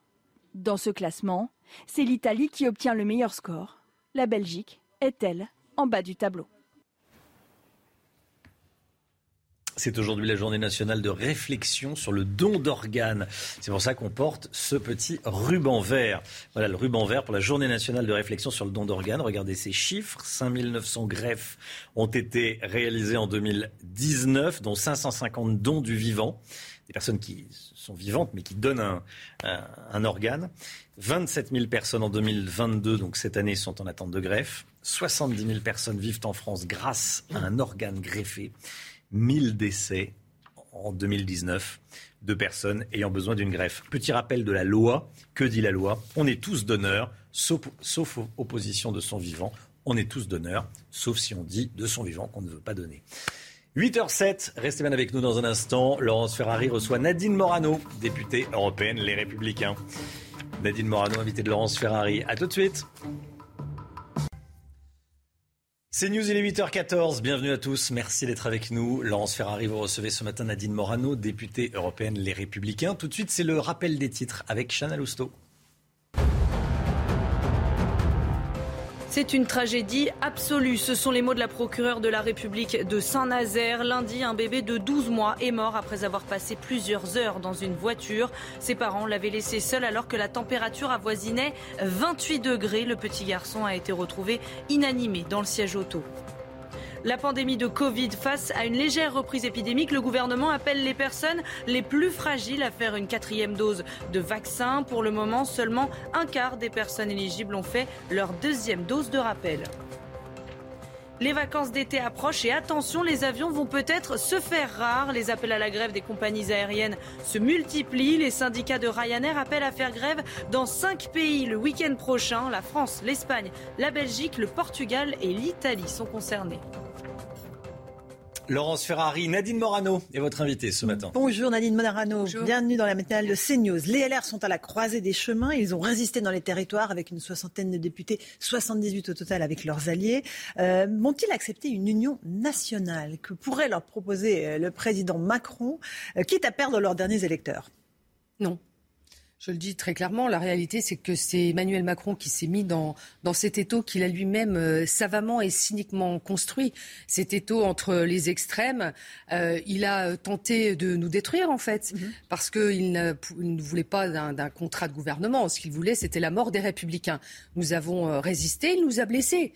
Dans ce classement, c'est l'Italie qui obtient le meilleur score. La Belgique est, elle, en bas du tableau. C'est aujourd'hui la journée nationale de réflexion sur le don d'organes. C'est pour ça qu'on porte ce petit ruban vert. Voilà le ruban vert pour la journée nationale de réflexion sur le don d'organes. Regardez ces chiffres. 5900 greffes ont été réalisées en 2019, dont 550 dons du vivant. Des personnes qui sont vivantes mais qui donnent un, un organe. 27 000 personnes en 2022, donc cette année, sont en attente de greffe. 70 000 personnes vivent en France grâce à un organe greffé. 1000 décès en 2019 de personnes ayant besoin d'une greffe. Petit rappel de la loi. Que dit la loi? On est tous donneurs, sauf, opposition de son vivant. On est tous donneurs, sauf si on dit de son vivant qu'on ne veut pas donner. 8h07, restez bien avec nous dans un instant. Laurence Ferrari reçoit Nadine Morano, députée européenne Les Républicains. Nadine Morano, invitée de Laurence Ferrari. A tout de suite. C'est News, il est 8h14. Bienvenue à tous. Merci d'être avec nous. Laurence Ferrari, vous recevez ce matin Nadine Morano, députée européenne Les Républicains. Tout de suite, c'est le rappel des titres avec Chana Lousteau. C'est une tragédie absolue. Ce sont les mots de la procureure de la République de Saint-Nazaire. Lundi, un bébé de 12 mois est mort après avoir passé plusieurs heures dans une voiture. Ses parents l'avaient laissé seul alors que la température avoisinait 28 degrés. Le petit garçon a été retrouvé inanimé dans le siège auto. La pandémie de Covid face à une légère reprise épidémique, le gouvernement appelle les personnes les plus fragiles à faire une quatrième dose de vaccin. Pour le moment, seulement un quart des personnes éligibles ont fait leur deuxième dose de rappel. Les vacances d'été approchent et attention, les avions vont peut-être se faire rares. Les appels à la grève des compagnies aériennes se multiplient. Les syndicats de Ryanair appellent à faire grève dans cinq pays le week-end prochain. La France, l'Espagne, la Belgique, le Portugal et l'Italie sont concernés. Laurence Ferrari, Nadine Morano est votre invitée ce matin. Bonjour Nadine Morano, bienvenue dans la matinale de CNews. Les LR sont à la croisée des chemins, ils ont résisté dans les territoires avec une soixantaine de députés, 78 au total avec leurs alliés. Euh, Vont-ils accepter une union nationale que pourrait leur proposer euh, le président Macron, euh, quitte à perdre leurs derniers électeurs? Non. Je le dis très clairement, la réalité, c'est que c'est Emmanuel Macron qui s'est mis dans, dans cet étau qu'il a lui-même euh, savamment et cyniquement construit. Cet étau entre les extrêmes, euh, il a tenté de nous détruire, en fait, mhm. parce qu'il ne, ne, voulait pas d'un contrat de gouvernement. Ce qu'il voulait, c'était la mort des républicains. Nous avons euh, résisté, il nous a blessés.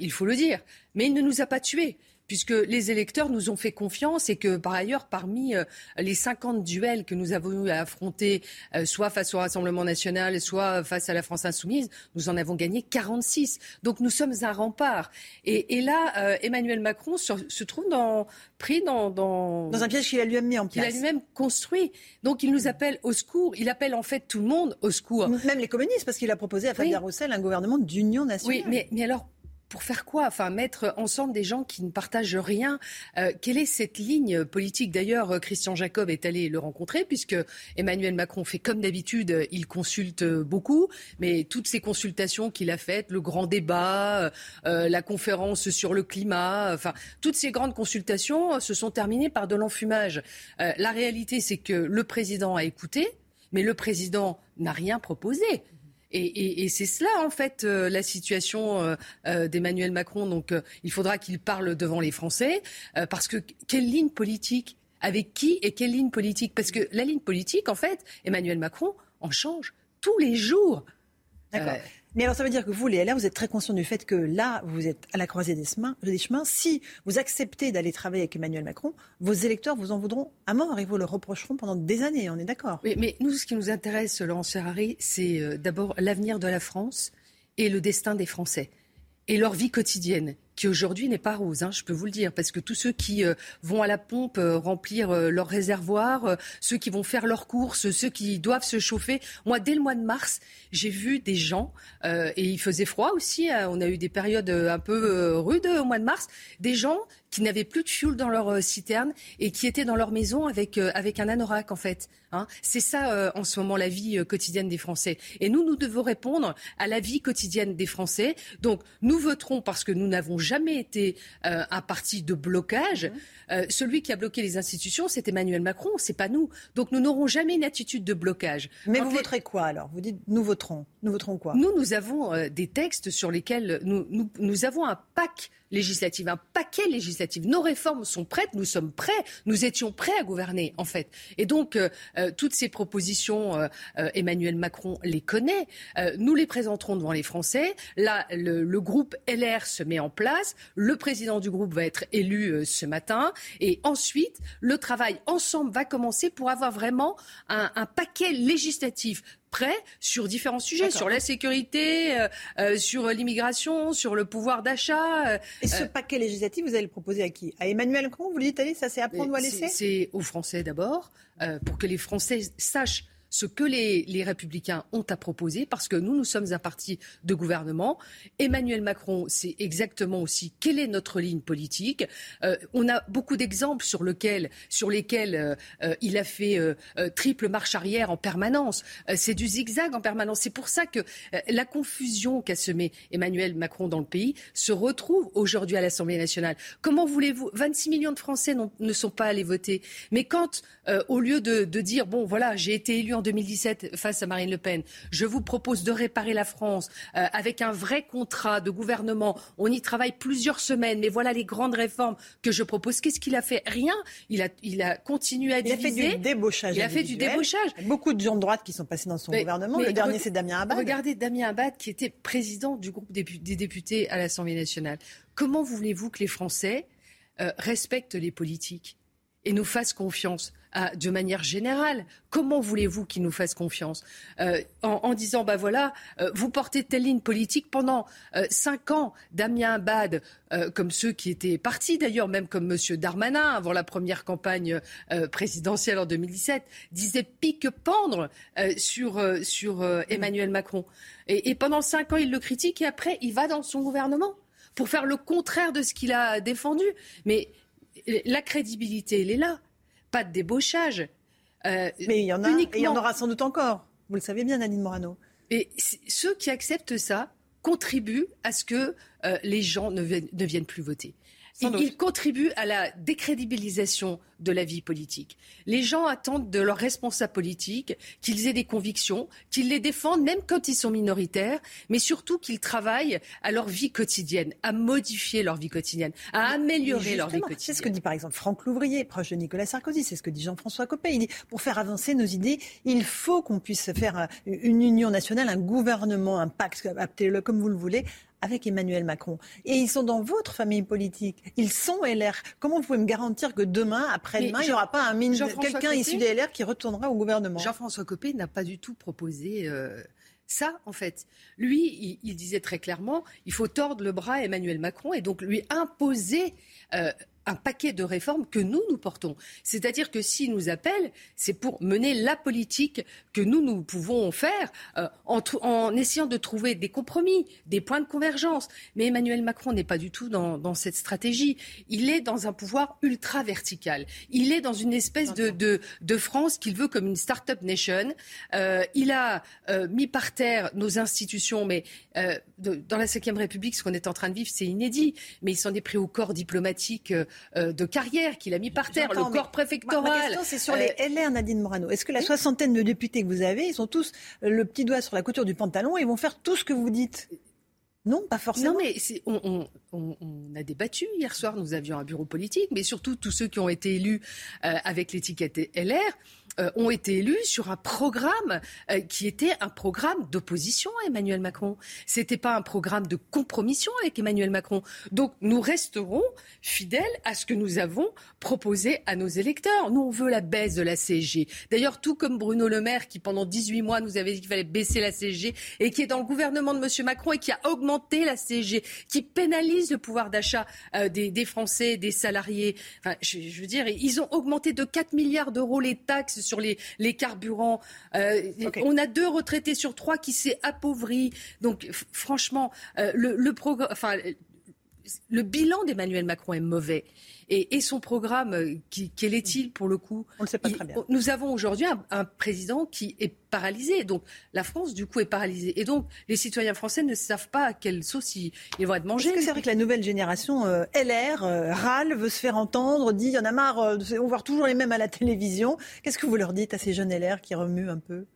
il faut le dire. Mais il ne nous a pas tués puisque les électeurs nous ont fait confiance et que par ailleurs, parmi euh, les 50 duels que nous avons eu à affronter, euh, soit face au Rassemblement national, soit face à la France insoumise, nous en avons gagné 46. Donc nous sommes un rempart. Et, là, euh, Emmanuel Macron se, trouve dans, pris dans, dans, dans un piège qu'il a lui-même mis en place. Il a lui-même construit. Donc il nous appelle au secours. Il appelle en fait tout le monde au secours. Même les communistes, parce qu'il a proposé à Fabien Roussel un gouvernement d'union nationale. Oui, mais, mais alors pour faire quoi? Enfin, mettre ensemble des gens qui ne partagent rien. Euh, quelle est cette ligne politique? D'ailleurs, euh, Christian Jacob est allé le rencontrer puisque Emmanuel Macron fait comme d'habitude, il consulte beaucoup, mais toutes ces consultations qu'il a faites, le grand débat, euh, la conférence sur le climat, enfin, toutes ces grandes consultations se sont terminées par de l'enfumage. la réalité, c'est que le président a écouté, mais le président n'a rien proposé. Et, c'est cela, en fait, euh, la situation euh, euh, d'Emmanuel Macron. Donc, il faudra qu'il parle devant les Français, parce que quelle ligne politique Avec qui et quelle ligne politique? Parce que la ligne politique, en fait, Emmanuel Macron en change tous les jours. D'accord. Mais alors ça veut dire que vous, les LR, vous êtes très conscient du fait que là, vous êtes à la croisée des chemins. Si vous acceptez d'aller travailler avec Emmanuel Macron, vos électeurs vous en voudront à mort et vous le reprocheront pendant des années, on est d'accord oui, Mais nous, ce qui nous intéresse, Laurence Ferrari, c'est euh, d'abord l'avenir de la France et le destin des Français. Et leur vie quotidienne qui aujourd'hui n'est pas rose, hein, je peux vous le dire, parce que tous ceux qui euh, vont à la pompe euh, remplir euh, leur réservoir, ceux qui vont faire leurs courses, ceux qui doivent se chauffer, moi, dès le mois de mars, j'ai vu des gens, et il faisait froid aussi, hein, on a eu des périodes un peu rudes au mois de mars, des gens qui n'avaient plus de fuel dans leur citerne et qui étaient dans leur maison avec, avec un anorak, en fait. Hein. C'est ça, en ce moment, la vie quotidienne des Français. Et nous, nous devons répondre à la vie quotidienne des Français. Donc, nous voterons parce que nous n'avons jamais été euh, un parti de blocage. Euh, celui qui a bloqué les institutions, c'est Emmanuel Macron, c'est pas nous. Donc nous n'aurons jamais une attitude de blocage. Mais vous voterez quoi alors? Vous dites nous voterons. Nous voterons quoi? Nous, nous avons euh, des textes sur lesquels nous, nous, nous avons un pack législatif, un paquet législatif. Nos réformes sont prêtes, nous sommes prêts, nous étions prêts à gouverner en fait. Et donc euh, toutes ces propositions, Emmanuel Macron les connaît. nous les présenterons devant les Français. Là, le, le, groupe LR se met en place. Le président du groupe va être élu ce matin. Et ensuite, le travail ensemble va commencer pour avoir vraiment un, paquet législatif prêt sur différents sujets, sur la sécurité, euh, euh, sur l'immigration, sur le pouvoir d'achat. Euh, et ce paquet législatif, vous allez le proposer à qui? À Emmanuel Macron Vous lui dites, allez, ça c'est à prendre ou à laisser? C'est aux Français d'abord, pour que les Français sachent ce que les, républicains ont à proposer, parce que nous, nous sommes un parti de gouvernement. Emmanuel Macron sait exactement aussi quelle est notre ligne politique. Euh, on a beaucoup d'exemples sur, sur lesquels euh, euh, il a fait triple marche arrière en permanence. c'est du zigzag en permanence. C'est pour ça que la confusion qu'a semé Emmanuel Macron dans le pays se retrouve aujourd'hui à l'Assemblée nationale. Comment voulez-vous 26 millions de Français ne sont pas allés voter. Mais quand, au lieu de, de dire, bon, voilà, j'ai été élu en 2017 face à Marine Le Pen. Je vous propose de réparer la France euh, avec un vrai contrat de gouvernement. On y travaille plusieurs semaines, mais voilà les grandes réformes que je propose. Qu'est-ce qu'il a fait? Rien. Il a, il a continué à diviser. Il a fait du débauchage. Il a fait du débauchage. Beaucoup de gens de droite qui sont passés dans son gouvernement. le dernier, c'est Damien Abad. Regardez Damien Abad qui était président du groupe des députés à l'Assemblée nationale. Comment voulez-vous que les Français euh, respectent les politiques et nous fassent confiance? De manière générale. Comment voulez-vous qu'ils nous fassent confiance? Euh, en, disant, bah voilà, euh, vous portez telle ligne politique pendant euh, cinq ans, Damien Abad, comme ceux qui étaient partis d'ailleurs, même comme M. Darmanin avant la première campagne présidentielle en 2017, disait pique-pendre sur Emmanuel Macron. Et, et pendant cinq ans, il le critique et après, il va dans son gouvernement pour faire le contraire de ce qu'il a défendu. Mais la crédibilité, elle est là pas de débauchage. Euh, Mais il y en a, et il y en aura sans doute encore. Vous le savez bien, Nadine Morano. Et ceux qui acceptent ça contribuent à ce que euh, les gens ne viennent plus voter il, contribue à la décrédibilisation de la vie politique. Les gens attendent de leurs responsables politiques qu'ils aient des convictions, qu'ils les défendent même quand ils sont minoritaires, mais surtout qu'ils travaillent à leur vie quotidienne, à modifier leur vie quotidienne, à améliorer leur vie quotidienne. C'est ce que dit par exemple Franck Louvrier, proche de Nicolas Sarkozy, c'est ce que dit Jean-François Copé. Il dit pour faire avancer nos idées, il faut qu'on puisse faire une union nationale, un gouvernement, un pacte, appelez-le comme vous le voulez, avec Emmanuel Macron. Et ils sont dans votre famille politique. Ils sont LR. Comment vous pouvez me garantir que demain, après-demain, il n'y aura pas un quelqu'un issu des LR qui retournera au gouvernement? Jean-François Copé n'a pas du tout proposé. Euh, ça, en fait, lui, il, disait très clairement, il faut tordre le bras à Emmanuel Macron et donc lui imposer euh, un paquet de réformes que nous, nous portons. C'est-à-dire que s'il nous appelle, c'est pour mener la politique que nous, nous pouvons faire euh, en, essayant de trouver des compromis, des points de convergence. Mais Emmanuel Macron n'est pas du tout dans, cette stratégie. Il est dans un pouvoir ultra vertical. Il est dans une espèce de, de, France qu'il veut comme une start-up nation. Euh, il a euh, mis par terre nos institutions, mais dans la Ve République, ce qu'on est en train de vivre, c'est inédit. Mais il s'en est pris au corps diplomatique euh, de carrière qu'il a mis par terre, le corps préfectoral. Ma, question, c'est sur les euh, LR, Nadine Morano. Est-ce que la soixantaine de députés que vous avez, ils sont tous euh, le petit doigt sur la couture du pantalon et vont faire tout ce que vous dites? Non, pas forcément. Non, mais on, a débattu hier soir. Nous avions un bureau politique, mais surtout tous ceux qui ont été élus avec l'étiquette LR euh, ont été élus sur un programme euh, qui était un programme d'opposition à Emmanuel Macron. C'était pas un programme de compromission avec Emmanuel Macron. Donc nous resterons fidèles à ce que nous avons proposé à nos électeurs. Nous, on veut la baisse de la CSG. D'ailleurs, tout comme Bruno Le Maire, qui pendant 18 mois nous avait dit qu'il fallait baisser la CSG et qui est dans le gouvernement de M. Macron et qui a augmenté la CSG, qui pénalise le pouvoir d'achat euh, des, Français, des salariés. Enfin, je, veux dire, ils ont augmenté de 4 milliards d'euros les taxes sur les, les carburants. Euh, okay. On a deux retraités sur trois qui s'est appauvri. Donc, franchement, euh, le, le, enfin, le bilan d'Emmanuel Macron est mauvais. Et, et son programme, euh, qui, quel est-il pour le coup On ne sait pas très bien. Nous avons aujourd'hui un, un, président qui est paralysé. Donc la France, du coup, est paralysée. Et donc les citoyens français ne savent pas à quelle sauce ils, ils vont être mangés. Est-ce que c'est vrai que la nouvelle génération euh, LR euh, râle, veut se faire entendre, dit il y en a marre, euh, on voit toujours les mêmes à la télévision. Qu'est-ce que vous leur dites à ces jeunes LR qui remuent un peu?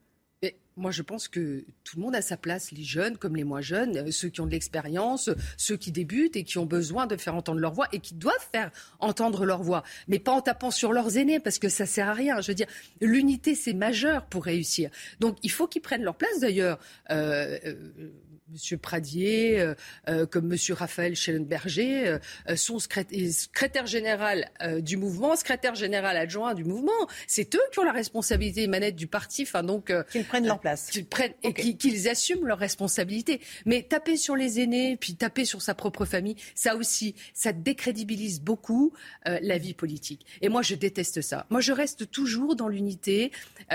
Moi, je pense que tout le monde a sa place, les jeunes comme les moins jeunes, euh, ceux qui ont de l'expérience, ceux qui débutent et qui ont besoin de faire entendre leur voix et qui doivent faire entendre leur voix, mais pas en tapant sur leurs aînés parce que ça sert à rien. Je veux dire, l'unité c'est majeur pour réussir. Donc, il faut qu'ils prennent leur place. D'ailleurs, euh, euh, Monsieur Pradier, euh, euh, comme Monsieur Raphaël Schellenberger, euh, sont secrétaire général du mouvement, secrétaire général adjoint du mouvement. C'est eux qui ont la responsabilité manette du parti. Enfin donc qu'ils prennent leur place, qu'ils prennent okay. et qu'ils assument leurs responsabilités. Mais taper sur les aînés, puis taper sur sa propre famille, ça aussi, ça décrédibilise beaucoup la vie politique. Et moi, je déteste ça. Moi, je reste toujours dans l'unité,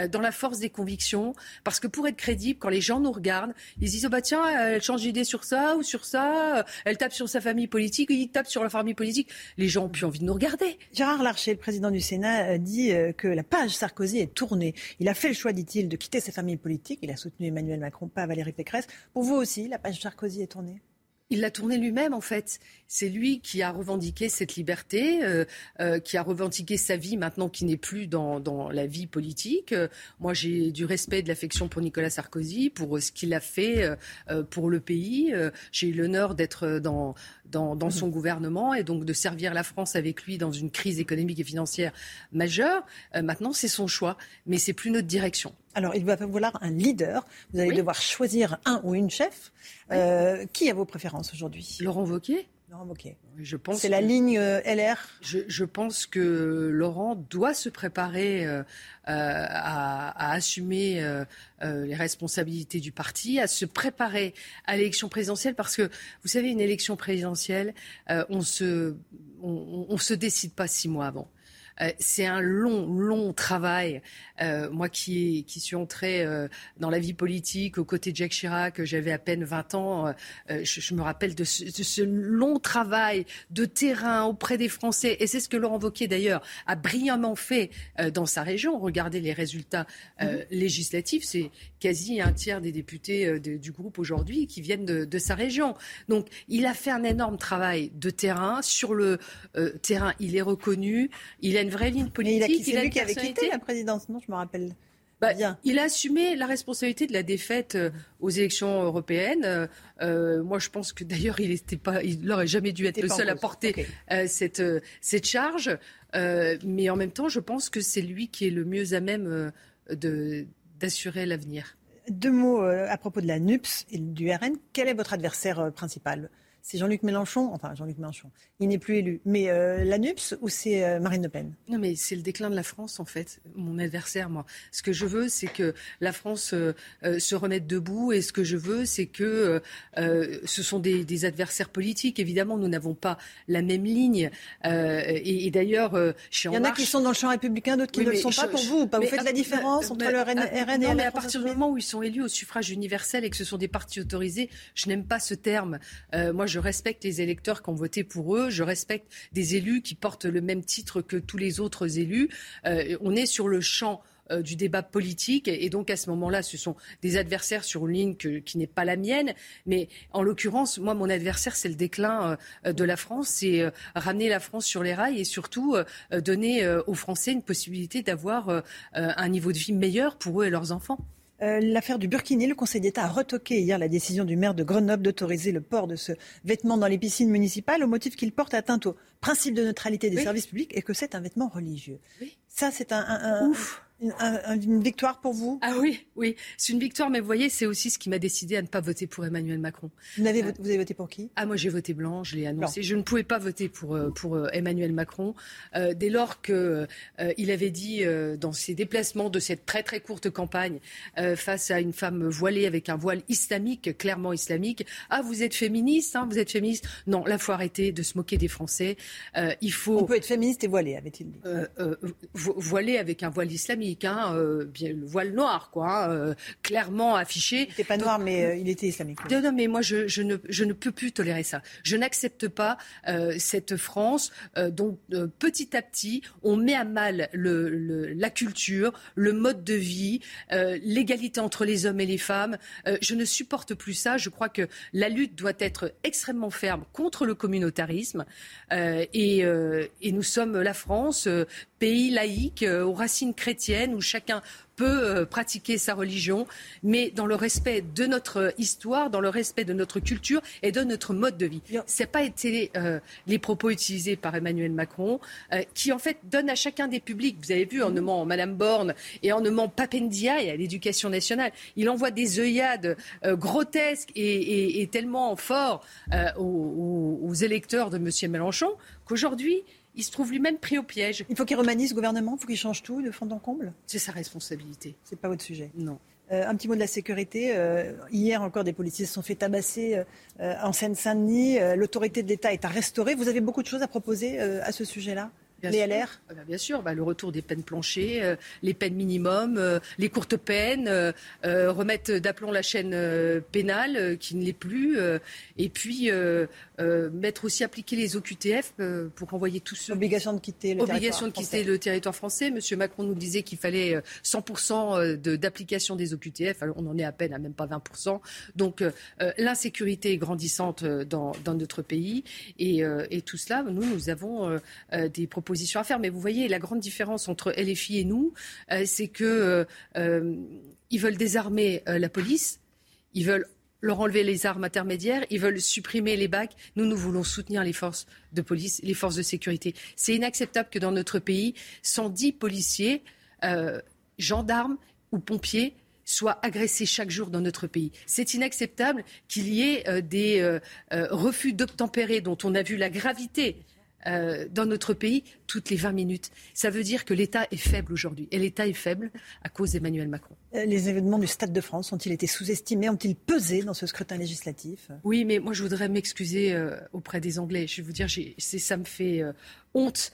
dans la force des convictions, parce que pour être crédible, quand les gens nous regardent, ils disent oh bah tiens elle change d'idée sur ça ou sur ça, elle tape sur sa famille politique, il tape sur la famille politique. Les gens ont plus envie de nous regarder. Gérard Larcher, le président du Sénat, dit que la page Sarkozy est tournée. Il a fait le choix, dit-il, de quitter sa famille politique. Il a soutenu Emmanuel Macron, pas Valérie Pécresse. Pour vous aussi, la page Sarkozy est tournée? Il l'a tourné lui-même, en fait. C'est lui qui a revendiqué cette liberté, euh, euh, qui a revendiqué sa vie maintenant qui n'est plus dans, dans, la vie politique. Euh, moi, j'ai du respect et de l'affection pour Nicolas Sarkozy, pour ce qu'il a fait pour le pays. j'ai eu l'honneur d'être dans, dans, dans, son gouvernement et donc de servir la France avec lui dans une crise économique et financière majeure. maintenant, c'est son choix, mais c'est plus notre direction. Alors, il va falloir un leader. Vous allez oui. devoir choisir un ou une chef. Oui. Euh, qui a vos préférences aujourd'hui? Laurent Wauquiez. Laurent Wauquiez. Je pense. C'est la ligne euh, LR. Je, je, pense que Laurent doit se préparer euh, à, à, assumer euh, les responsabilités du parti, à se préparer à l'élection présidentielle, parce que vous savez, une élection présidentielle, on se, on, on se décide pas six mois avant. Euh, c'est un long, long travail. Euh, moi qui, qui suis entrée euh, dans la vie politique aux côtés de Jacques Chirac, j'avais à peine 20 ans, je, je, me rappelle de ce, de ce, long travail de terrain auprès des Français. Et c'est ce que Laurent Wauquiez, d'ailleurs, a brillamment fait dans sa région. Regardez les résultats mmh. législatifs. C'est quasi un tiers des députés de, du groupe aujourd'hui qui viennent de, de, sa région. Donc, il a fait un énorme travail de terrain. Sur le terrain, il est reconnu. Il a une vraie ligne politique. C'est lui qui avait quitté la présidence, non Je me rappelle. Bah, bien. Il a assumé la responsabilité de la défaite euh, aux élections européennes. Euh, moi, je pense que d'ailleurs, il n'était pas, il n'aurait jamais dû être le seul à porter okay. euh, cette cette charge. Euh, mais en même temps, je pense que c'est lui qui est le mieux à même de d'assurer l'avenir. Deux mots à propos de la NUPS et du RN. Quel est votre adversaire principal? C'est Jean-Luc Mélenchon, enfin Jean-Luc Mélenchon, il n'est plus élu. Mais euh, la NUPS ou c'est euh, Marine Le Pen? Non, mais c'est le déclin de la France, en fait, mon adversaire, moi. Ce que je veux, c'est que la France euh, se remette debout et ce que je veux, c'est que ce sont des, des, adversaires politiques. Évidemment, nous n'avons pas la même ligne. et, et d'ailleurs, chez Il y en, a qui sont dans le champ républicain, d'autres qui oui, ne le sont je, pas pour vous. Pas. Vous faites la différence entre le RN, RN et non, mais à partir du moment où ils sont élus au suffrage universel et que ce sont des partis autorisés, je n'aime pas ce terme. moi, je respecte les électeurs qui ont voté pour eux. Je respecte des élus qui portent le même titre que tous les autres élus. Euh, on est sur le champ euh, du débat politique. Et donc, à ce moment-là, ce sont des adversaires sur une ligne qui n'est pas la mienne. Mais en l'occurrence, moi, mon adversaire, c'est le déclin euh, de la France. C'est ramener la France sur les rails et surtout donner aux Français une possibilité d'avoir un niveau de vie meilleur pour eux et leurs enfants. Euh, L'affaire du Burkini, le Conseil d'État a retoqué hier la décision du maire de Grenoble d'autoriser le port de ce vêtement dans les piscines municipales au motif qu'il porte atteinte au principe de neutralité des oui. services publics et que c'est un vêtement religieux. Oui. Ça, c'est un, un, un, Ouf. Une, victoire pour vous? Ah oui, oui, c'est une victoire, mais vous voyez, c'est aussi ce qui m'a décidé à ne pas voter pour Emmanuel Macron. Vous avez, vous avez voté pour qui? Ah, moi j'ai voté blanc, je l'ai annoncé. Je ne pouvais pas voter pour, euh, pour euh, Emmanuel Macron euh, dès lors qu'il euh, il avait dit dans ses déplacements de cette très très courte campagne face à une femme voilée avec un voile islamique, clairement islamique, ah vous êtes féministe, hein, vous êtes féministe? Non, là faut arrêter de se moquer des Français. il faut. On peut être féministe et voilée, avait-il dit. voilée avec un voile islamique. Hein, euh, le voile noir, quoi, hein, euh, clairement affiché. Il n'était pas noir, mais euh, il était islamique. Non, non, mais moi, je, je, ne, je ne peux plus tolérer ça. Je n'accepte pas cette France dont petit à petit, on met à mal le, le, la culture, le mode de vie, l'égalité entre les hommes et les femmes. je ne supporte plus ça. Je crois que la lutte doit être extrêmement ferme contre le communautarisme. et, et nous sommes la France, pays laïque, aux racines chrétiennes où chacun peut euh, pratiquer sa religion, mais dans le respect de notre histoire, dans le respect de notre culture et de notre mode de vie. Ce pas été euh, les propos utilisés par Emmanuel Macron, euh, qui en fait donne à chacun des publics, vous avez vu en nommant Madame Borne et en nommant Papendiaï à l'éducation nationale, il envoie des œillades grotesques et, tellement forts aux, aux électeurs de M. Mélenchon qu'aujourd'hui, il se trouve lui-même pris au piège. Il faut qu'il remanisse ce gouvernement, il faut qu'il change tout de fond en comble? C'est sa responsabilité. C'est pas votre sujet Non. Euh, un petit mot de la sécurité. Euh, hier encore, des policiers se sont fait tabasser euh, en Seine-Saint-Denis. L'autorité de l'État est à restaurer. Vous avez beaucoup de choses à proposer à ce sujet-là? Bien les sûr. LR ah bah, Bien sûr, bah, le retour des peines planchées, les peines minimum, les courtes peines, remettre d'aplomb la chaîne pénale qui ne l'est plus, et puis euh, mettre aussi appliquer les OQTF euh, pour envoyer tous ceux. Obligation de quitter le Obligation de quitter le territoire français. Monsieur Macron nous disait qu'il fallait 100% euh, d'application des OQTF. Alors on en est à peine à même pas 20%. Donc l'insécurité est grandissante dans, dans notre pays et, et, tout cela, nous, nous avons des propositions à faire. Mais vous voyez, la grande différence entre LFI et nous, c'est que ils veulent désarmer la police. Ils veulent leur enlever les armes intermédiaires, ils veulent supprimer les bacs. Nous, nous voulons soutenir les forces de police, les forces de sécurité. C'est inacceptable que dans notre pays, 110 policiers, euh, gendarmes ou pompiers soient agressés chaque jour dans notre pays. C'est inacceptable qu'il y ait euh, des euh, refus d'obtempérer dont on a vu la gravité euh, dans notre pays toutes les 20 minutes. Ça veut dire que l'État est faible aujourd'hui. Et l'État est faible à cause d'Emmanuel Macron. Euh, les événements du Stade de France ont-ils été sous-estimés Ont-ils pesé dans ce scrutin législatif? Oui, mais moi je voudrais m'excuser euh, auprès des Anglais. Je vais vous dire, ça me fait honte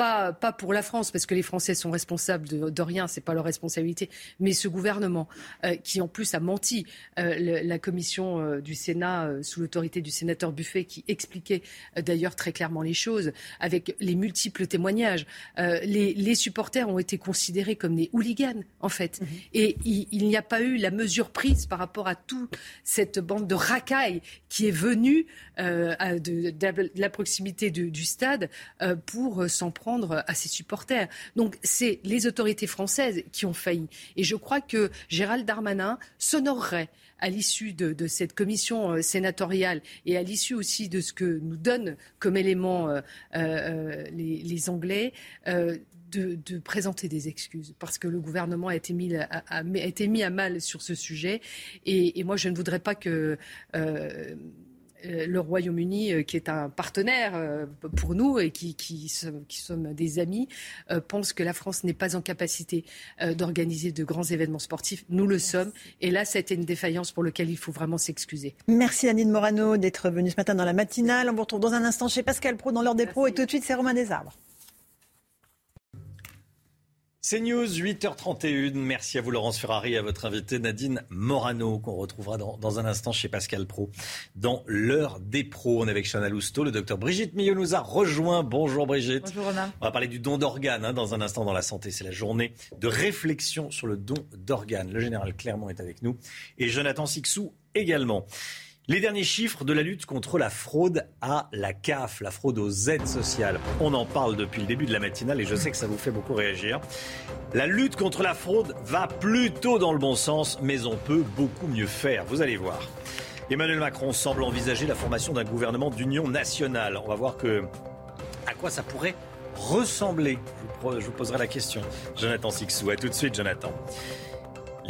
pas, pas pour la France, parce que les Français sont responsables de, de rien, c'est pas leur responsabilité, mais ce gouvernement euh, qui en plus a menti, euh, la commission euh, du Sénat sous l'autorité du sénateur Buffet qui expliquait d'ailleurs très clairement les choses avec les multiples témoignages. Les, les, supporters ont été considérés comme des hooligans en fait, mhm. et il, il n'y a pas eu la mesure prise par rapport à toute cette bande de racailles qui est venue de, de, la proximité du, du stade pour s'en prendre à ses supporters. Donc c'est les autorités françaises qui ont failli. Et je crois que Gérald Darmanin s'honorerait à l'issue de, cette commission euh, sénatoriale et à l'issue aussi de ce que nous donnent comme élément euh, euh, les, Anglais, de, présenter des excuses parce que le gouvernement a été mis à, mal sur ce sujet. Et, moi, je ne voudrais pas que le Royaume-Uni, euh, qui est un partenaire euh, pour nous et qui, qui, sommes des amis, pense que la France n'est pas en capacité d'organiser de grands événements sportifs. Nous le sommes. Et là, ça a été une défaillance pour laquelle il faut vraiment s'excuser. Merci Anine Morano d'être venue ce matin dans la matinale. On vous retrouve dans un instant chez Pascal Pro dans l'heure des pros. Et tout de suite, c'est Romain Desarbres. C'est News, 8h31. Merci à vous, Laurence Ferrari, à votre invité Nadine Morano, qu'on retrouvera dans, un instant chez Pascal Pro, dans l'heure des pros. On est avec Chana Lousteau. Le docteur Brigitte Millot nous a rejoint. Bonjour Brigitte. Bonjour Romain. On va parler du don d'organes hein, dans un instant dans la santé. C'est la journée de réflexion sur le don d'organes. Le général Clermont est avec nous et Jonathan Sixou également. Les derniers chiffres de la lutte contre la fraude à la CAF, la fraude aux aides sociales. On en parle depuis le début de la matinale et je sais que ça vous fait beaucoup réagir. La lutte contre la fraude va plutôt dans le bon sens, mais on peut beaucoup mieux faire. Vous allez voir. Emmanuel Macron semble envisager la formation d'un gouvernement d'union nationale. On va voir que à quoi ça pourrait ressembler je vous poserai la question. Jonathan Sixou, à tout de suite Jonathan.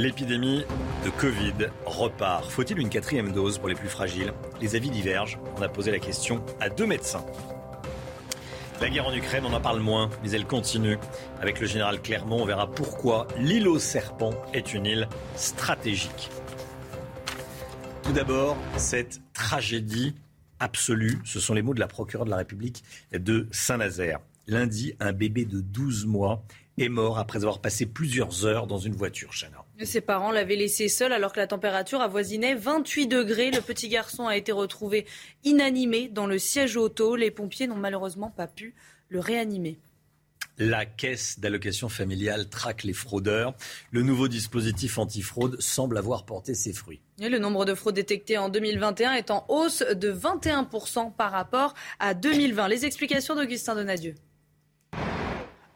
L'épidémie de Covid repart. Faut-il une quatrième dose pour les plus fragiles? Les avis divergent. On a posé la question à deux médecins. La guerre en Ukraine, on en parle moins, mais elle continue. Avec le général Clermont, on verra pourquoi l'île aux serpents est une île stratégique. Tout d'abord, cette tragédie absolue, ce sont les mots de la procureure de la République de Saint-Nazaire. Lundi, un bébé de 12 mois est mort après avoir passé plusieurs heures dans une voiture, Chana. Ses parents l'avaient laissé seul alors que la température avoisinait 28 degrés. Le petit garçon a été retrouvé inanimé dans le siège auto. Les pompiers n'ont malheureusement pas pu le réanimer. La caisse d'allocation familiale traque les fraudeurs. Le nouveau dispositif antifraude semble avoir porté ses fruits. Et le nombre de fraudes détectées en 2021 est en hausse de 21% par rapport à 2020. Les explications d'Augustin Donadieu.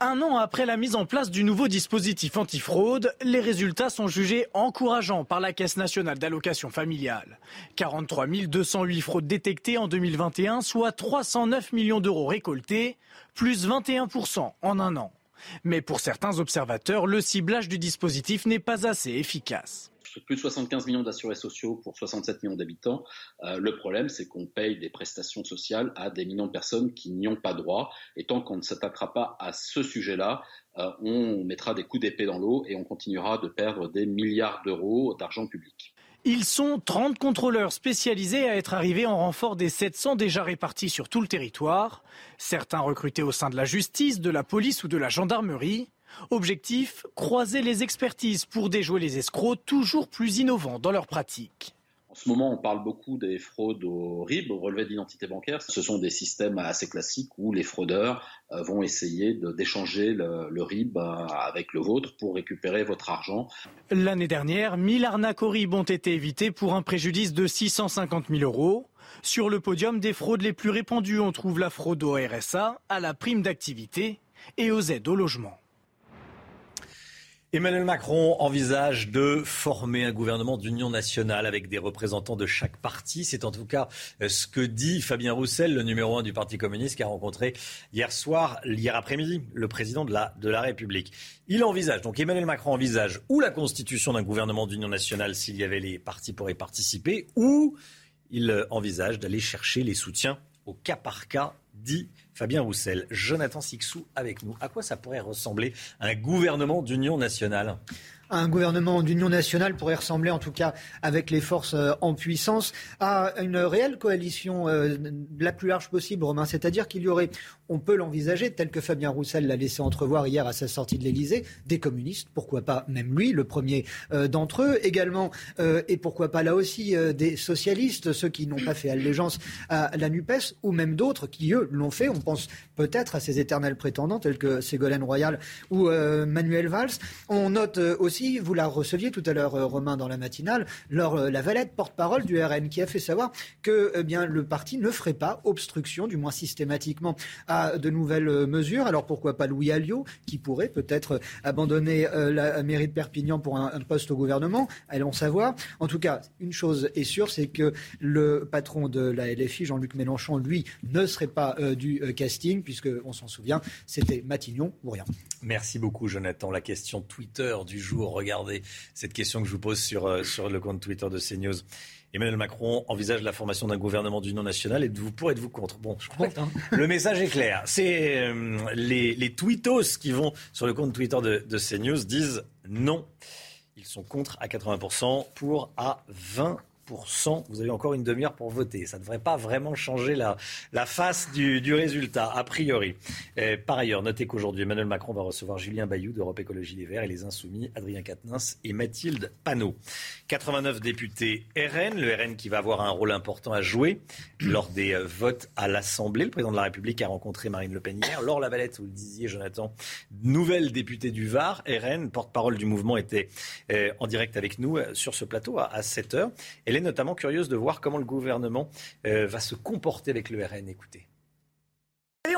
Un an après la mise en place du nouveau dispositif antifraude, les résultats sont jugés encourageants par la Caisse nationale d'allocation familiale. 43 208 fraudes détectées en 2021, soit 309 millions d'euros récoltés, plus 21% en un an. Mais pour certains observateurs, le ciblage du dispositif n'est pas assez efficace plus de 75 millions d'assurés sociaux pour 67 millions d'habitants. Euh, le problème, c'est qu'on paye des prestations sociales à des millions de personnes qui n'y ont pas droit. Et tant qu'on ne s'attaquera pas à ce sujet-là, euh, on mettra des coups d'épée dans l'eau et on continuera de perdre des milliards d'euros d'argent public. Ils sont 30 contrôleurs spécialisés à être arrivés en renfort des 700 déjà répartis sur tout le territoire, certains recrutés au sein de la justice, de la police ou de la gendarmerie. Objectif, croiser les expertises pour déjouer les escrocs toujours plus innovants dans leur pratique. En ce moment, on parle beaucoup des fraudes au RIB, au relevé d'identité bancaire. Ce sont des systèmes assez classiques où les fraudeurs euh, vont essayer d'échanger le, RIB euh, avec le vôtre pour récupérer votre argent. L'année dernière, 1000 arnaques au RIB ont été évitées pour un préjudice de 650 000 euros. Sur le podium des fraudes les plus répandues, on trouve la fraude au RSA, à la prime d'activité et aux aides au logement. Emmanuel Macron envisage de former un gouvernement d'union nationale avec des représentants de chaque parti. C'est en tout cas euh, ce que dit Fabien Roussel, le numéro un du Parti communiste, qui a rencontré hier soir, hier après-midi, le président de la, de la République. Il envisage, donc Emmanuel Macron envisage ou la constitution d'un gouvernement d'union nationale s'il y avait les partis pour y participer, ou il envisage d'aller chercher les soutiens au cas par cas, dit Fabien Roussel, Jonathan Sixou avec nous. À quoi ça pourrait ressembler un gouvernement d'union nationale? Un gouvernement d'union nationale pourrait ressembler, en tout cas avec les forces euh, en puissance, à une réelle coalition euh, la plus large possible, Romain. C'est-à-dire qu'il y aurait, on peut l'envisager, tel que Fabien Roussel l'a laissé entrevoir hier à sa sortie de l'Élysée, des communistes, pourquoi pas même lui, le premier euh, d'entre eux, également, et pourquoi pas là aussi des socialistes, ceux qui n'ont pas fait allégeance à la NUPES, ou même d'autres qui, eux, l'ont fait. On pense peut-être à ces éternels prétendants tels que Ségolène Royal ou Manuel Valls. On note aussi vous la receviez tout à l'heure, euh, Romain, dans la matinale, Laure euh, Lavalette, porte-parole du RN, qui a fait savoir que eh bien, le parti ne ferait pas obstruction, du moins systématiquement, à de nouvelles euh, mesures. Alors pourquoi pas Louis Alliot, qui pourrait peut-être abandonner la mairie de Perpignan pour un, poste au gouvernement? Allons savoir. En tout cas, une chose est sûre, c'est que le patron de la LFI, Jean-Luc Mélenchon, lui, ne serait pas du casting, puisque on s'en souvient, c'était Matignon ou rien. Merci beaucoup, Jonathan. La question Twitter du jour. Regardez cette question que je vous pose sur, euh, sur le compte Twitter de CNews. Emmanuel Macron envisage la formation d'un gouvernement d'union nationale et vous pour êtes-vous contre? Bon, je crois que le message est clair. C'est euh, les, les tweetos qui vont sur le compte Twitter de, de CNews disent non. Ils sont contre à 80%, pour à 20%. Vous avez encore une demi-heure pour voter. Ça ne devrait pas vraiment changer la, face du, résultat, a priori. par ailleurs, notez qu'aujourd'hui, Emmanuel Macron va recevoir Julien Bayou d'Europe Écologie Les Verts et les Insoumis, Adrien Quatennens et Mathilde Panot. 89 députés RN, le RN qui va avoir un rôle important à jouer lors des euh, votes à l'Assemblée. Le président de la République a rencontré Marine Le Pen hier. Laure Lavalette, vous le disiez, Jonathan, nouvelle députée du Var, RN, porte-parole du mouvement, était euh, en direct avec nous euh, sur ce plateau à 7 heures. Elle est notamment curieuse de voir comment le gouvernement euh, va se comporter avec le RN. Écoutez.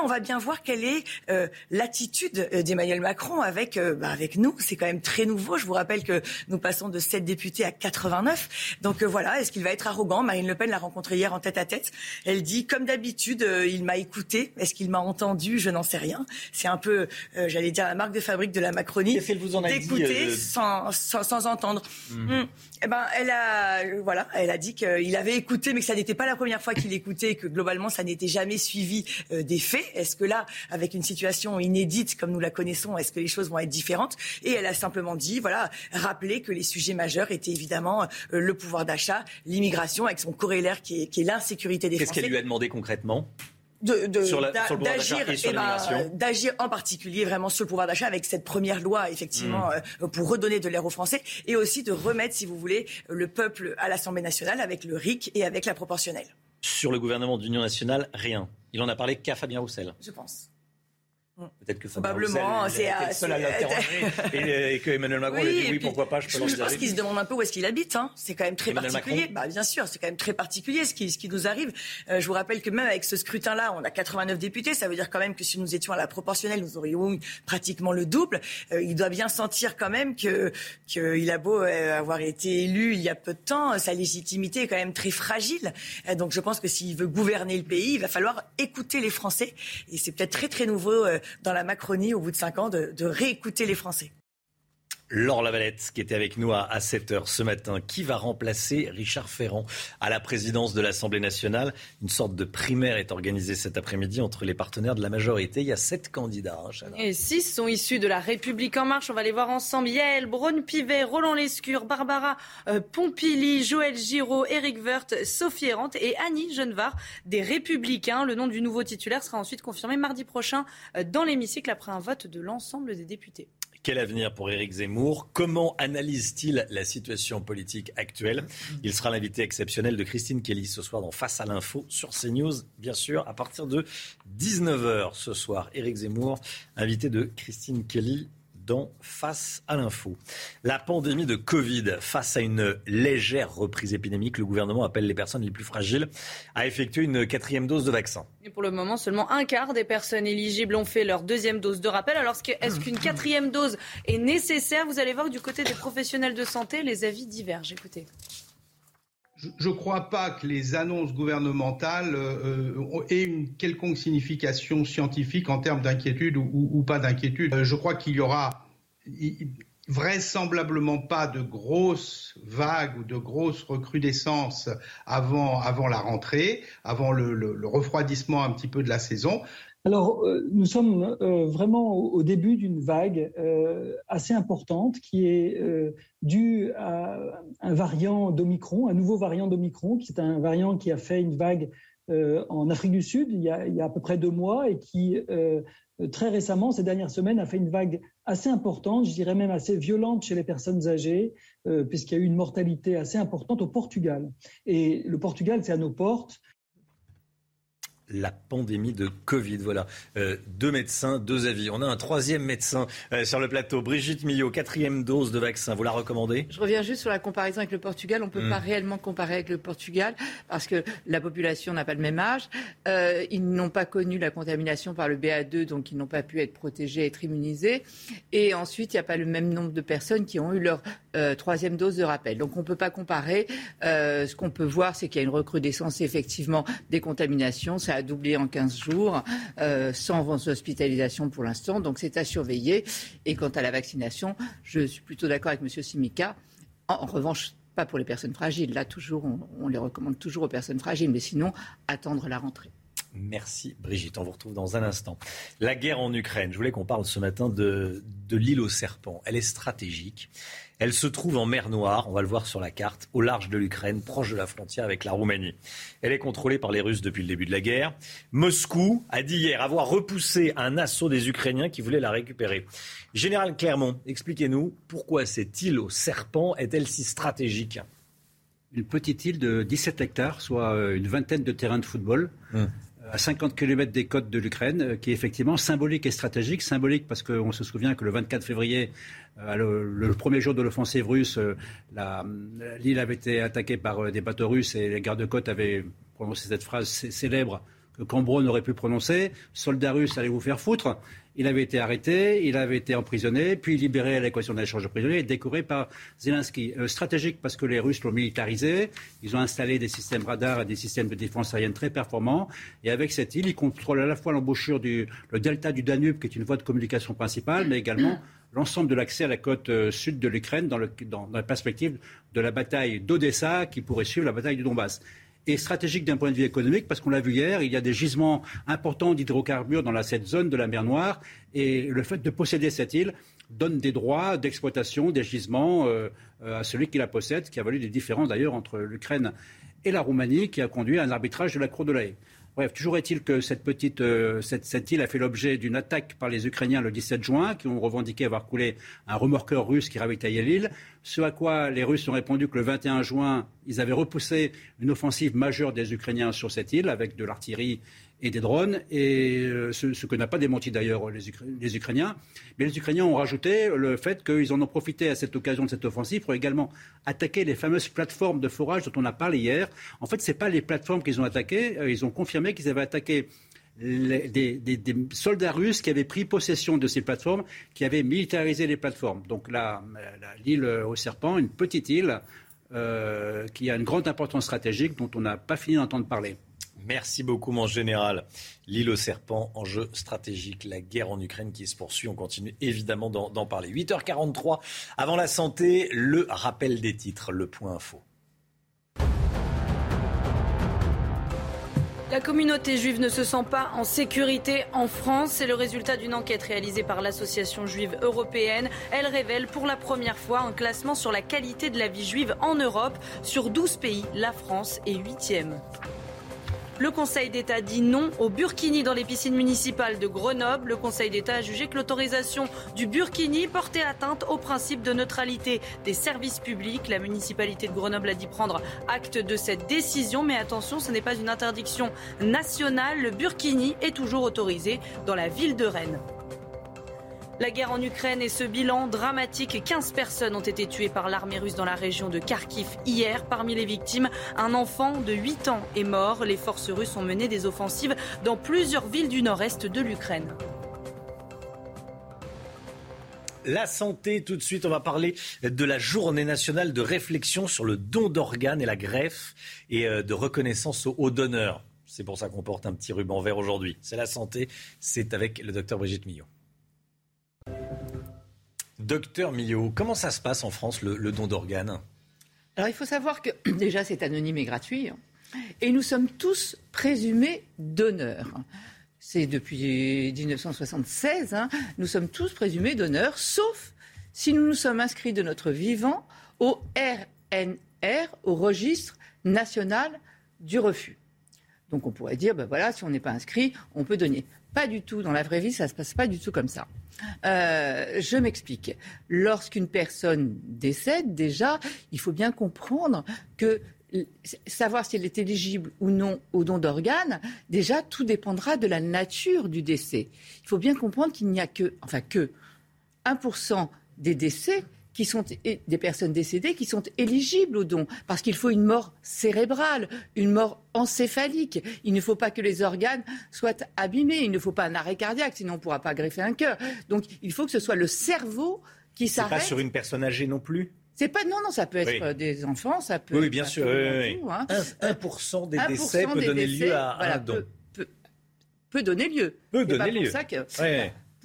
On va bien voir quelle est euh, l'attitude euh, d'Emmanuel Macron avec, euh, bah, avec nous. C'est quand même très nouveau. Je vous rappelle que nous passons de 7 députés à 89. Donc voilà, est-ce qu'il va être arrogant? Marine Le Pen l'a rencontré hier en tête à tête. Elle dit, comme d'habitude, il m'a écouté. Est-ce qu'il m'a entendu? Je n'en sais rien. C'est un peu, j'allais dire, la marque de fabrique de la Macronie. D'écouter sans, sans, sans, entendre. Mmh. Mmh. Eh ben, elle a, voilà, elle a dit qu'il avait écouté, mais que ça n'était pas la première fois qu'il écoutait, que globalement, ça n'était jamais suivi euh, des faits. Est-ce que là, avec une situation inédite comme nous la connaissons, est-ce que les choses vont être différentes? Et elle a simplement dit, voilà, rappeler que les sujets majeurs étaient évidemment euh, le pouvoir d'achat, l'immigration, avec son corrélaire qui est, qui est l'insécurité des Français. Qu'est-ce qu'elle lui a demandé concrètement? D'agir en particulier vraiment sur le pouvoir d'achat avec cette première loi effectivement mmh. euh, pour redonner de l'air aux Français et aussi de remettre si vous voulez le peuple à l'Assemblée nationale avec le RIC et avec la proportionnelle. Sur le gouvernement d'union nationale, rien. Il en a parlé qu'à Fabien Roussel. Je pense. Peut-être que Probablement, c'est seul à l'interroger et, que Emmanuel Macron oui, a dit oui, pourquoi pas, je peux Je pense qu'il se demande un peu où est-ce qu'il habite. Hein. C'est quand même très particulier. Bah, bien sûr, c'est quand même très particulier ce qui, ce qui nous arrive. Euh, je vous rappelle que même avec ce scrutin-là, on a 89 députés. Ça veut dire quand même que si nous étions à la proportionnelle, nous aurions eu pratiquement le double. Euh, il doit bien sentir quand même que qu'il a beau euh, avoir été élu il y a peu de temps, sa légitimité est quand même très fragile. donc je pense que s'il veut gouverner le pays, il va falloir écouter les Français. Et c'est peut-être très très nouveau dans la Macronie, au bout de cinq ans, de, réécouter les Français. Laure Lavalette, qui était avec nous à, 7h ce matin, qui va remplacer Richard Ferrand à la présidence de l'Assemblée nationale. Une sorte de primaire est organisée cet après-midi entre les partenaires de la majorité. Il y a sept candidats. Hein, Et six sont issus de la République En Marche. On va les voir ensemble. Yael Braun-Pivet, Roland Lescure, Barbara euh, Pompili, Joël Giraud, Éric Woerth, Sophie Errant et Annie Genevard des Républicains. Le nom du nouveau titulaire sera ensuite confirmé mardi prochain euh, dans l'hémicycle après un vote de l'ensemble des députés. Quel avenir pour Éric Zemmour? Comment analyse-t-il la situation politique actuelle? Il sera l'invité exceptionnel de Christine Kelly ce soir dans Face à l'info sur CNews, bien sûr, à partir de 19h ce soir. Éric Zemmour, invité de Christine Kelly Face à l'info. La pandémie de Covid, face à une légère reprise épidémique, le gouvernement appelle les personnes les plus fragiles à effectuer une quatrième dose de vaccin. Et pour le moment, seulement un quart des personnes éligibles ont fait leur deuxième dose de rappel. Alors, est-ce qu'une quatrième dose est nécessaire? Vous allez voir du côté des professionnels de santé, les avis divergent. Écoutez je ne crois pas que les annonces gouvernementales euh, euh, aient une quelconque signification scientifique en termes d'inquiétude ou, pas d'inquiétude. Euh, je crois qu'il y aura vraisemblablement pas de grosses vagues ou de grosses recrudescences avant, avant la rentrée, avant le, refroidissement un petit peu de la saison. Alors, nous sommes vraiment au, début d'une vague assez importante qui est dû à un variant d'Omicron, un nouveau variant d'Omicron, qui est un variant qui a fait une vague euh, en Afrique du Sud il y, a, à peu près deux mois et qui euh, très récemment, ces dernières semaines, a fait une vague assez importante, je dirais même assez violente chez les personnes âgées, euh, puisqu'il y a eu une mortalité assez importante au Portugal. Et le Portugal, c'est à nos portes la pandémie de Covid. Voilà, euh, deux médecins, deux avis. On a un troisième médecin euh, sur le plateau, Brigitte Millot, quatrième dose de vaccin. Vous la recommandez? Je reviens juste sur la comparaison avec le Portugal. On ne peut hmm. pas réellement comparer avec le Portugal parce que la population n'a pas le même âge. Euh, ils n'ont pas connu la contamination par le BA2, donc ils n'ont pas pu être protégés, être immunisés. Et ensuite, il n'y a pas le même nombre de personnes qui ont eu leur troisième dose de rappel. Donc on ne peut pas comparer. ce qu'on peut voir, c'est qu'il y a une recrudescence effectivement des contaminations. Ça a doublé en 15 jours, euh, sans hospitalisation pour l'instant. Donc c'est à surveiller. Et quant à la vaccination, je suis plutôt d'accord avec M. Simica. En, revanche, pas pour les personnes fragiles. Là, toujours, on, les recommande toujours aux personnes fragiles, mais sinon, attendre la rentrée. Merci Brigitte, on vous retrouve dans un instant. La guerre en Ukraine, je voulais qu'on parle ce matin de, de l'île aux serpents. Elle est stratégique. Elle se trouve en mer Noire, on va le voir sur la carte, au large de l'Ukraine, proche de la frontière avec la Roumanie. Elle est contrôlée par les Russes depuis le début de la guerre. Moscou a dit hier avoir repoussé un assaut des Ukrainiens qui voulaient la récupérer. Général Clermont, expliquez-nous pourquoi cette île aux serpents est-elle si stratégique? Une petite île de 17 hectares, soit euh, une vingtaine de terrains de football. Hum à 50 km des côtes de l'Ukraine, euh, qui est effectivement symbolique et stratégique. Symbolique parce qu'on se souvient que le 24 février, euh, le, premier jour de l'offensive russe, euh, l'île avait été attaquée par des bateaux russes et les gardes-côtes avaient prononcé cette phrase célèbre que Cambron aurait pu prononcer. Soldats russes, allez vous faire foutre? Il avait été arrêté, il avait été emprisonné, puis libéré à l'équation d'échange de prisonniers et décoré par Zelensky. Euh, stratégique parce que les Russes l'ont militarisé, ils ont installé des systèmes radars et des systèmes de défense aérienne très performants. Et avec cette île, ils contrôlent à la fois l'embouchure du le delta du Danube, qui est une voie de communication principale, mais également l'ensemble de l'accès à la côte euh, sud de l'Ukraine dans, dans la perspective de la bataille d'Odessa qui pourrait suivre la bataille du Donbass et stratégique d'un point de vue économique, parce qu'on l'a vu hier, il y a des gisements importants d'hydrocarbures dans cette zone de la mer Noire, et le fait de posséder cette île donne des droits d'exploitation des gisements euh, euh, à celui qui la possède, qui a valu des différences d'ailleurs entre l'Ukraine et la Roumanie, qui a conduit à un arbitrage de la Cour de la Bref, toujours est-il que cette petite euh, cette, île a fait l'objet d'une attaque par les Ukrainiens le 17 juin, qui ont revendiqué avoir coulé un remorqueur russe qui ravitaillait l'île. Ce à quoi les Russes ont répondu que le 21 juin, ils avaient repoussé une offensive majeure des Ukrainiens sur cette île avec de l'artillerie et des drones, et euh, ce, que n'a pas démenti d'ailleurs les, Ukrainiens. Mais les Ukrainiens ont rajouté le fait qu'ils en ont profité à cette occasion de cette offensive pour également attaquer les fameuses plateformes de forage dont on a parlé hier. En fait, ce n'est pas les plateformes qu'ils ont attaquées, euh, ils ont confirmé qu'ils avaient attaqué des, soldats russes qui avaient pris possession de ces plateformes, qui avaient militarisé les plateformes. Donc là, l'île au serpent, une petite île euh, qui a une grande importance stratégique dont on n'a pas fini d'entendre parler. Merci beaucoup, mon général. L'île aux serpents, enjeu stratégique, la guerre en Ukraine qui se poursuit. On continue évidemment d'en parler. 8h43, avant la santé, le rappel des titres, le point info. La communauté juive ne se sent pas en sécurité en France. C'est le résultat d'une enquête réalisée par l'Association juive européenne. Elle révèle pour la première fois un classement sur la qualité de la vie juive en Europe. Sur 12 pays, la France est huitième. Le Conseil d'État dit non au burkini dans les piscines municipales de Grenoble. Le Conseil d'État a jugé que l'autorisation du burkini portait atteinte au principe de neutralité des services publics. La municipalité de Grenoble a dit prendre acte de cette décision, mais attention, ce n'est pas une interdiction nationale. Le burkini est toujours autorisé dans la ville de Rennes. La guerre en Ukraine et ce bilan dramatique. 15 personnes ont été tuées par l'armée russe dans la région de Kharkiv hier. Parmi les victimes, un enfant de 8 ans est mort. Les forces russes ont mené des offensives dans plusieurs villes du nord-est de l'Ukraine. La santé, tout de suite, on va parler de la journée nationale de réflexion sur le don d'organes et la greffe et euh, de reconnaissance aux donneurs. C'est pour ça qu'on porte un petit ruban vert aujourd'hui. C'est la santé, c'est avec le docteur Brigitte Millot. Docteur Millot, comment ça se passe en France, le, don d'organes? Alors il faut savoir que déjà c'est anonyme et gratuit. Hein. Et nous sommes tous présumés donneurs. C'est depuis 1976, hein. nous sommes tous présumés donneurs, sauf si nous nous sommes inscrits de notre vivant au RNR, au registre national du refus. Donc on pourrait dire, ben voilà, si on n'est pas inscrit, on peut donner. Pas du tout, dans la vraie vie, ça ne se passe pas du tout comme ça. Euh, je m'explique. Lorsqu'une personne décède, déjà, il faut bien comprendre que savoir si elle est éligible ou non au don d'organes, déjà, tout dépendra de la nature du décès. Il faut bien comprendre qu'il n'y a que, enfin que, 1% des décès qui sont des personnes décédées qui sont éligibles au don, parce qu'il faut une mort cérébrale, une mort encéphalique. Il ne faut pas que les organes soient abîmés, il ne faut pas un arrêt cardiaque, sinon on ne pourra pas greffer un cœur. Donc il faut que ce soit le cerveau qui s'arrête. Pas sur une personne âgée non plus? C'est pas non non ça peut être des enfants ça peut oui bien sûr oui, 1%, hein. des décès peut donner lieu à un don peut, donner lieu peut donner lieu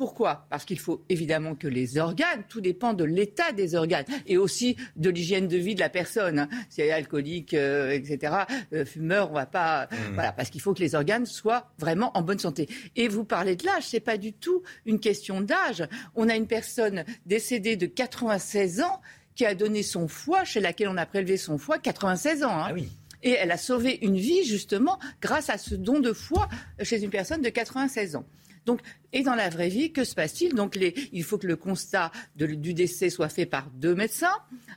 pourquoi? Parce qu'il faut évidemment que les organes, tout dépend de l'état des organes et aussi de l'hygiène de vie de la personne. Hein. Si elle est alcoolique, euh, etc., euh, fumeur, on va pas. Mmh. Voilà, parce qu'il faut que les organes soient vraiment en bonne santé. Et vous parlez de l'âge, c'est pas du tout une question d'âge. On a une personne décédée de 96 ans qui a donné son foie, chez laquelle on a prélevé son foie, 96 ans. Hein. Ah oui. Et elle a sauvé une vie justement grâce à ce don de foie chez une personne de 96 ans. Donc, et dans la vraie vie, que se passe-t-il? Donc, il faut que le constat du décès soit fait par deux médecins.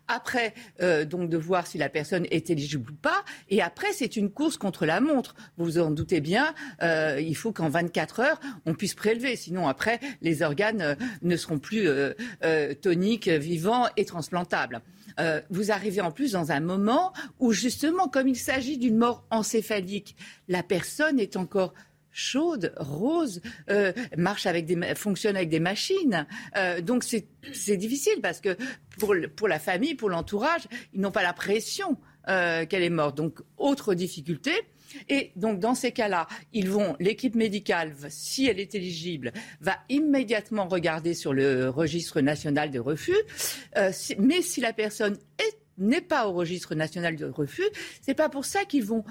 Après, euh, donc de voir si la personne est éligible ou pas. Et après, c'est une course contre la montre. Vous vous en doutez bien. Euh, il faut qu'en 24 heures, on puisse prélever. Sinon, après, les organes euh, ne seront plus toniques, vivants et transplantables. vous arrivez en plus dans un moment où justement, comme il s'agit d'une mort encéphalique, la personne est encore chaude, rose, euh, marche avec des, fonctionne avec des machines. Euh, donc c'est difficile parce que pour, pour la famille, pour l'entourage, ils n'ont pas la pression euh, qu'elle est morte. Donc autre difficulté. Et donc dans ces cas-là, ils vont, l'équipe médicale, si elle est éligible, va immédiatement regarder sur le registre national de refus. mais si la personne n'est pas au registre national de refus, c'est pas pour ça qu'ils vont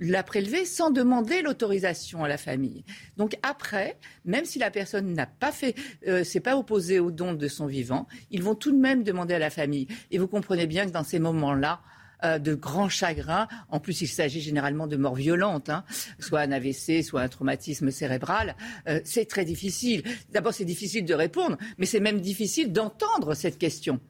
la prélever sans demander l'autorisation à la famille. Donc après, même si la personne n'a pas fait, euh, s'est pas opposée au don de son vivant, ils vont tout de même demander à la famille. Et vous comprenez bien que dans ces moments-là, euh, de grands chagrins. En plus, il s'agit généralement de morts violentes, hein, soit un AVC, soit un traumatisme cérébral. Euh, c'est très difficile. D'abord, c'est difficile de répondre, mais c'est même difficile d'entendre cette question.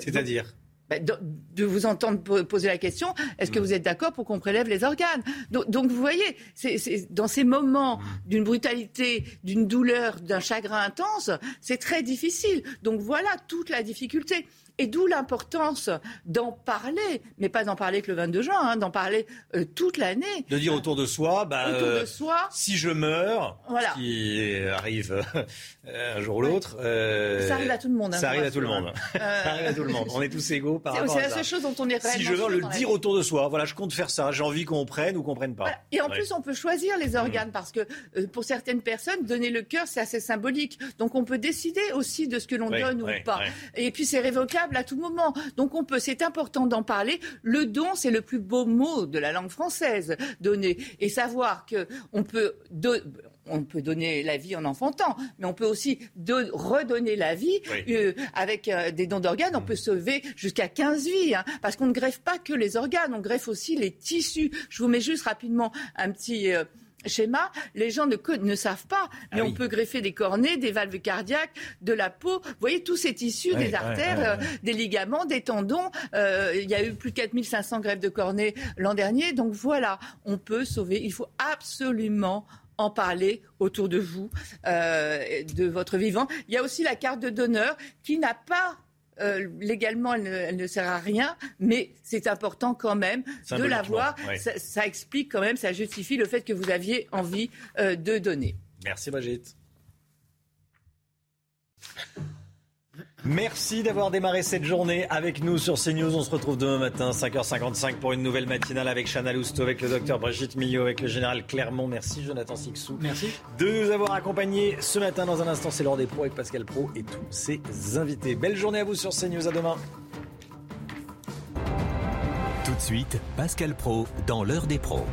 C'est-à-dire? Bah, de, vous entendre poser la question, est-ce que vous êtes d'accord pour qu'on prélève les organes? Donc, vous voyez, c'est, dans ces moments mm. d'une brutalité, d'une douleur, d'un chagrin intense, c'est très difficile. Donc voilà toute la difficulté. Et d'où l'importance d'en parler, mais pas d'en parler que le 22 juin, hein, d'en parler euh, toute l'année. De dire autour de soi, bah, autour de soi, si je meurs, voilà. ce qui arrive euh, un jour ou l'autre. Euh, ça arrive à tout le monde. Hein, ça arrive à tout le monde. ça arrive à tout le monde. On est tous égaux par rapport à ça. C'est la seule chose dont on est Si je veux le dire autour de soi, voilà, je compte faire ça. J'ai envie qu'on prenne ou qu'on prenne pas. Et en plus, on peut choisir les organes parce que pour certaines personnes, donner le cœur, c'est assez symbolique. Donc on peut décider aussi de ce que l'on donne ou pas. Et puis c'est révocable à tout moment. Donc on peut, c'est important d'en parler. Le don, c'est le plus beau mot de la langue française, donner. Et savoir que on peut, on peut donner la vie en enfantant, mais on peut aussi redonner la vie euh, avec euh, des dons d'organes. On peut sauver jusqu'à 15 vies, hein, parce qu'on ne greffe pas que les organes, on greffe aussi les tissus. Je vous mets juste rapidement un petit... Euh, schéma, les gens ne, ne savent pas. Mais ah on peut greffer des cornets, des valves cardiaques, de la peau. Vous voyez, tous ces tissus, des artères, euh, des ligaments, des tendons. Euh, il y a eu plus de 4500 greffes de cornets l'an dernier. Donc voilà, on peut sauver. Il faut absolument en parler autour de vous, euh, de votre vivant. Il y a aussi la carte de donneur qui n'a pas euh, légalement, elle ne, sert à rien, mais c'est important quand même de l'avoir. Ça, explique quand même, ça justifie le fait que vous aviez envie euh, de donner. Merci Brigitte. Merci d'avoir démarré cette journée avec nous sur CNews. On se retrouve demain matin, 5h55, pour une nouvelle matinale avec Chana Lousteau, avec le docteur Brigitte Millot, avec le général Clermont. Merci Jonathan Sixou. Merci. De nous avoir accompagnés ce matin. Dans un instant, c'est l'heure des pros avec Pascal Pro et tous ses invités. Belle journée à vous sur CNews. À demain. Tout de suite, Pascal Pro dans l'heure des pros.